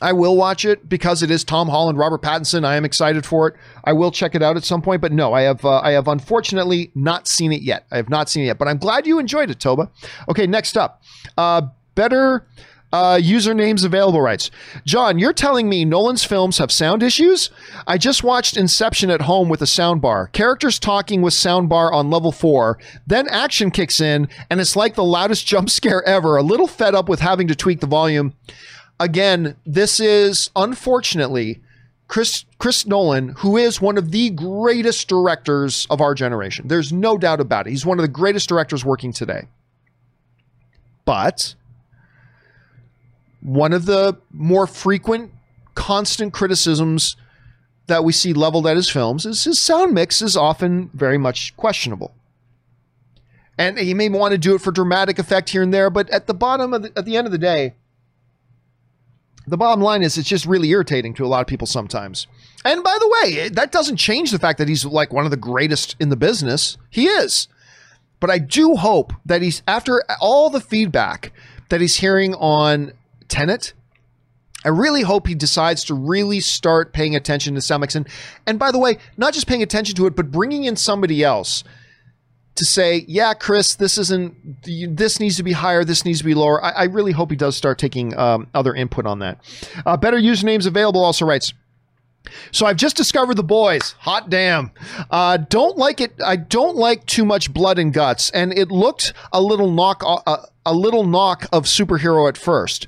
A: I will watch it because it is Tom Holland, Robert Pattinson. I am excited for it. I will check it out at some point, but no, I have uh, I have unfortunately not seen it yet. I have not seen it yet, but I'm glad you enjoyed it, Toba. Okay, next up, uh, better uh, usernames available rights. John, you're telling me Nolan's films have sound issues? I just watched Inception at home with a soundbar. Characters talking with soundbar on level four. Then action kicks in, and it's like the loudest jump scare ever. A little fed up with having to tweak the volume. Again, this is unfortunately Chris Chris Nolan, who is one of the greatest directors of our generation. There's no doubt about it. He's one of the greatest directors working today. But one of the more frequent, constant criticisms that we see leveled at his films is his sound mix is often very much questionable. And he may want to do it for dramatic effect here and there, but at the bottom of the, at the end of the day, the bottom line is it's just really irritating to a lot of people sometimes. And by the way, that doesn't change the fact that he's like one of the greatest in the business. He is. But I do hope that he's after all the feedback that he's hearing on Tenet. I really hope he decides to really start paying attention to sound. And, and by the way, not just paying attention to it, but bringing in somebody else to say, yeah, Chris, this isn't, this needs to be higher, this needs to be lower. I, I really hope he does start taking um, other input on that. Uh, better usernames available also writes, so I've just discovered the boys. Hot damn. Uh, don't like it. I don't like too much blood and guts, and it looked a little knock, uh, a little knock of superhero at first.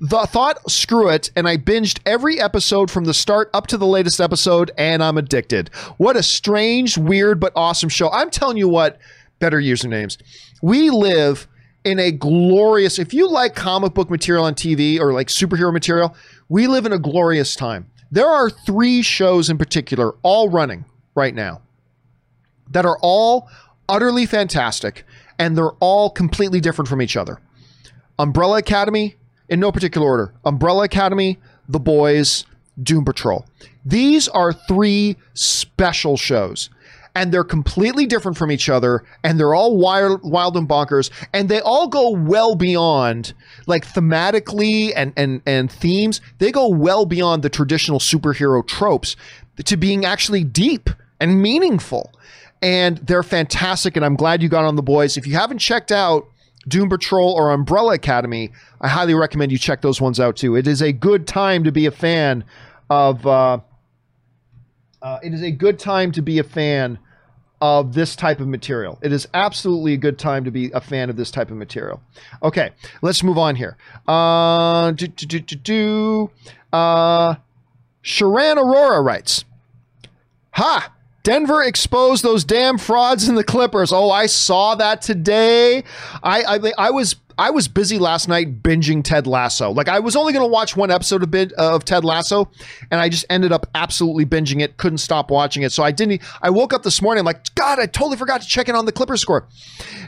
A: The thought, screw it, and I binged every episode from the start up to the latest episode, and I'm addicted. What a strange, weird, but awesome show. I'm telling you what, better usernames. We live in a glorious, if you like comic book material on TV or like superhero material, we live in a glorious time. There are three shows in particular, all running right now, that are all utterly fantastic, and they're all completely different from each other. Umbrella Academy, in no particular order Umbrella Academy, The Boys, Doom Patrol. These are three special shows. And they're completely different from each other, and they're all wild, wild and bonkers, and they all go well beyond, like thematically and and and themes. They go well beyond the traditional superhero tropes to being actually deep and meaningful and they're fantastic. And I'm glad you got on the boys. If you haven't checked out Doom Patrol or Umbrella Academy, I highly recommend you check those ones out too. It is a good time to be a fan of. Uh, uh, it is a good time to be a fan of this type of material. It is absolutely a good time to be a fan of this type of material. Okay, let's move on here. Uh, do, do, do, do, uh, Sharan Aurora writes, Ha! Denver exposed those damn frauds in the Clippers. Oh, I saw that today. I I, I was I was busy last night binging Ted Lasso. Like I was only going to watch one episode of, bit, uh, of Ted Lasso, and I just ended up absolutely binging it. Couldn't stop watching it. So I didn't. I woke up this morning. I'm like, God, I totally forgot to check in on the Clippers score.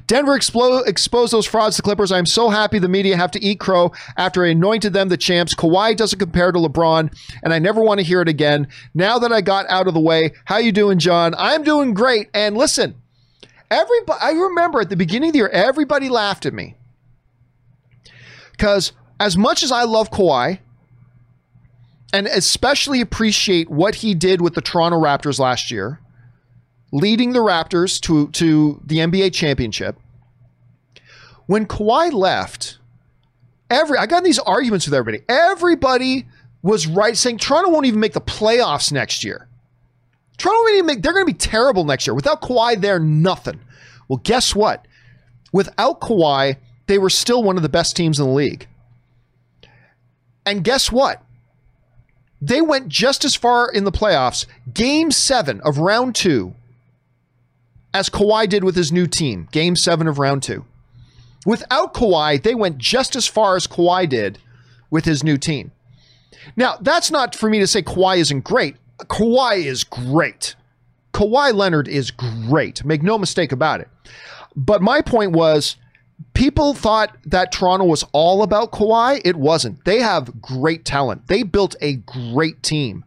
A: Denver explo- exposed those frauds to Clippers. I'm so happy the media have to eat crow after I anointed them the champs. Kawhi doesn't compare to LeBron, and I never want to hear it again. Now that I got out of the way, how you doing, John? I'm doing great. And listen, everybody. I remember at the beginning of the year, everybody laughed at me because as much as I love Kawhi and especially appreciate what he did with the Toronto Raptors last year, leading the Raptors to, to the NBA championship, when Kawhi left, every I got these arguments with everybody. Everybody was right saying Toronto won't even make the playoffs next year. Toronto won't even make they're gonna be terrible next year. Without Kawhi, they're nothing. Well, guess what? Without Kawhi, they were still one of the best teams in the league. And guess what? They went just as far in the playoffs, game seven of round two, as Kawhi did with his new team, game seven of round two. Without Kawhi, they went just as far as Kawhi did with his new team. Now, that's not for me to say Kawhi isn't great. Kawhi is great. Kawhi Leonard is great. Make no mistake about it. But my point was people thought that Toronto was all about Kawhi. It wasn't. They have great talent. They built a great team.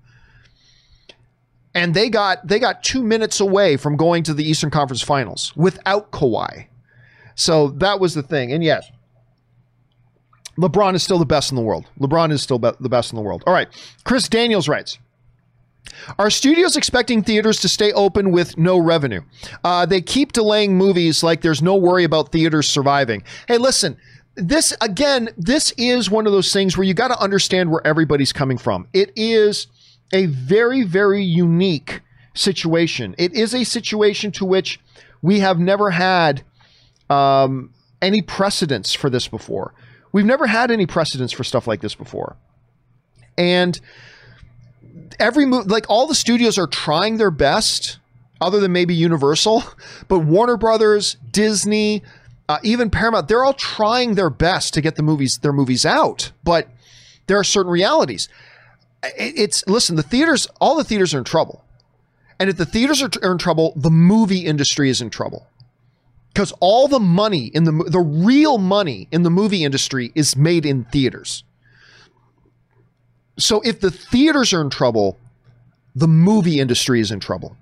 A: And they got they got 2 minutes away from going to the Eastern Conference Finals without Kawhi. So that was the thing. And yes, LeBron is still the best in the world. LeBron is still be- the best in the world. All right. Chris Daniels writes Are studios expecting theaters to stay open with no revenue? Uh, they keep delaying movies like there's no worry about theaters surviving. Hey, listen. This again, this is one of those things where you got to understand where everybody's coming from. It is a very, very unique situation. It is a situation to which we have never had um, any precedents for this before. We've never had any precedents for stuff like this before. And every move, like all the studios are trying their best, other than maybe Universal, but Warner Brothers, Disney, uh, even Paramount, they're all trying their best to get the movies, their movies out. But there are certain realities. It's listen, the theaters, all the theaters are in trouble. And if the theaters are, are in trouble, the movie industry is in trouble because all the money in the the real money in the movie industry is made in theaters. So if the theaters are in trouble, the movie industry is in trouble.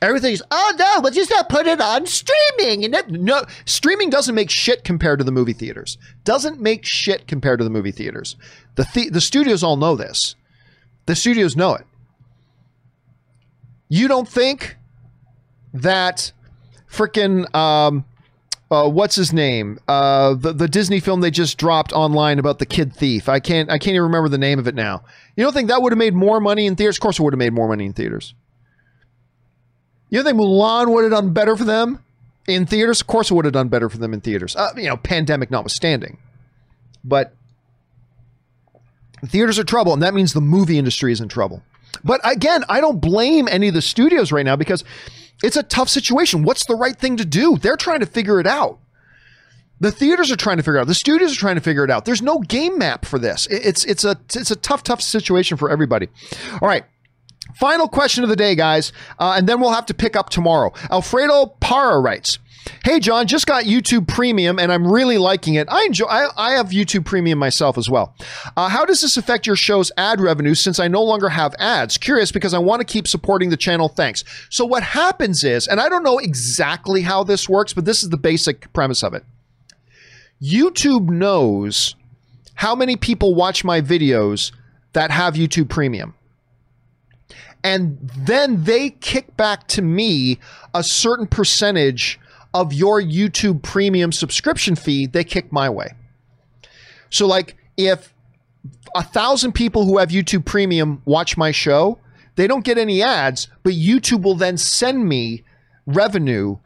A: Everything's oh no, but just not put it on streaming and that, no streaming doesn't make shit compared to the movie theaters. Doesn't make shit compared to the movie theaters. The the, the studios all know this. The studios know it. You don't think that freaking um, uh, what's his name? Uh, the the Disney film they just dropped online about the kid thief. I can't I can't even remember the name of it now. You don't think that would have made more money in theaters? Of course, it would have made more money in theaters. You don't think Mulan would have done better for them in theaters? Of course, it would have done better for them in theaters. Uh, you know, pandemic notwithstanding, but theaters are trouble, and that means the movie industry is in trouble. But again, I don't blame any of the studios right now because it's a tough situation. What's the right thing to do? They're trying to figure it out. The theaters are trying to figure it out. The studios are trying to figure it out. There's no game map for this. It's it's a it's a tough tough situation for everybody. All right. Final question of the day, guys, uh, and then we'll have to pick up tomorrow. Alfredo Para writes, Hey John, just got YouTube Premium and I'm really liking it. I enjoy. I, I have YouTube Premium myself as well. Uh, how does this affect your show's ad revenue since I no longer have ads? Curious because I want to keep supporting the channel. Thanks. So what happens is, and I don't know exactly how this works, but this is the basic premise of it. YouTube knows how many people watch my videos that have YouTube Premium and then they kick back to me a certain percentage of your YouTube premium subscription fee, they kick my way. So, like, if a thousand people who have YouTube premium watch my show, they don't get any ads, but YouTube will then send me revenue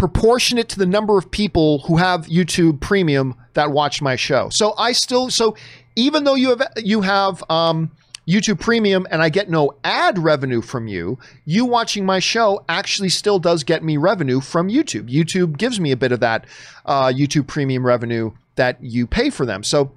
A: proportionate to the number of people who have YouTube premium that watch my show. So I still so even though you have you have um YouTube Premium and I get no ad revenue from you, you watching my show actually still does get me revenue from YouTube. YouTube gives me a bit of that uh, YouTube Premium revenue that you pay for them. So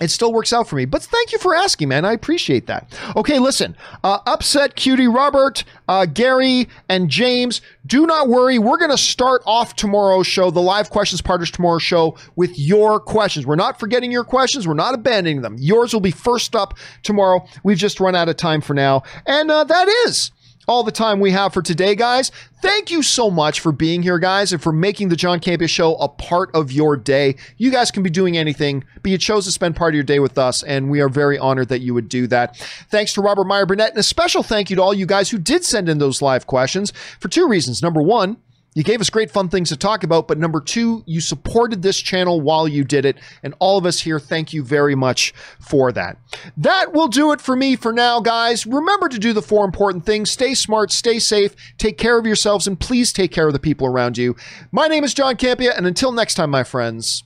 A: it still works out for me. But thank you for asking, man. I appreciate that. Okay, listen. Uh, upset cutie Robert, uh, Gary, and James. Do not worry. We're going to start off tomorrow's show, the live questions part of tomorrow's show, with your questions. We're not forgetting your questions. We're not abandoning them. Yours will be first up tomorrow. We've just run out of time for now. And uh, that is all the time we have for today, guys. Thank you so much for being here, guys, and for making the John Campea Show a part of your day. You guys can be doing anything, but you chose to spend part of your day with us, and we are very honored that you would do that. Thanks to Robert Meyer Burnett, and a special thank you to all you guys who did send in those live questions for two reasons. Number one, you gave us great fun things to talk about, but number two, you supported this channel while you did it. And all of us here, thank you very much for that. That will do it for me for now, guys. Remember to do the four important things stay smart, stay safe, take care of yourselves, and please take care of the people around you. My name is John Campea, and until next time, my friends,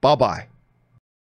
A: bye bye.